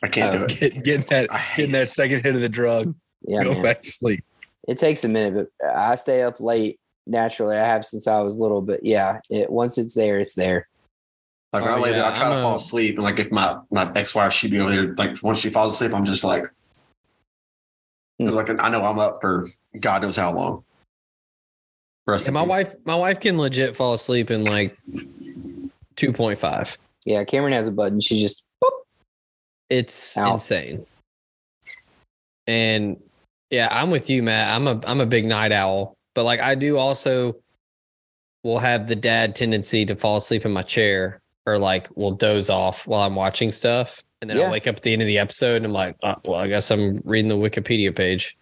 I can't do oh. it. Get, getting that I getting that second hit of the drug, Yeah, go man. back to sleep. it takes a minute, but I stay up late naturally. I have since I was little, but yeah, it once it's there, it's there. Like Oh, I lay there, yeah, I try I'm to fall asleep, and like if my my ex wife she'd be over there, like once she falls asleep, I'm just like. Hmm. 'cause, like I know I'm up for God knows how long. Rest Yeah, my peace. wife, my wife can legit fall asleep in like two point five. Yeah, Cameron has a button. She just boop. It's Ow. insane. And yeah, I'm with you, Matt. I'm a I'm a big night owl, but like I do also will have the dad tendency to fall asleep in my chair or like will doze off while I'm watching stuff. And then Yeah. I wake up at the end of the episode and I'm like, oh, well, I guess I'm reading the Wikipedia page.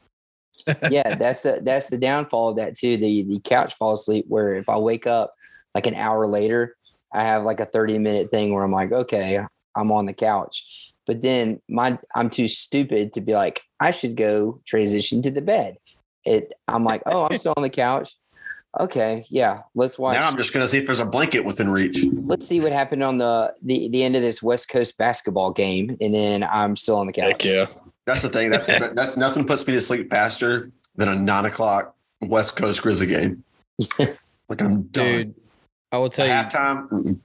yeah, that's the that's the downfall of that too. The the couch fall asleep where if I wake up like an hour later, I have like a 30 minute thing where I'm like, okay, I'm on the couch. But then my I'm too stupid to be like, I should go transition to the bed. It I'm like, oh, I'm still on the couch. Okay, yeah, let's watch. Now I'm just gonna see if there's a blanket within reach. let's see what happened on the, the the end of this West Coast basketball game, and then I'm still on the couch. yeah. That's the thing. That's that's nothing puts me to sleep faster than a nine o'clock West Coast Grizzly game. like I'm done. Dude, I will tell you halftime. mm-mm.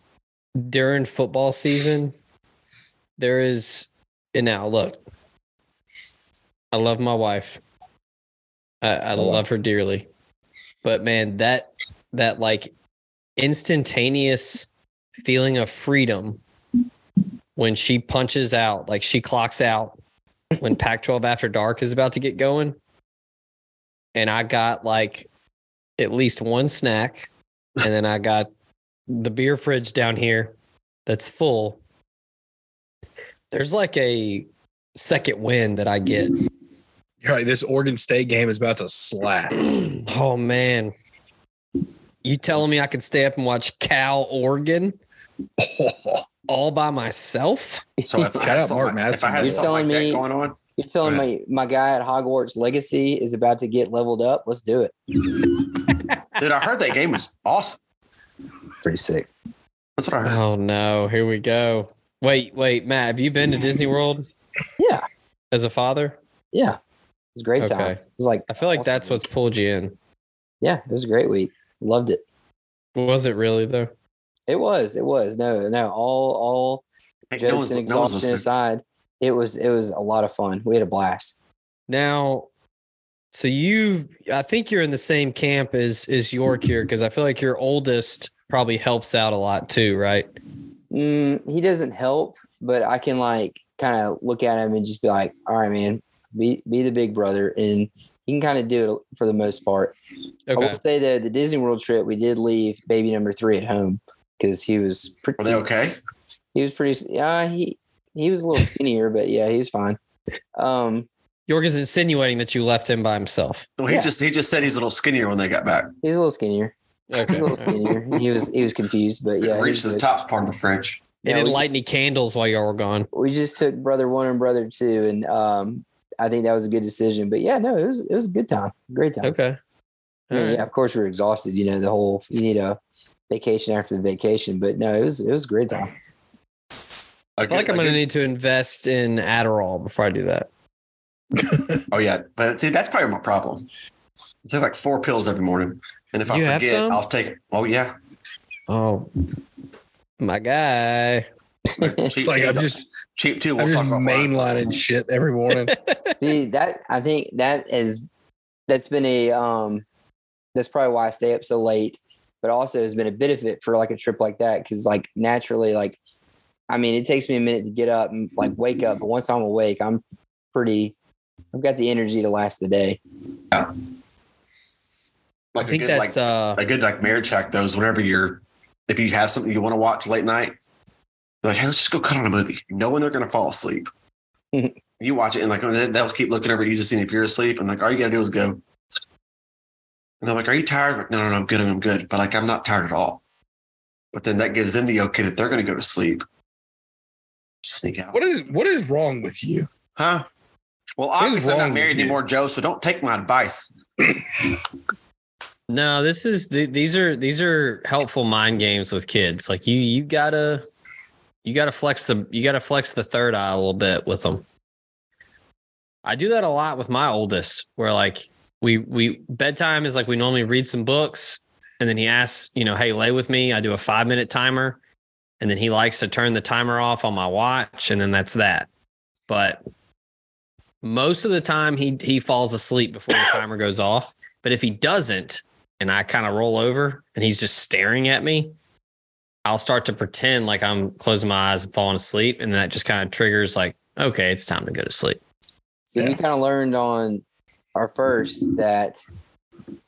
during football season, there is and now look. I love my wife. I, I oh, love her dearly. But man, that that like instantaneous feeling of freedom when she punches out, like she clocks out when Pac 12 After Dark is about to get going. And I got like at least one snack. And then I got the beer fridge down here that's full. There's like a second wind that I get. You're right. This Oregon State game is about to slap. oh man. You telling me I could stay up and watch Cal Oregon all by myself? So if I Shout had out Mark like, if I had You're telling like me- going on, You're telling me my guy at Hogwarts Legacy is about to get leveled up? Let's do it. dude, I heard that game was awesome. Pretty sick. That's what I heard. Oh no, here we go. Wait, wait, Matt, have you been to Disney World Yeah, as a father? yeah, it was a great time. It was like I feel like awesome. that's what's pulled you in. Yeah, it was a great week. Loved it. Was it really though? It was. It was. No, no. All all Hey, jokes one's- and exhaustion aside, it was it was a lot of fun. We had a blast. Now, so you, I think you're in the same camp as as York here because I feel like your oldest probably helps out a lot too, right? Mm, he doesn't help, but I can like kind of look at him and just be like, "All right, man, be be the big brother," and he can kind of do it for the most part. I Okay. will say that the Disney World trip, we did leave baby number three at home because he was pretty. Were they okay? He was pretty. Yeah, he he was a little skinnier, but yeah, he was fine. Um, York is insinuating that you left him by himself. Well, he Yeah. just he just said he's a little skinnier when they got back. he's a little skinnier. He's a little skinnier. He was he was confused, but yeah, he Reached to the good. top part of the French. He Yeah, didn't light just- any candles while y'all were gone. we just took brother one and brother two, and um, I think that was a good decision. But yeah, no, it was it was a good time, great time. Okay. I mean, All right. yeah, of course we are exhausted. You know, the whole you need a vacation after the vacation, but no, it was it was a great time. I feel like I'm going to need to invest in Adderall before I do that. Oh yeah, but see, that's probably my problem. I take like four pills every morning, and if You I forget. I'll take. Oh yeah, Oh, my guy. cheap, like I'm just cheap too. I'm We'll just talk about mainlining shit every morning. See that I think that is that's been a um that's probably why I stay up so late, but also has been a benefit for like a trip like that because like naturally like I mean it takes me a minute to get up and like wake up, but once I'm awake, I'm pretty. I've got the energy to last the day. Like I a think good that's like uh a good like marriage hack. Those whenever you're, if you have something you want to watch late night, you're like, hey, let's just go cut on a movie. You know when they're gonna fall asleep. you watch it and like they'll keep looking over at you to see if you're asleep, and like all you gotta do is go. And they're like, "Are you tired?" Like, no, no, no, I'm good. I'm good. But like, I'm not tired at all. But then that gives them the okay that they're gonna go to sleep. Sneak out, what is what is wrong with you? huh? Well, obviously I'm not married anymore, Joe. So don't take my advice. No, this is the, these are these are helpful mind games with kids. Like you you gotta you gotta flex the you gotta flex the third eye a little bit with them. I do that a lot with my oldest, where like we we bedtime is like we normally read some books, and then he asks, you know, hey, lay with me. I do a five minute timer, and then he likes to turn the timer off on my watch, and then that's that. But most of the time, he he falls asleep before the timer goes off. But if he doesn't, and I kind of roll over and he's just staring at me, I'll start to pretend like I'm closing my eyes and falling asleep. And that just kind of triggers like, okay, it's time to go to sleep. So we kind of learned on our first that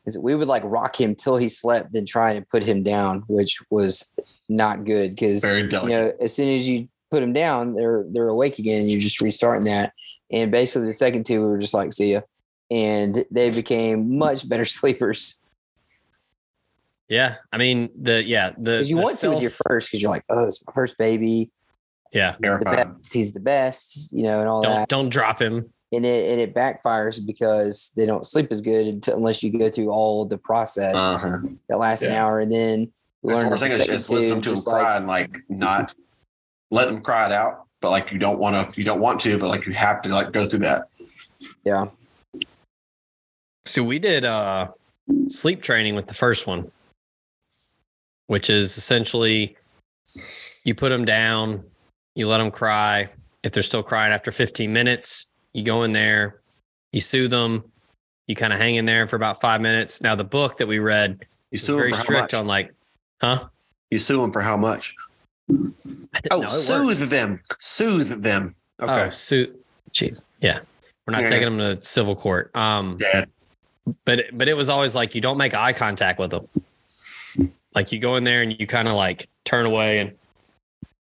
is that we would like rock him till he slept, then try and put him down, which was not good because you know as soon as you put them down, they're they're awake again. You're just restarting that. And basically, the second two we were just like, see ya, and they became much better sleepers Yeah. I mean, the, yeah, the, because you the want to with your first because you're like, oh, it's my first baby. yeah. He's the best. He's the best, you know, and all Don't, that. don't drop him. and it and it backfires because they don't sleep as good until, unless you go through all of the process Uh-huh. that lasts an hour, and then we the worst thing is, second is listening two, to them just like- cry and like not let them cry it out, but like you don't want to, you don't want to, but like you have to like go through that. Yeah, So we did uh sleep training with the first one, which is essentially you put them down, you let them cry. If they're still crying after 15 minutes, you go in there, you soothe them, you kind of hang in there for about five minutes. Now the book that we read You is sue very strict on like, huh? You sue them for how much? Oh, No, soothe works. them, soothe them. Oh, Okay, suit. Jeez. Yeah. We're not Yeah. taking them to civil court. Um, Dad. but but it was always like you don't make eye contact with them. Like you go in there and you kind of like turn away and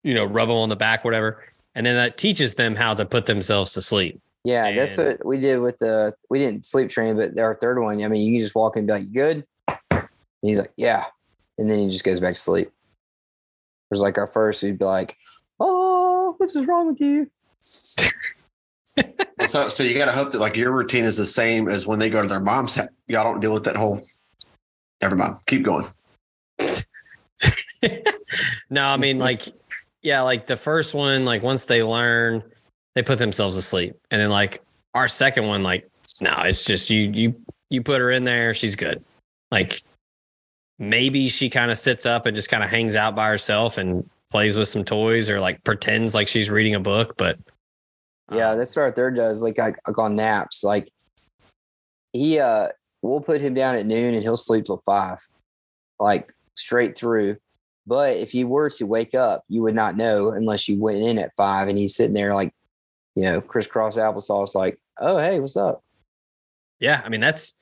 you know rub them on the back, whatever, and then that teaches them how to put themselves to sleep. yeah, that's what we did with the. We didn't sleep train, but our third one. I mean, you can just walk in and be like, "You good?" And he's like, "Yeah," and then he just goes back to sleep. It was like our first. We'd be like, "Oh, what is wrong with you?" so so you got to hope that like your routine is the same as when they go to their mom's house. Y'all don't deal with that whole. Never mind. Keep going. No, I mean like yeah, like the first one, like once they learn, they put themselves to sleep, and then like our second one, like no, it's just you you you put her in there, she's good. Like maybe she kind of sits up and just kind of hangs out by herself and plays with some toys or like pretends like she's reading a book, but Yeah, that's what our third does. Like, like, like on naps, like he, uh, we'll put him down at noon and he'll sleep till five, like straight through. But if you were to wake up, you would not know unless you went in at five and he's sitting there like, you know, crisscross applesauce, like, oh hey, what's up? yeah, I mean that's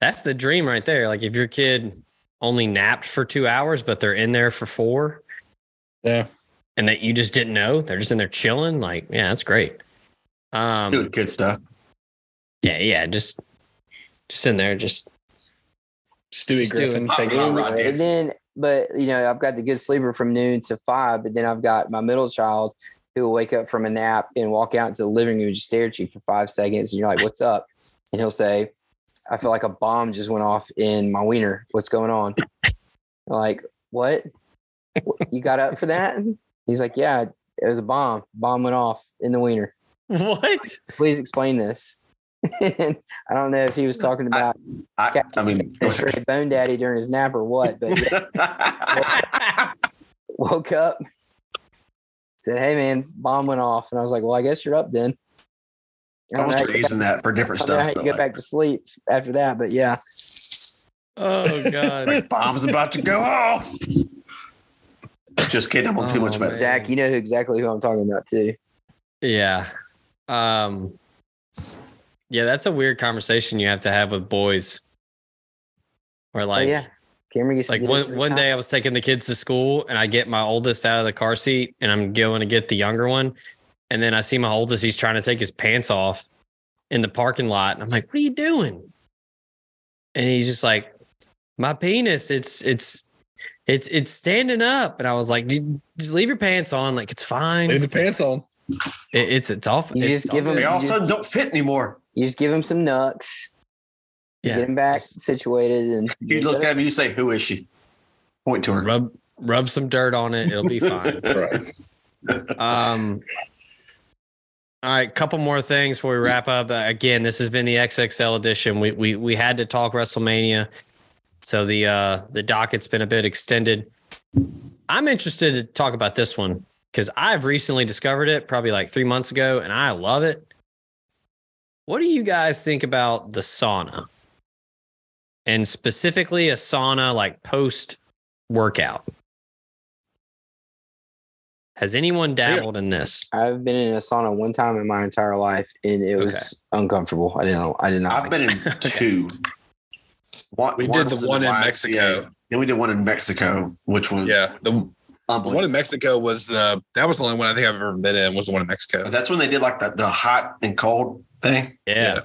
that's the dream right there. Like if your kid only napped for two hours, but they're in there for four, Yeah. and that you just didn't know, they're just in there chilling. Like, yeah, that's great. Um, Doing kid stuff. yeah, yeah, just just in there, just Stewie Just do it. Griffin. Hot Take rod, and then, but you know, I've got the good sleeper from noon to five, but then I've got my middle child who will wake up from a nap and walk out into the living room and just stare at you for five seconds, and you're like, "What's up?" And he'll say, "I feel like a bomb just went off in my wiener. What's going on?" I'm like, what? You got up for that? He's like, "Yeah, it was a bomb. Bomb went off in the wiener. what? Please explain this." And I don't know if he was talking about I, I mean, straight bone daddy during his nap or what, but yeah, woke up, said, "Hey man, bomb went off," and I was like, "Well, I guess you're up then." I I don't will know how start you using that for different back- I don't stuff. how you get like, back to sleep after that, but yeah, Oh god. bomb's about to go off. Just kidding. I'm on too Oh, much man. medicine. Zach, you know exactly who I'm talking about too. Yeah. Um Yeah, that's a weird conversation you have to have with boys. Or oh, like oh, yeah, Cameron gets like do one one time. day I was taking the kids to school and I get my oldest out of the car seat and I'm going to get the younger one. And then I see my oldest, he's trying to take his pants off in the parking lot. And I'm like, what are you doing? And he's just like, my penis, it's it's it's it's standing up. And I was like, just leave your pants on. Like it's fine. Leave the pants on. It, it's it's all. You it's just all give 'em- good. They all of a sudden don't fit anymore. You just give him some nucks, Yeah, get him back just situated, and You look at me, you say, "Who is she?" Point to her. rub rub some dirt on it. It'll be fine. Um. All right, couple more things before we wrap up. Uh, again, this has been the XXL edition. We we we had to talk WrestleMania, so the uh the docket's been a bit extended. I'm interested to talk about this one because I've recently discovered it, probably like three months ago, and I love it. What do you guys think about the sauna, and specifically a sauna like post workout? Has anyone dabbled in this? I've been in a sauna one time in my entire life, and it was uncomfortable. I didn't. Know I did not. I've like been in two. One, We did the one in YMCA, Mexico. Then we did one in Mexico, which was Yeah. The, the one in Mexico was the that was the only one I think I've ever been in was the one in Mexico. That's when they did like the, the hot and cold thing. Yeah.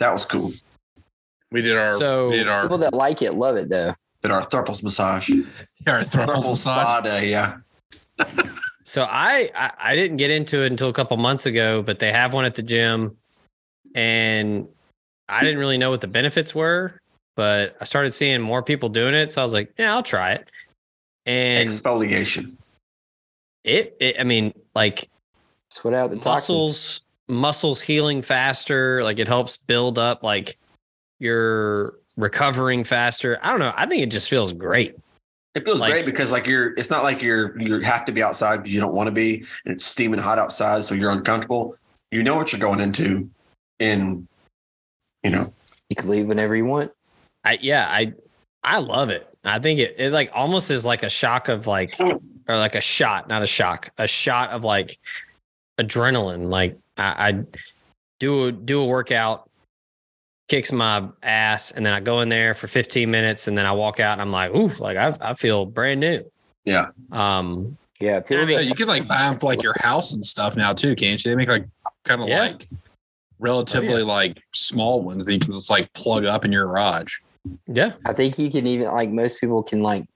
That was cool. We did our So- we did our, People that like it love it though. Did our Therples massage. our thermal Therples massage. spa day, yeah. So I, I I didn't get into it until a couple months ago, but they have one at the gym, and I didn't really know what the benefits were, but I started seeing more people doing it, so I was like, yeah, I'll try it. And Exfoliation. it, it I mean, like Sweat out the toxins. Muscles muscles healing faster, like it helps build up like you're recovering faster. I don't know. I think it just feels great. It feels Like- great because like you're it's not like you're you have to be outside because you don't want to be and it's steaming hot outside so you're uncomfortable. You know what you're going into in you know You can leave whenever you want. I yeah, I I love it. I think it it like almost is like a shock of like or like a shot, not a shock, a shot of like adrenaline. Like I, I do a do a workout, kicks my ass, and then I go in there for 15 minutes, and then I walk out and I'm like, oof, like I I feel brand new. Yeah. Um. Yeah, I mean, you can like buy them for like your house and stuff now too, can't you? They make like kind of Yeah. like relatively like small ones that you can just like plug up in your garage. Yeah. I think you can even like most people can like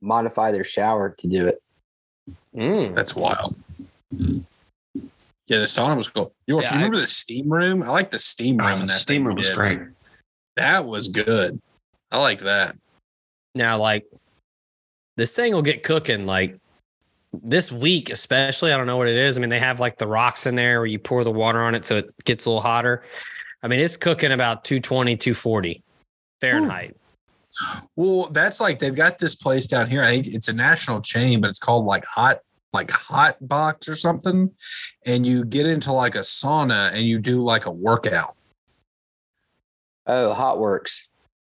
modify their shower to do it. Mm. That's wild. Yeah, the sauna was cool. You, Yeah, you remember the steam room? I like the steam room. oh, the that steam room was did. great. That was good. I like that. Now, like this thing will get cooking like this week, especially. I don't know what it is. I mean, they have like the rocks in there where you pour the water on it so it gets a little hotter. I mean, it's cooking about 220, 240 Fahrenheit. Well, that's like they've got this place down here. I think it's a national chain, but it's called like hot like hot box or something. And you get into like a sauna and you do like a workout. Oh, HOTWORX.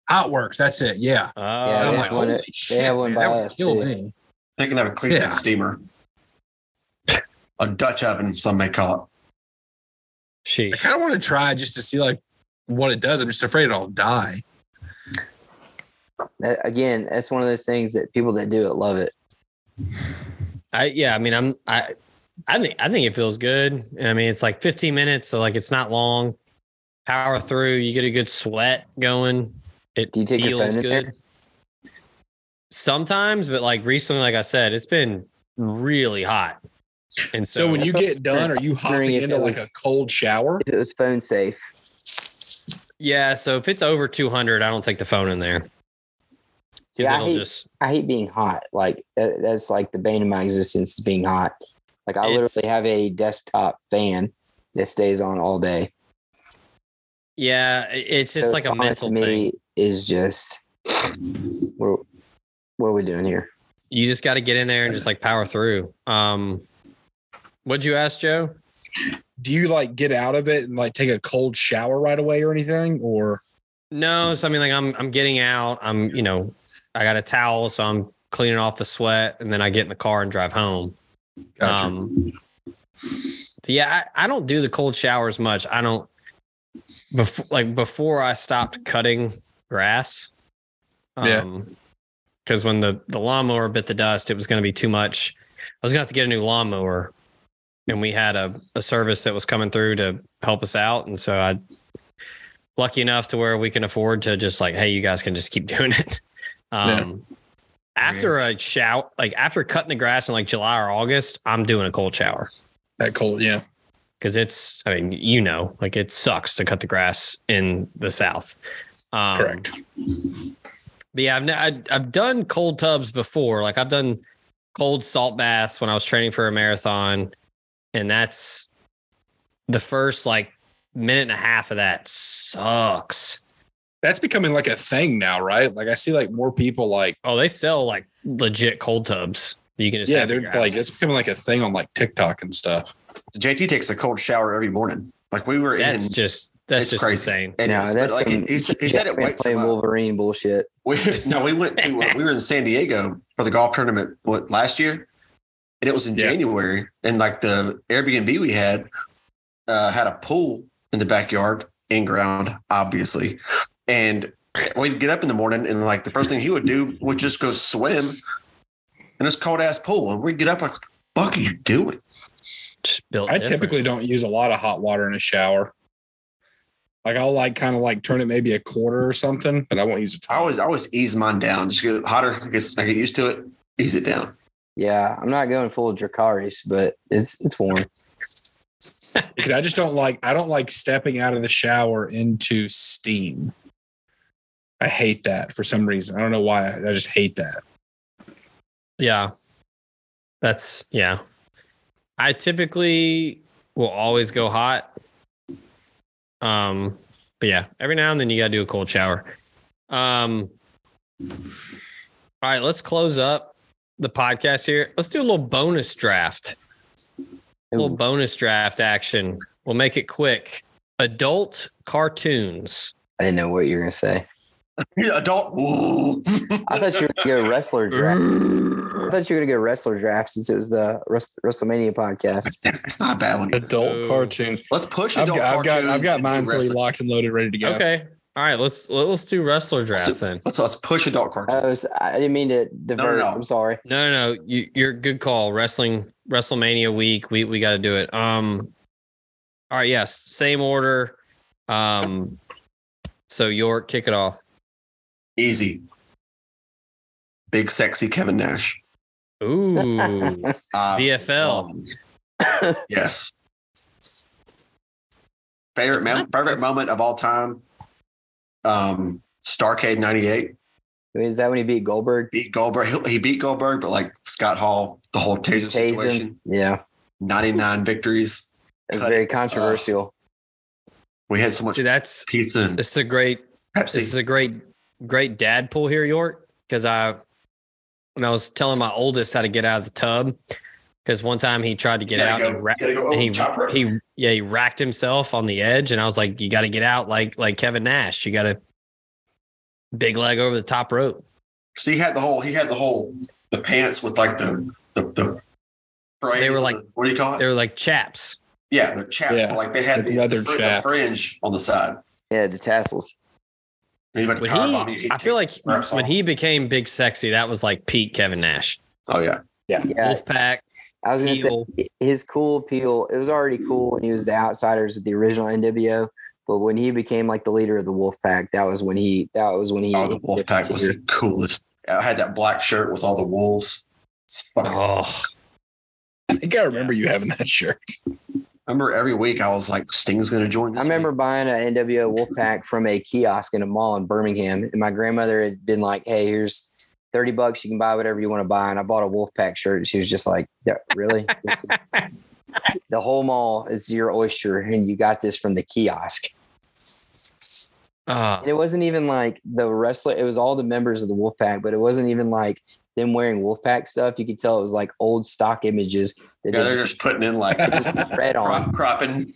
Hot works. That's it. Yeah. Oh, Yeah, I'm they like, have one holy shit, they have one man, by that would us, kill too. me. They can have a clean Yeah. steamer. A Dutch oven, some may call it. I kind of want to try just to see like what it does. I'm just afraid I'll die. Again, that's one of those things that people that do it love it. I yeah, I mean, I'm I I think I think it feels good. I mean, it's like 15 minutes, so like it's not long. Power through, you get a good sweat going. It Do you take your feels phone good. Sometimes, but like recently, like I said, it's been really hot. And so, So, when you get done, are you hopping into it like was- a cold shower? If it was phone safe, yeah, so if it's over 200, I don't take the phone in there. See, Because I it'll hate- just I hate being hot. Like that, that's like the bane of my existence is being hot. Like I It's- literally have a desktop fan that stays on all day. yeah, it's just So like a sauna mental to me thing. is just what, what are we doing here? You just got to get in there and just like power through. Um, what'd you ask, Joe? Do you like get out of it and like take a cold shower right away or anything? Or No, so I mean, like I'm I'm getting out. I'm you know, I got a towel, so I'm cleaning off the sweat, and then I get in the car and drive home. gotcha. Um, so yeah, I, I don't do the cold showers much. I don't before like before I stopped cutting grass. Yeah. Um, because when the the lawnmower bit the dust, it was going to be too much. I was going to have to get a new lawnmower, and we had a a service that was coming through to help us out, and so I lucky enough to where we can afford to just like, hey, you guys can just keep doing it. Um, after a shower, like after cutting the grass in like July or August, I'm doing a cold shower. That cold, yeah. because it's I mean you know like it sucks to cut the grass in the south. Um, Correct. But yeah, I've, I've done cold tubs before. Like I've done cold salt baths when I was training for a marathon, and that's the first like minute and a half of that sucks. That's becoming like a thing now, right? Like I see like more people like Oh, they sell like legit cold tubs. You can just yeah, they're like it's becoming like a thing on like TikTok and stuff. JT takes a cold shower every morning. Like we were that's in. just that's it's just crazy. insane. It No, is, that's but like some he, he said- he said it Batman wakes playing. Wolverine bullshit. We, no, we went to uh, we were in San Diego for the golf tournament what last year, and it was in Yeah. January. And like the Airbnb we had uh, had a pool in the backyard, in ground, obviously. And we'd get up in the morning, and like the first thing he would do would just go swim in this cold ass pool. And we'd get up like, "What the fuck are you doing?" Just built. I different. typically don't use a lot of hot water in a shower. Like I'll like kind of like turn it maybe a quarter or something, but I won't use a I ton. always I always ease mine down, just get hotter. I guess I get used to it, ease it down. Yeah, I'm not going full Dracarys, but it's it's warm. because I just don't like I don't like stepping out of the shower into steam. I hate that for some reason. I don't know why. I, I just hate that. Yeah. That's yeah. I typically will always go hot. Um, but yeah, every now and then you gotta do a cold shower. Um all right, let's close up the podcast here. Let's do a little bonus draft. A little bonus draft action. We'll make it quick. Adult cartoons. I didn't know what you were gonna say. Adult. Ooh. I thought you were gonna go wrestler draft. I thought you were gonna go wrestler draft since it was the WrestleMania podcast. It's not a bad one. Adult Oh. cartoons. Let's push I've adult got, I've got, cartoons I've got mine do pretty wrestling. locked and loaded, ready to go. Okay. All right, let's let's do wrestler draft then. Let's let's push adult cartoons. I was I didn't mean to divert. no. I'm sorry. No, no, no. You, you're a good call. Wrestling, WrestleMania week. We we got to do it. Um, all right. Yes, same order. Um, so York, kick it off. Easy. Big sexy Kevin Nash. Ooh, Uh, VFL. um, yes. Favorite It's mem- favorite moment of all time. Um, Starcade '98 I mean, is that when he beat Goldberg? beat Goldberg. He, he beat Goldberg, but like Scott Hall, the whole taser situation. him. Yeah, 99 victories. it was Cut very it. controversial. We had so much Dude, that's pizza and this is a great this is Pepsi. a great great dad pull here, York. Because I when I was telling my oldest how to get out of the tub, because one time he tried to get out go- and, ra- gotta go and he chopper. he yeah he racked himself on the edge, and I was like, you got to get out like like Kevin Nash. You got to big leg over the top rope. So he had the whole. He had the whole. The pants with like the the the. They were like- the- what do you call it? They were like chaps. Yeah, the chaps. Yeah, like they had like the, leather the, fr- the fringe on the side. Yeah, the tassels. And he went to When power he, he'd I feel like take the straps when he became big sexy, that was like peak Kevin Nash. Oh yeah. Yeah, Wolfpack. I was gonna heel. say his cool appeal. It was already cool when he was the outsiders of the original NWO, but when he became like the leader of the Wolfpack, that was when he. That was when he. Oh, the wolf pack was the coolest. I had that black shirt with all the wolves. It's fucking- Oh, I think I remember you having that shirt. I remember every week I was like, Sting's going to join this. I remember week. buying an NWO Wolfpack from a kiosk in a mall in Birmingham, and my grandmother had been like, "Hey, here's thirty bucks. You can buy whatever you want to buy." And I bought a Wolfpack shirt. She was just like, yeah, "Really? Is- the whole mall is your oyster, and you got this from the kiosk." Ah, And it wasn't even like the wrestler; it was all the members of the Wolfpack, but it wasn't even like them wearing Wolfpack stuff. You could tell it was like old stock images that Yeah, they they're just putting in like red on. crop, cropping,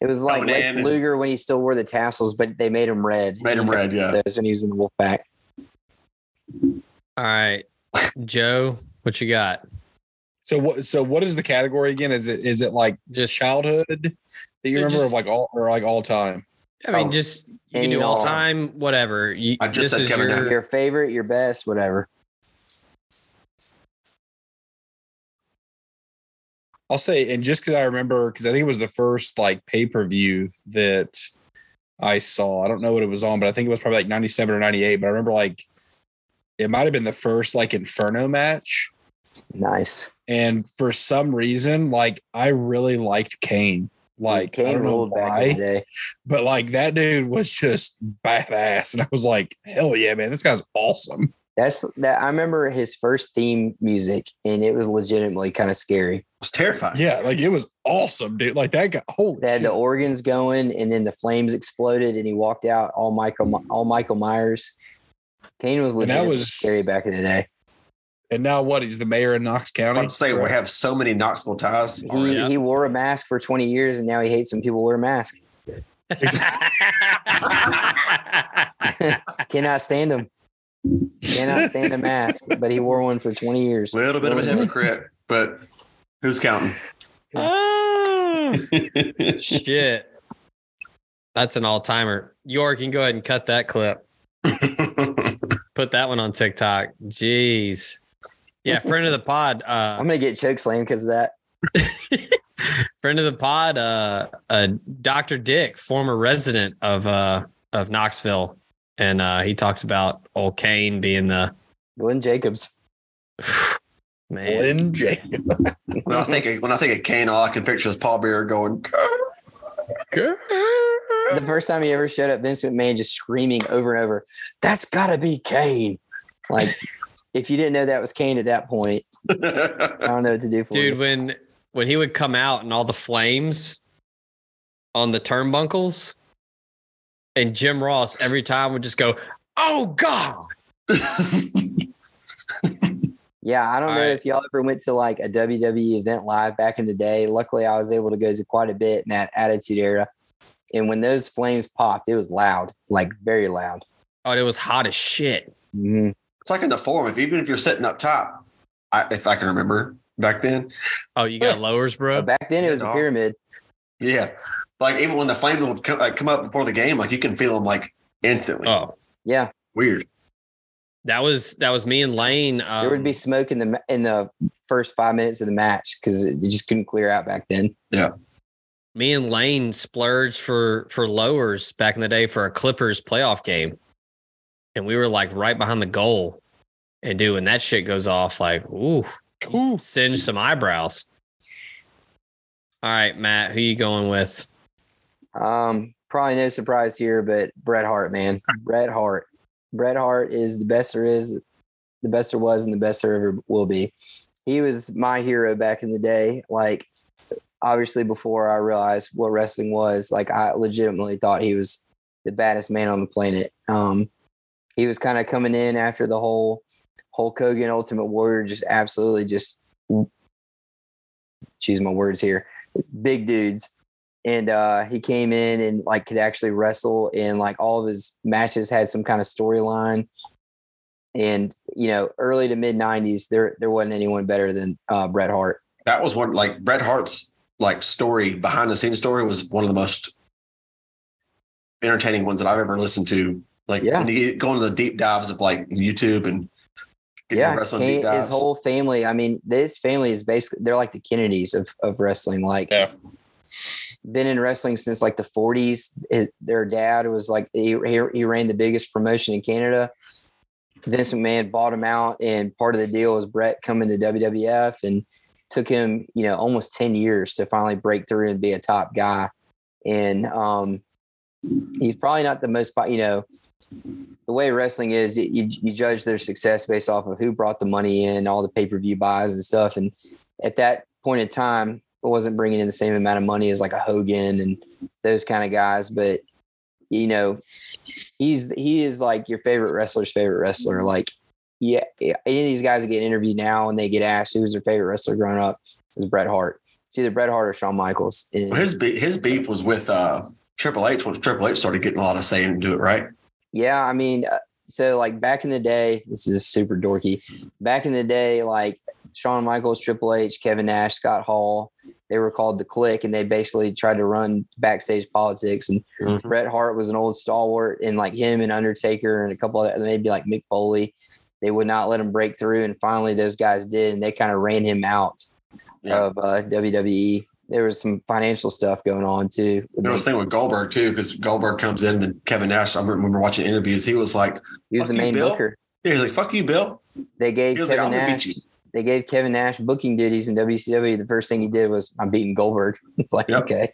It was like Lex. Luger when he still wore the tassels, but they made him red. made them red. Yeah. Those when he was in the Wolfpack. all right, Joe, what you got? So what? So what is the category again? Is it is it like Just childhood that you remember just- of like all or like all time? I mean, Oh. just you can do all all. time, whatever. You, I just this said is Kevin your, Your favorite, your best, whatever. I'll say, and just because I remember, because I think it was the first like pay per view that I saw. I don't know what it was on, but I think it was probably like ninety seven or ninety eight. But I remember like it might have been the first like Inferno match, Nice. And for some reason, like I really liked Kane. Like I don't know ruled back in the why, but like that dude was just badass. And I was like, hell yeah, man, this guy's awesome. That's that. I remember his first theme music, and it was legitimately kind of scary. Was terrifying. Yeah, like it was awesome, dude. Like that guy, holy They had the organs going, and then the flames exploded, and he walked out all Michael, all Michael Myers. Kane was And that was- scary back in the day. And now what? He's the mayor of Knox County. I'm saying we have so many Knoxville ties. He already. Yeah. he wore a mask for twenty years, and now he hates when people wear a mask. Cannot stand him. Cannot stand a mask, but he wore one for twenty years. A little bit of a hypocrite, but who's counting? Ah, shit. That's an all timer. York, you can go ahead and cut that clip. Put that one on TikTok. Jeez. Yeah, friend of the pod. Uh, I'm gonna get choke slammed because of that. friend of the pod, uh, uh, Dr. Dick, former resident of uh, of Knoxville, and uh, he talked about old Kane being the Glenn Jacobs. man. Glenn Jacob. when I think of, when I think of Kane, all I can picture is Paul Bearer going. The first time he ever showed up, Vince McMahon just screaming over and over, "That's got to be Kane!" Like, if you didn't know that was Kane at that point, I don't know what to do for dude you. when when he would come out and all the flames on the turnbuckles and jim ross every time would just go oh god Yeah, I don't know right. if y'all ever went to like a WWE event live back in the day. Luckily, I was able to go to quite a bit in that Attitude Era. And when those flames popped, it was loud, like very loud. oh it was hot as shit Mhm. It's like in the forum. If even if you're sitting up top, I, if I can remember back then, oh you got lowers bro But back then, it was a pyramid. yeah, like even when the flames would come, like, come up before the game, like you can feel them like instantly. oh Yeah, Weird. That was that was me and lane um, there would be smoke in the in the first five minutes of the match because it it just couldn't clear out back then. Yeah. Me and lane splurged for for lowers back in the day for a clippers playoff game and we were like right behind the goal and dude when that shit goes off like ooh Ooh. singe some eyebrows all right matt who you going with Um, probably no surprise here, but Bret Hart, man, Bret Hart. Bret Hart is the best there is, the best there was, and the best there ever will be. He was my hero back in the day. Like, obviously, before I realized what wrestling was, like, I legitimately thought he was the baddest man on the planet. Um, he was kind of coming in after the whole Hulk Hogan Ultimate Warrior, just absolutely just choose my words here, big dudes and uh he came in and like could actually wrestle and like all of his matches had some kind of storyline and you know early to mid 90s there there wasn't anyone better than uh Bret Hart That was one like Bret Hart's like story behind the scenes story was one of the most entertaining ones that I've ever listened to. Like Yeah. when you go into the deep dives of like YouTube and yeah his whole family I mean this family is basically they're like the Kennedys of of wrestling like Yeah. Been in wrestling since like the 40s His- their dad was like he, he, ran the biggest promotion in Canada Vince McMahon bought him out, and part of the deal was Bret coming to WWF, and took him, you know, almost ten years to finally break through and be a top guy. And um, he's probably not the most, you know, the way wrestling is, you, you judge their success based off of who brought the money in, all the pay per view buys and stuff. And at that point in time, it wasn't bringing in the same amount of money as like a Hogan and those kind of guys, but you know, he's he is like your favorite wrestler's favorite wrestler. Like, yeah, any of these guys that get interviewed now and they get asked who was their favorite wrestler growing up, is Bret Hart. It's either Bret Hart or Shawn Michaels. And his be- his beef was with uh, Triple H once Triple H started getting a lot of say and do it right. yeah, I mean, uh, so like back in the day, this is super dorky. Back in the day, like Shawn Michaels, Triple H, Kevin Nash, Scott Hall, they were called the Kliq, and they basically tried to run backstage politics. And Mhm. Bret Hart was an old stalwart, and like him and Undertaker and a couple of maybe like Mick Foley, they would not let him break through. And finally, those guys did, and they kind of ran him out Yeah. of uh, WWE. There was some financial stuff going on too. There was a thing with Goldberg too, because Goldberg comes in and then Kevin Nash. I remember watching interviews. He was like, he was the main Bill. booker. "Yeah, he's like fuck you, Bill." They gave was like, "I'm gonna beat Nash. You." they gave Kevin Nash booking duties in WCW. The first thing he did was I'm beating Goldberg. It's like Yep. okay,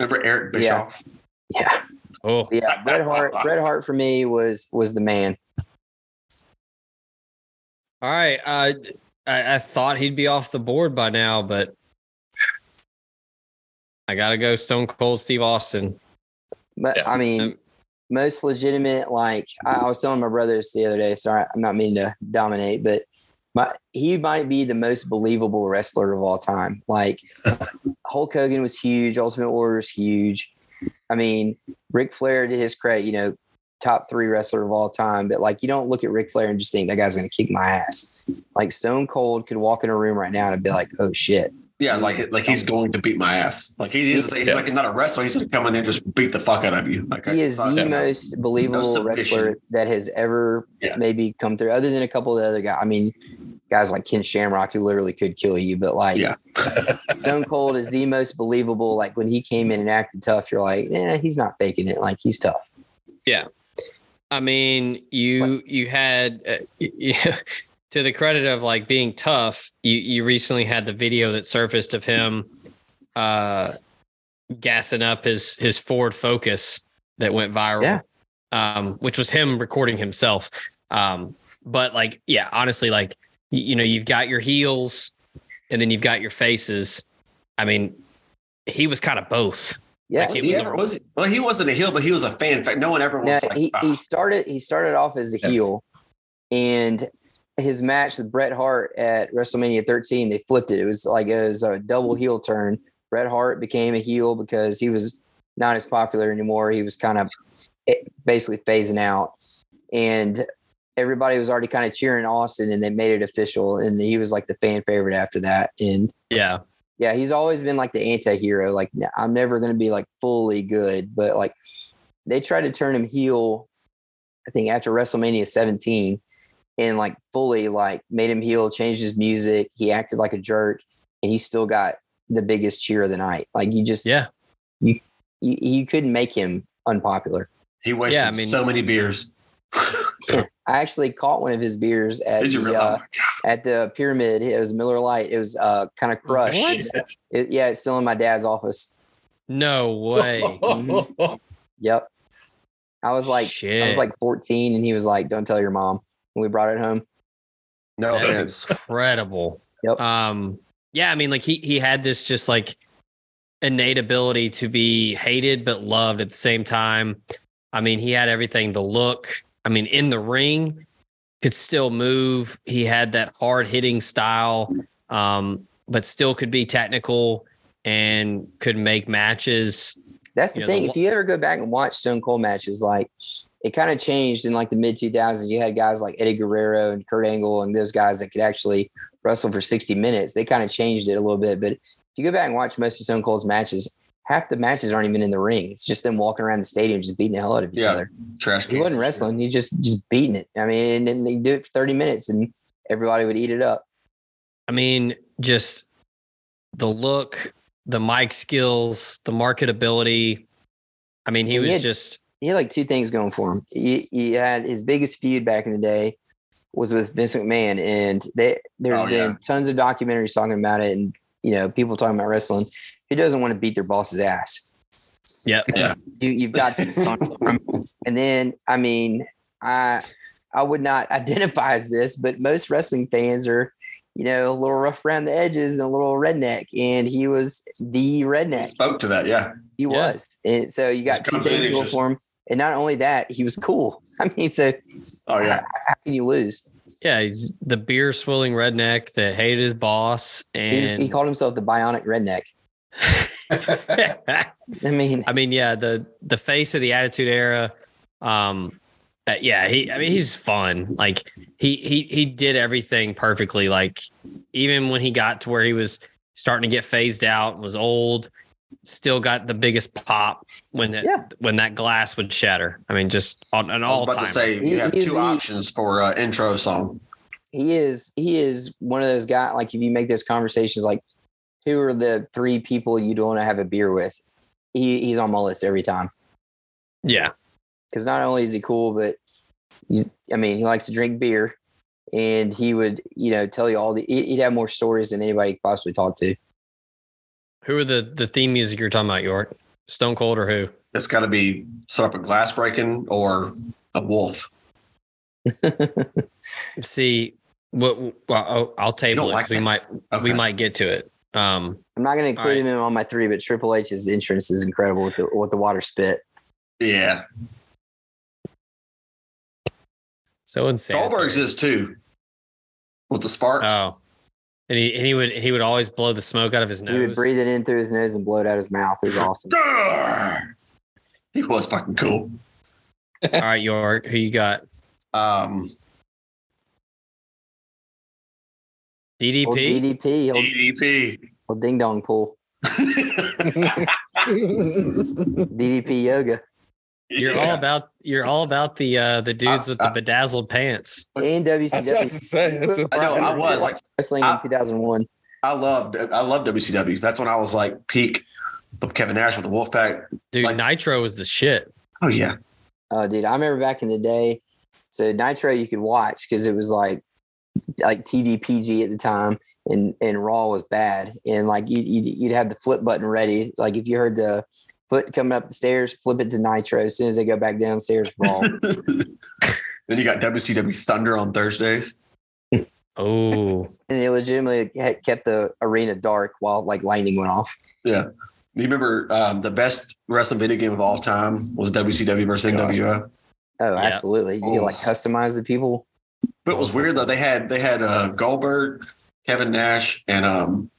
Remember Eric Yeah. Bischoff? yeah, Oh, yeah. Bret Hart, Bret Hart for me was was the man. all right. Uh, I, I thought he'd be off the board by now, but I gotta go Stone Cold Steve Austin. But Yeah. I mean, Um, most legitimate. Like I, I was telling my brothers the other day. Sorry, I'm not meaning to dominate, but my, he might be the most believable wrestler of all time. Like Hulk Hogan was huge. Ultimate Warrior was huge. I mean, Ric Flair, to his credit, you know, top three wrestler of all time. But like, you don't look at Ric Flair and just think that guy's going to kick my ass. Like Stone Cold could walk in a room right now and be like, "Oh shit." Yeah, like like he's going to beat my ass. Like he's he's, he's Yeah. like not a wrestler. He's gonna come in there and just beat the fuck out of you. Like I he is the thought- most believable submission. wrestler that has ever Yeah. maybe come through, other than a couple of the other guys. I mean, guys like Ken Shamrock who literally could kill you, but like Yeah. Stone Cold is the most believable. Like when he came in and acted tough, you're like, yeah, he's not faking it. Like he's tough. Yeah, I mean, you you had uh, y- to the credit of like being tough. You you recently had the video that surfaced of him uh gassing up his his Ford Focus that went viral. Yeah. Um, which was him recording himself. Um, but like, yeah, honestly, like y- you know, you've got your heels and then you've got your faces. I mean, he was kind of both. Yeah. Like, Was he was ever, a- was he, well, he wasn't a heel, but he was a fan. In fact, no one ever Yeah, was like, he, "Ah." he started he started off as a Yeah. heel and his match with Bret Hart at WrestleMania 13, they flipped it. It was like it was a double heel turn. Bret Hart became a heel because he was not as popular anymore. He was kind of eh, basically phasing out. And everybody was already kind of cheering Austin and they made it official. And he was like the fan favorite after that. And Yeah. yeah, he's always been like the anti-hero. Like I'm never going to be like fully good, but like they tried to turn him heel. I think after WrestleMania 17, and like fully like made him heal, changed his music. He acted like a jerk, and he still got the biggest cheer of the night. Like you just Yeah. you you couldn't make him unpopular. he wasted Yeah, I mean- so many beers. I actually caught one of his beers at Did the, really? uh, oh at the pyramid. It was Miller Lite. It was uh kind of crushed. God. It- yeah, it's still in my dad's office. No way. Mhm. Yep. I was like, I was like 14, and he was like, "Don't tell your mom." When we brought it home, No That's offense. incredible. Yep. Um, yeah, I mean, like he he had this just like innate ability to be hated but loved at the same time. I mean, he had everything. The look. I mean, in the ring, could still move. He had that hard hitting style, um, but still could be technical and could make matches. that's the You know, thing. lo- if you ever go back and watch Stone Cold matches, like it kind of changed in like the mid 2000s. You had guys like Eddie Guerrero and Kurt Angle and those guys that could actually wrestle for 60 minutes. They kind of changed it a little bit. But if you go back and watch most of Stone Cold's matches, half the matches aren't even in the ring. It's just them walking around the stadium just beating the hell out of each Yeah. other. Trash He wasn't wrestling. He just just beating it. I mean, and then they do it for 30 minutes and everybody would eat it up. I mean, just the look, the mic skills, the marketability. I mean, he And was had- just he had like two things going for him. He, he had his biggest feud back in the day was with Vince McMahon, and they, there's Oh, been yeah. tons of documentaries talking about it, and you know people talking about wrestling. Who doesn't want to beat their boss's ass? yeah. Yeah. You, you've got, and then I mean, I I would not identify as this, but most wrestling fans are. You know, a little rough around the edges and a little redneck, and he was the He redneck. spoke to that. Yeah. He Yeah. was. And so you got two things going for him. And not only that, he was cool. I mean, so Oh yeah. how can you lose? Yeah, he's the beer swilling redneck that hated his boss, He, was, he called himself the bionic redneck. I mean, I mean, yeah, the the face of the Attitude Era. Um, uh, yeah, he. I mean, he's fun. Like he he he did everything perfectly. Like even when he got to where he was starting to get phased out, and was old, still got the biggest pop when that Yeah. when that glass would shatter. I mean, just on an I was all about time. to say He- you have he's two the- options for uh, intro song. he is he is one of those guys. Like if you make those conversations, like who are the three people you don't want to have a beer with? He he's on my list every time yeah, because not only is he cool, but he's I mean he likes to drink beer, and he would, you know, tell you all the. he- He'd have more stories than anybody could possibly talk to. Who are the the theme music you're talking about, York? Stone Cold or who? It's got to be sort of a glass breaking or a wolf. See, what? Well, I'll, I'll table it. like 'cause we that? might we might get to it. Um, I'm not going to include right. him on my three, but Triple H's entrance is incredible with the with the water spit. Yeah. so insane. Goldberg's is too. With the sparks. Oh, and he and he would he would always blow the smoke out of his nose. He would breathe it in through his nose and blow it out his mouth. It was awesome. He was fucking cool. All right, York, who you got? Um, DDP. Old DDP, old, DDP. old ding dong pool, DDP yoga, You're Yeah. all about you're all about the uh the dudes I- with the I- bedazzled pants. and I was about to WCW say that's a I know. I was like, wrestling I- in 2001. I loved, I loved WCW. That's when I was like peak of Kevin Nash with the Wolfpack. Dude, Like- Nitro was the shit. Oh yeah, Oh, dude, I remember back in the day. So Nitro you could watch because it was like like TV-PG at the time, and and Raw was bad, and like you you'd, you'd have the flip button ready. Like if you heard the foot coming up the stairs, flip it to Nitro. As soon as they go back downstairs, Raw. then you got WCW Thunder on Thursdays. Oh, and they legitimately kept the arena dark while like lightning went off. Yeah. You remember um, the best wrestling video game of all time was WCW versus NWO. Oh, Yeah. absolutely. You could like customize the people. But it was weird though. They had they had uh, Goldberg, Kevin Nash, and um,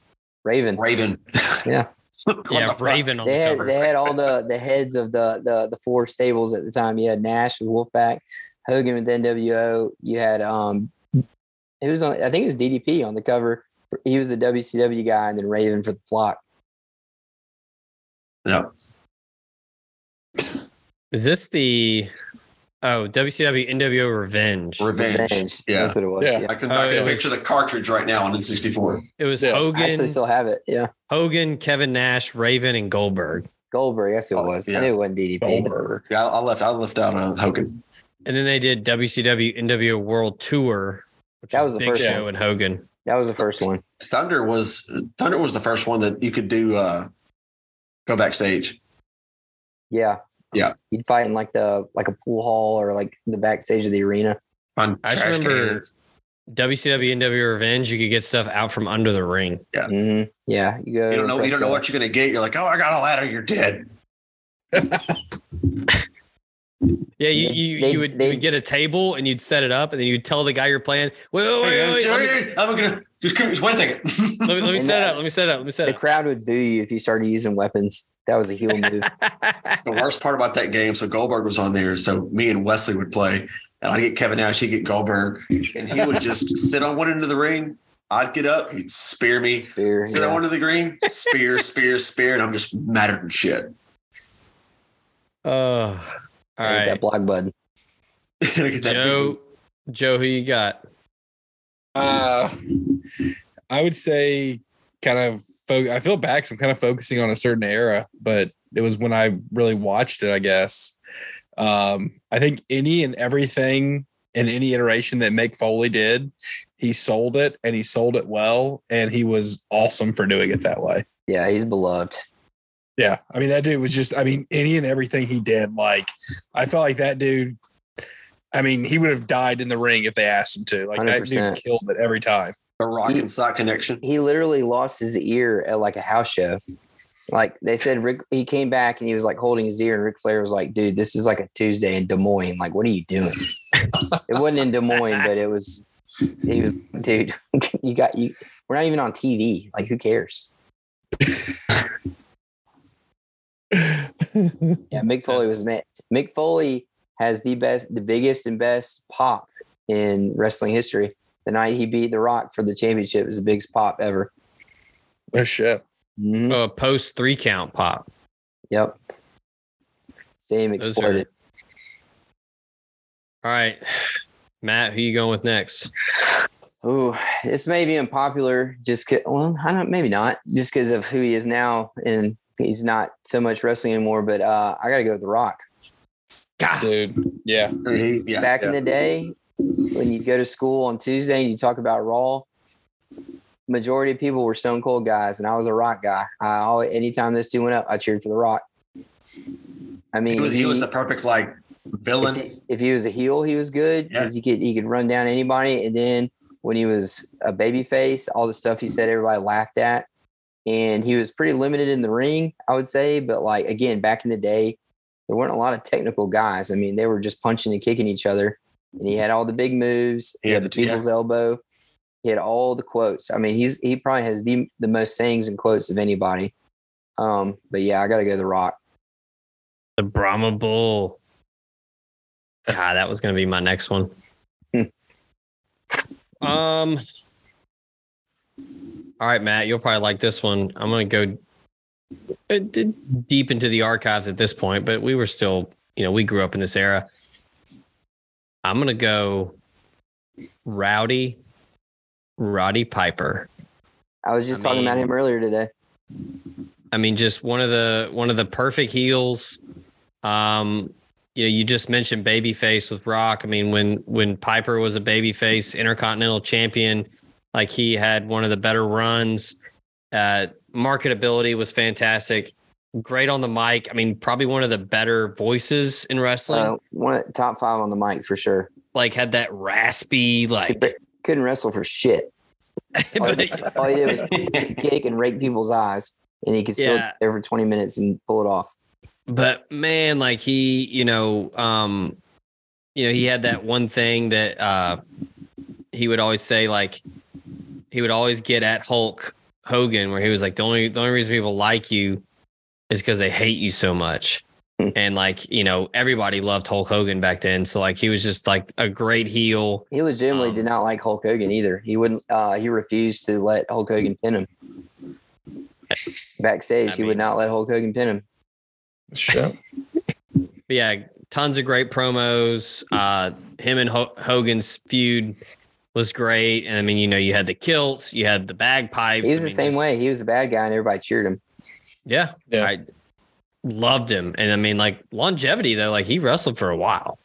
Raven. Raven. Yeah. What yeah, the? Raven on They the had cover. they had all the the heads of the the the four stables at the time. You had Nash with Wolfpack, Hogan with NWO. You had um, it was on. I think it was DDP on the cover. He was the WCW guy, and then Raven for the flock. Yeah. Is this the oh WCW NWO Revenge? Revenge. Yeah. that's what it was. Yeah. Yeah. I can, Oh, I it can was- picture the cartridge right now on N64. It was Yeah. I Hogan, actually still have it. Yeah, Hogan, Kevin Nash, Raven, and Goldberg. Goldberg. That's who it Oh, was. yeah. I knew it wasn't DDP. Goldberg. Yeah, I, I left I left out uh, Hogan. And then they did WCW NWO World Tour, which That was was the Big first Show one. and Hogan. That was the first one. Thunder was Thunder was the first one that you could do uh, go backstage. Yeah. Yeah. You'd fight in like the like a pool hall or like the backstage of the arena. On I just trash remember- cans. WCW NWO Revenge, you could get stuff out from under the ring. hmm Yeah. You go. You don't know you don't know what you're gonna get. You're like, oh, I got a ladder. You're dead. Yeah, you you, they- you, would, you they- would get a table and you'd set it up, and then you'd tell the guy you're playing. Wait, wait, wait, Hey, wait, wait, uh, let, me, I'm gonna just come, just wait a second. let me, let me And set it that- up. Let me set it up. Let me set The it crowd would boo you if you started using weapons. That was a heel move. the worst part about that game, so Goldberg was on there. So me and Wesley would play, and I'd get Kevin Nash, he'd get Goldberg, and he would just sit on one end of the ring. I'd get up, he'd spear me, Spear. sit yeah. on one of the green, spear, spear, spear, and I'm just madder than shit. Oh, all I hit right, That block button. And I get that Joe. Joe, who you got? Uh, I would say kind of. Fo- I feel bad 'cause I'm kind of focusing on a certain era, but it was when I really watched it. I guess. Um, I think any and everything in any iteration that Mick Foley did, he sold it and he sold it well, and he was awesome for doing it that way. Yeah, he's beloved. Yeah, I mean that dude was just. I mean any and everything he did. Like I felt like that dude. I mean, he would have died in the ring if they asked him to. Like that 100%. dude killed it every time. The rock and sock connection. He literally lost his ear at like a house show. Like they said, Ric. He came back and he was like holding his ear, and Ric Flair was like, "Dude, this is like a Tuesday in Des Moines. Like, what are you doing?" it wasn't in Des Moines, but it was. He was, dude. You got you. We're not even on TV. Like, who cares? Yeah, Mick Foley was man. Mick Foley has the best, the biggest and best pop in wrestling history. The night he beat The Rock for the championship was the biggest pop ever. oh shit. Mhm. Uh, post three count pop. Yep. Same Those are- exploded. All right, Matt, who you going with next? Ooh, this may be unpopular just 'cause- well, I don't maybe not just because of who he is now and he's not so much wrestling anymore. But uh, I got to go with The Rock. Dude. Yeah. He- yeah, Back yeah. in the day, when you go to school on Tuesday and you talk about Raw, majority of people were Stone Cold guys, and I was a Rock guy. I always, anytime those two went up, I cheered for the Rock. I mean, He was, he he- was the perfect like if villain. he, if he was a heel, he was good Yeah. he could he could run down anybody. And then when he was a baby face, all the stuff he said, everybody laughed at. And he was pretty limited in the ring, I would say. But like again, back in the day, there weren't a lot of technical guys. I mean, they were just punching and kicking each other. And he had all the big moves. He He had the the- yeah. elbow. He had all the quotes. I mean, he's he probably has the the most sayings and quotes of anybody. Um, but yeah, I gotta go the Rock. The Brahma Bull. God, that was going to be my next one. Hmm. um. All right, Matt, you'll probably like this one. I'm going to go uh, deep into the archives at this point, but we were still, you know, we grew up in this era. I'm going to go Rowdy, Roddy Piper. I was just I talking about him earlier today. I mean, just one of the one of the perfect heels. Um, you know, you just mentioned babyface with Rock. I mean, when when Piper was a babyface intercontinental champion, like he had one of the better runs. Uh, marketability was fantastic. Great on the mic. I mean, probably one of the better voices in wrestling. Uh, one top five on the mic for sure. like had that raspy, like. Couldn't wrestle for shit. All, but- all he did was kick and rake people's eyes, and he could still Yeah. there for twenty minutes and pull it off. but man like he you know um you know he had that one thing that uh he would always say like he would always get at hulk hogan where he was like the only the only reason people like you is because they hate you so much Hmm. and like you know everybody loved hulk hogan back then so like he was just like a great heel He legitimately Um, did not like Hulk Hogan either. He wouldn't. Uh, he refused to let Hulk Hogan pin him. Backstage, I he would not let Hulk Hogan pin him. Shit. But yeah, tons of great promos. Uh, him and Ho- Hogan's feud was great, and I mean, you know, you had the kilts, you had the bagpipes. He I was the same just- way. He was a bad guy, and everybody cheered him. Yeah, Yeah. I loved him, and I mean, like longevity though, like he wrestled for a while.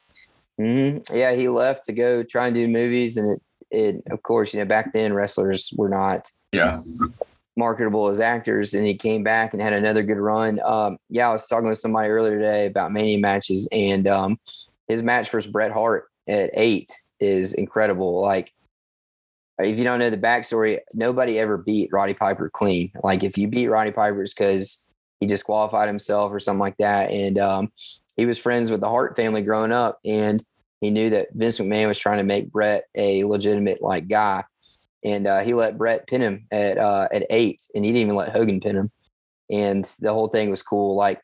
hmm Yeah, he left to go try and do movies, and it, it, of course, you know, back then wrestlers were not yeah. marketable as actors, and he came back and had another good run. Um, yeah, I was talking with somebody earlier today about Mania matches, and um, his match versus Bret Hart at eight is incredible. Like, if you don't know the backstory, nobody ever beat Roddy Piper clean. Like, if you beat Roddy Piper, it's because he disqualified himself or something like that. And um, he was friends with the Hart family growing up, and he knew that Vince McMahon was trying to make Bret a legitimate like guy and uh, he let Bret pin him at uh, at eight, and he didn't even let Hogan pin him. And the whole thing was cool. Like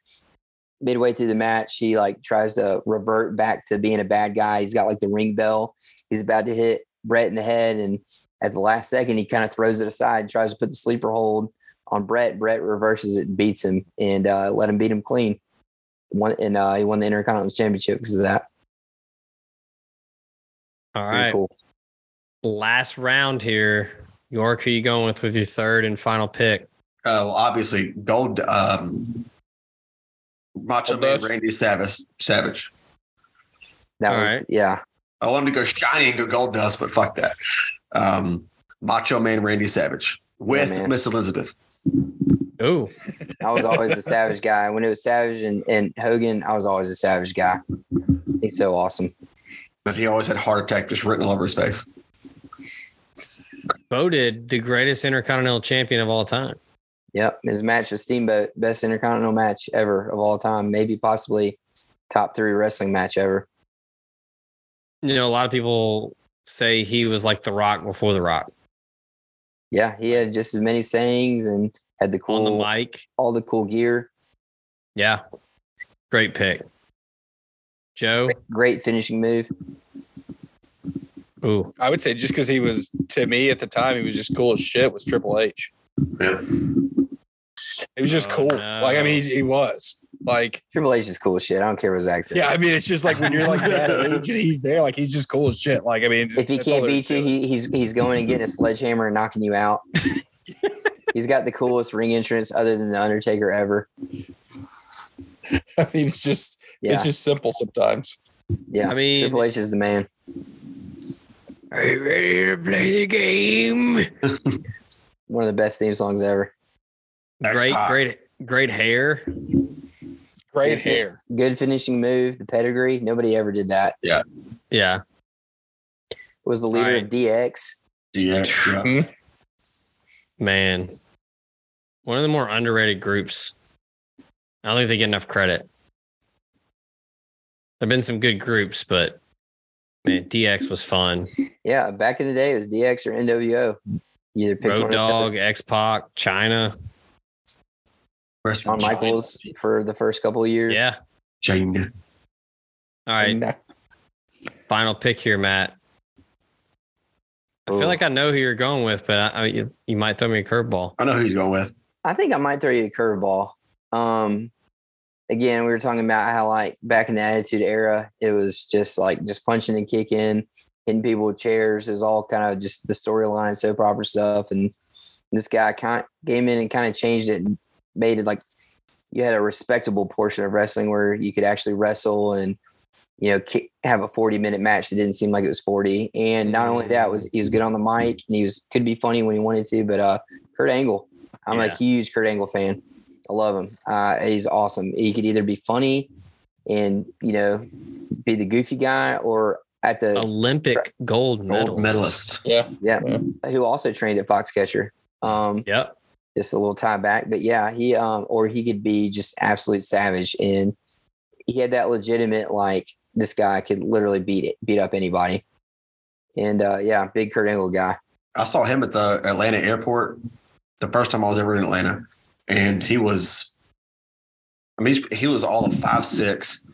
midway through the match, he like tries to revert back to being a bad guy. He's got like the ring bell. He's about to hit Bret in the head, and at the last second, he kind of throws it aside, and tries to put the sleeper hold on Bret. Bret reverses it and beats him, and uh, let him beat him clean. Won, and uh, he won the Intercontinental Championship because of that. All Pretty right, cool. last round here. York, who you going with with your third and final pick? Uh, well, obviously, Gold um, Macho Gold Man Dust? Randy Savage. Savage. That All was right. yeah. I wanted to go shiny and go Gold Dust, but fuck that. Um, Macho Man Randy Savage with man. Miss Elizabeth. Oh, I was always a Savage guy. When it was Savage and, and Hogan, I was always a Savage guy. He's so awesome. But he always had heart attack just written all over his face. voted the greatest intercontinental champion of all time. Yep. His match with Steamboat, best intercontinental match ever of all time. Maybe possibly top three wrestling match ever. You know, a lot of people say he was like the Rock before the Rock Yeah, he had just as many sayings and had the cool on the mic. all the cool gear. Yeah, great pick, Joe. Great finishing move. Ooh, I would say just because he was to me at the time, he was just cool as shit. Was Triple H? Yeah. He was just Oh, cool. no. Like I mean, he, he was like Triple H is cool as shit. I don't care what Zach says. yeah. I mean, it's just like when you're like that age and he's there, like he's just cool as shit. Like I mean, just, if he can't beat you, he, he's he's going and getting a sledgehammer and knocking you out. he's got the coolest ring entrance other than the Undertaker ever. I mean, it's just Yeah, it's just simple sometimes. yeah. I mean, Triple H is the man. Are you ready to play the game? One of the best theme songs ever. Great, X-Pac. great, great hair. Great hair. Good finishing move, the pedigree. Nobody ever did that. Yeah. Yeah. Was the leader Right. of DX. DX. Yeah. Hmm. Man, one of the more underrated groups. I don't think they get enough credit. There've been some good groups, but man, DX was fun. Yeah, back in the day, it was DX or NWO. You either picked Road or. Dog, X Pac, Chyna. Rest Shawn in Chyna. Michaels for the first couple of years. Yeah. Chyna. All right. Final pick here, Matt. I feel like I know who you're going with, but I, I, you, you might throw me a curveball. I know who he's going with. I think I might throw you a curveball. Um, again, we were talking about how like back in the Attitude Era, it was just like just punching and kicking, hitting people with chairs. It was all kind of just the storyline, soap opera stuff. And this guy kind came in and kind of changed it and made it like you had a respectable portion of wrestling where you could actually wrestle and you know have a 40 minute match that didn't seem like it was 40 and not only that was he was good on the mic and he was could be funny when he wanted to but uh kurt angle. I'm a huge kurt angle fan. I love him. Uh he's awesome. He could either be funny and you know be the goofy guy or at the Olympic gold medal. Gold medalist. Yeah. yeah. Who also trained at foxcatcher. Um Yep. Just a little tie back. But yeah, he um or he could be just absolute savage and he had that legitimate like this guy could literally beat it, beat up anybody. And uh yeah, big Kurt Angle guy. I saw him at the Atlanta airport the first time I was ever in Atlanta, and he was, I mean, he was all of five six,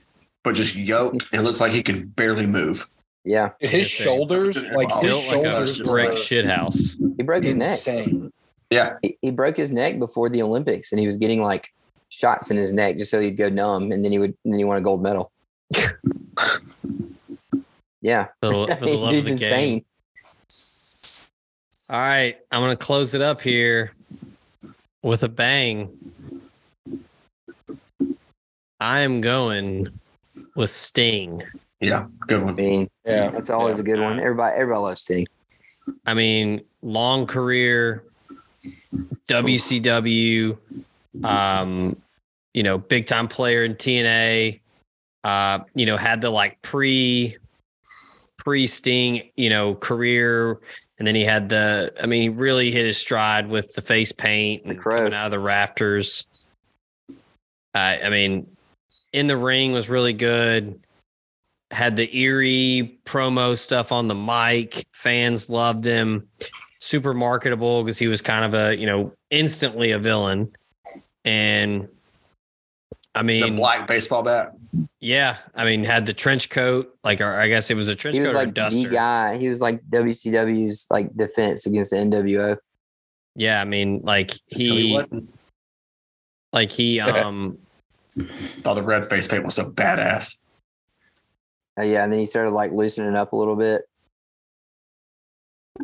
but just yoked and looks like he could barely move. Yeah, His shoulders, like his Built like a shoulders, just brick like- shit house. he broke his neck. insane. Yeah, He, he broke his neck before the Olympics, and he was getting like shots in his neck just so he'd go numb, and then he would and then he won a gold medal. yeah, For the, for the love of dude's the game. insane. All right, I'm gonna close it up here with a bang. I am going with Sting. yeah, good I one. mean, Yeah. that's always a good one. Everybody, everybody loves Sting. I mean, long career, WCW, um, you know, big time player in TNA. Uh, you know, had the like pre pre Sting, you know, career, and then he had the. I mean, he really hit his stride with the face paint and coming out of the rafters. I I mean, in the ring was really good. Had the eerie promo stuff on the mic. Fans loved him. Super marketable because he was kind of a, you know, instantly a villain. And I The mean, black baseball bat. yeah, I mean, had the trench coat, like, or I guess it was a trench He was coat or a like the duster. guy. He was like WCW's like defense against the NWO. Yeah, I mean, like He he, like he, um, Thought the red face paint was so badass. Uh, yeah, and then he started like loosening up a little bit.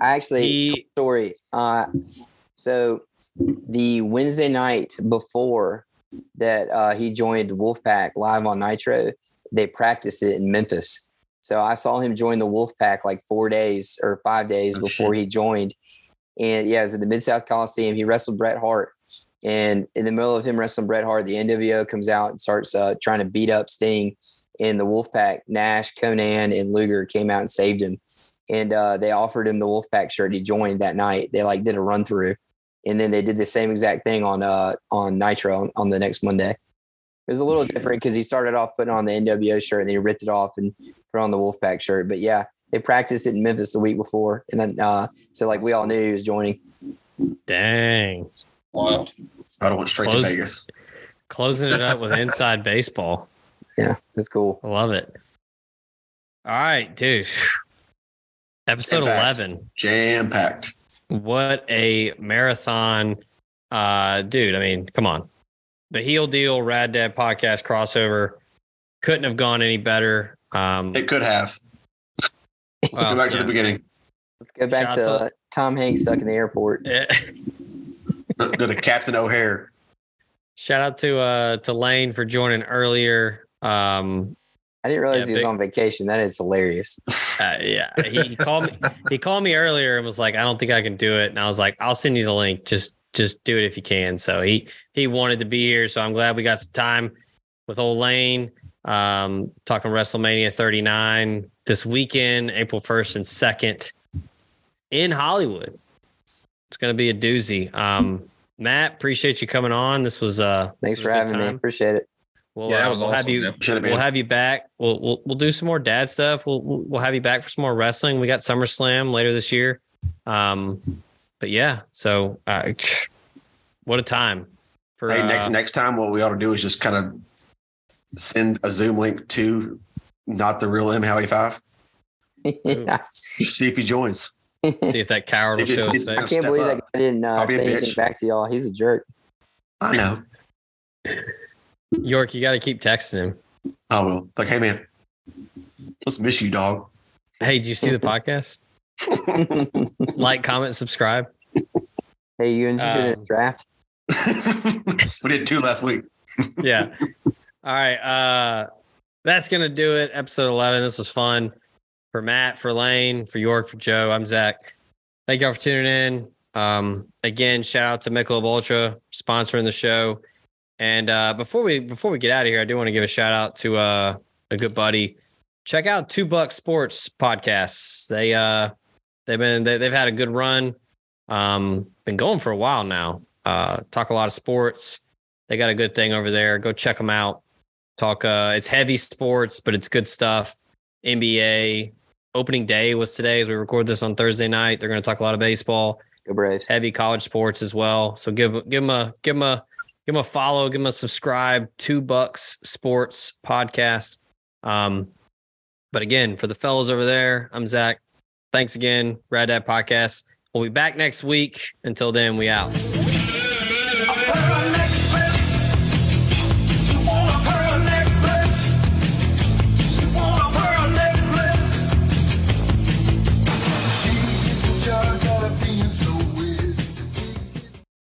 I actually he, story. Uh, so the Wednesday night before that, uh, he joined the Wolfpack live on Nitro. They practiced it in Memphis. So I saw him join the Wolfpack like four days or five days Oh, before shit. he joined. And yeah, it was at the Mid South Coliseum. He wrestled Bret Hart. And in the middle of him wrestling Bret Hart, the NWO comes out and starts uh, trying to beat up Sting. And the Wolfpack, Nash, Konnan, and Luger came out and saved him and uh, they offered him the Wolfpack shirt. He joined that night. They like did a run through, and then they did the same exact thing on uh on Nitro on, on the next Monday. It was a little different because he started off putting on the NWO shirt and then he ripped it off and put on the Wolfpack shirt. But yeah, they practiced it in Memphis the week before, and then uh, so like we all knew he was joining. dang, Wild. I'd have went straight Close. to Vegas. closing it up with inside baseball. Yeah, it's cool. I love it. All right, dude. Episode Impact. 11. Jam packed. What a marathon. Uh, dude, I mean, come on. The heel deal, Rad Dad podcast crossover couldn't have gone any better. Um, It could have. Let's well, go back to the beginning. Let's go back Shots to up. uh, Tom Hanks stuck in the airport. Go to Captain O'Hare. Shout out to uh to Lane for joining earlier. Um I didn't realize Yeah, he was big- on vacation. That is hilarious. Uh, yeah, he, he called me. He called me earlier and was like, "I don't think I can do it." And I was like, "I'll send you the link. Just just do it if you can." So he he wanted to be here, so I'm glad we got some time with old Lane. Um, talking WrestleMania 39 this weekend, April 1st and 2nd in Hollywood. It's gonna be a doozy. Um, Matt, appreciate you coming on. This was uh, this Thanks was for having me. Appreciate it. We'll, yeah, uh, that was we'll awesome. have you man. We'll have you back. We'll, we'll we'll do some more dad stuff. We'll we'll we'll have you back for some more wrestling. We got SummerSlam later this year. Um, but yeah, so uh, what a time for Hey, uh, next next time, what we ought to do is just kind of send a Zoom link to not the real M Howie Five. I See if he joins. see if that coward will Maybe show it's- his face. Step can't believe that guy didn't uh, I'll be a say anything back to y'all. He's a jerk. I know. York, you got to keep texting him. I will. Like, hey man, let's miss you, dog. Hey, do you see the podcast? Like, comment, subscribe. hey, you interested in Um, a draft? we did two last week. yeah. All right. Uh that's gonna do it. Episode 11. This was fun for Matt, for Lane, for York, for Joe. I'm Zach. Thank y'all for tuning in. Um, again, shout out to Michelob Ultra sponsoring the show. And uh, before we before we get out of here, I do want to give a shout out to uh, a good buddy. Check out Two Buck Sports podcasts. They uh, they've been they, they've had a good run. Um, been going for a while now. Uh, talk a lot of sports. They got a good thing over there. Go check them out. Talk. Uh, it's heavy sports, but it's good stuff. NBA opening day was today as we record this on Thursday night. They're going to talk a lot of baseball, Go Braves. heavy college sports as well. So give give them a give them a give them a follow, give them a subscribe. Two Bucks Sports Podcast. Um, but again, for the fellas over there, I'm Zach. Thanks again, Rad Dad Podcast. We'll be back next week. Until then, we out.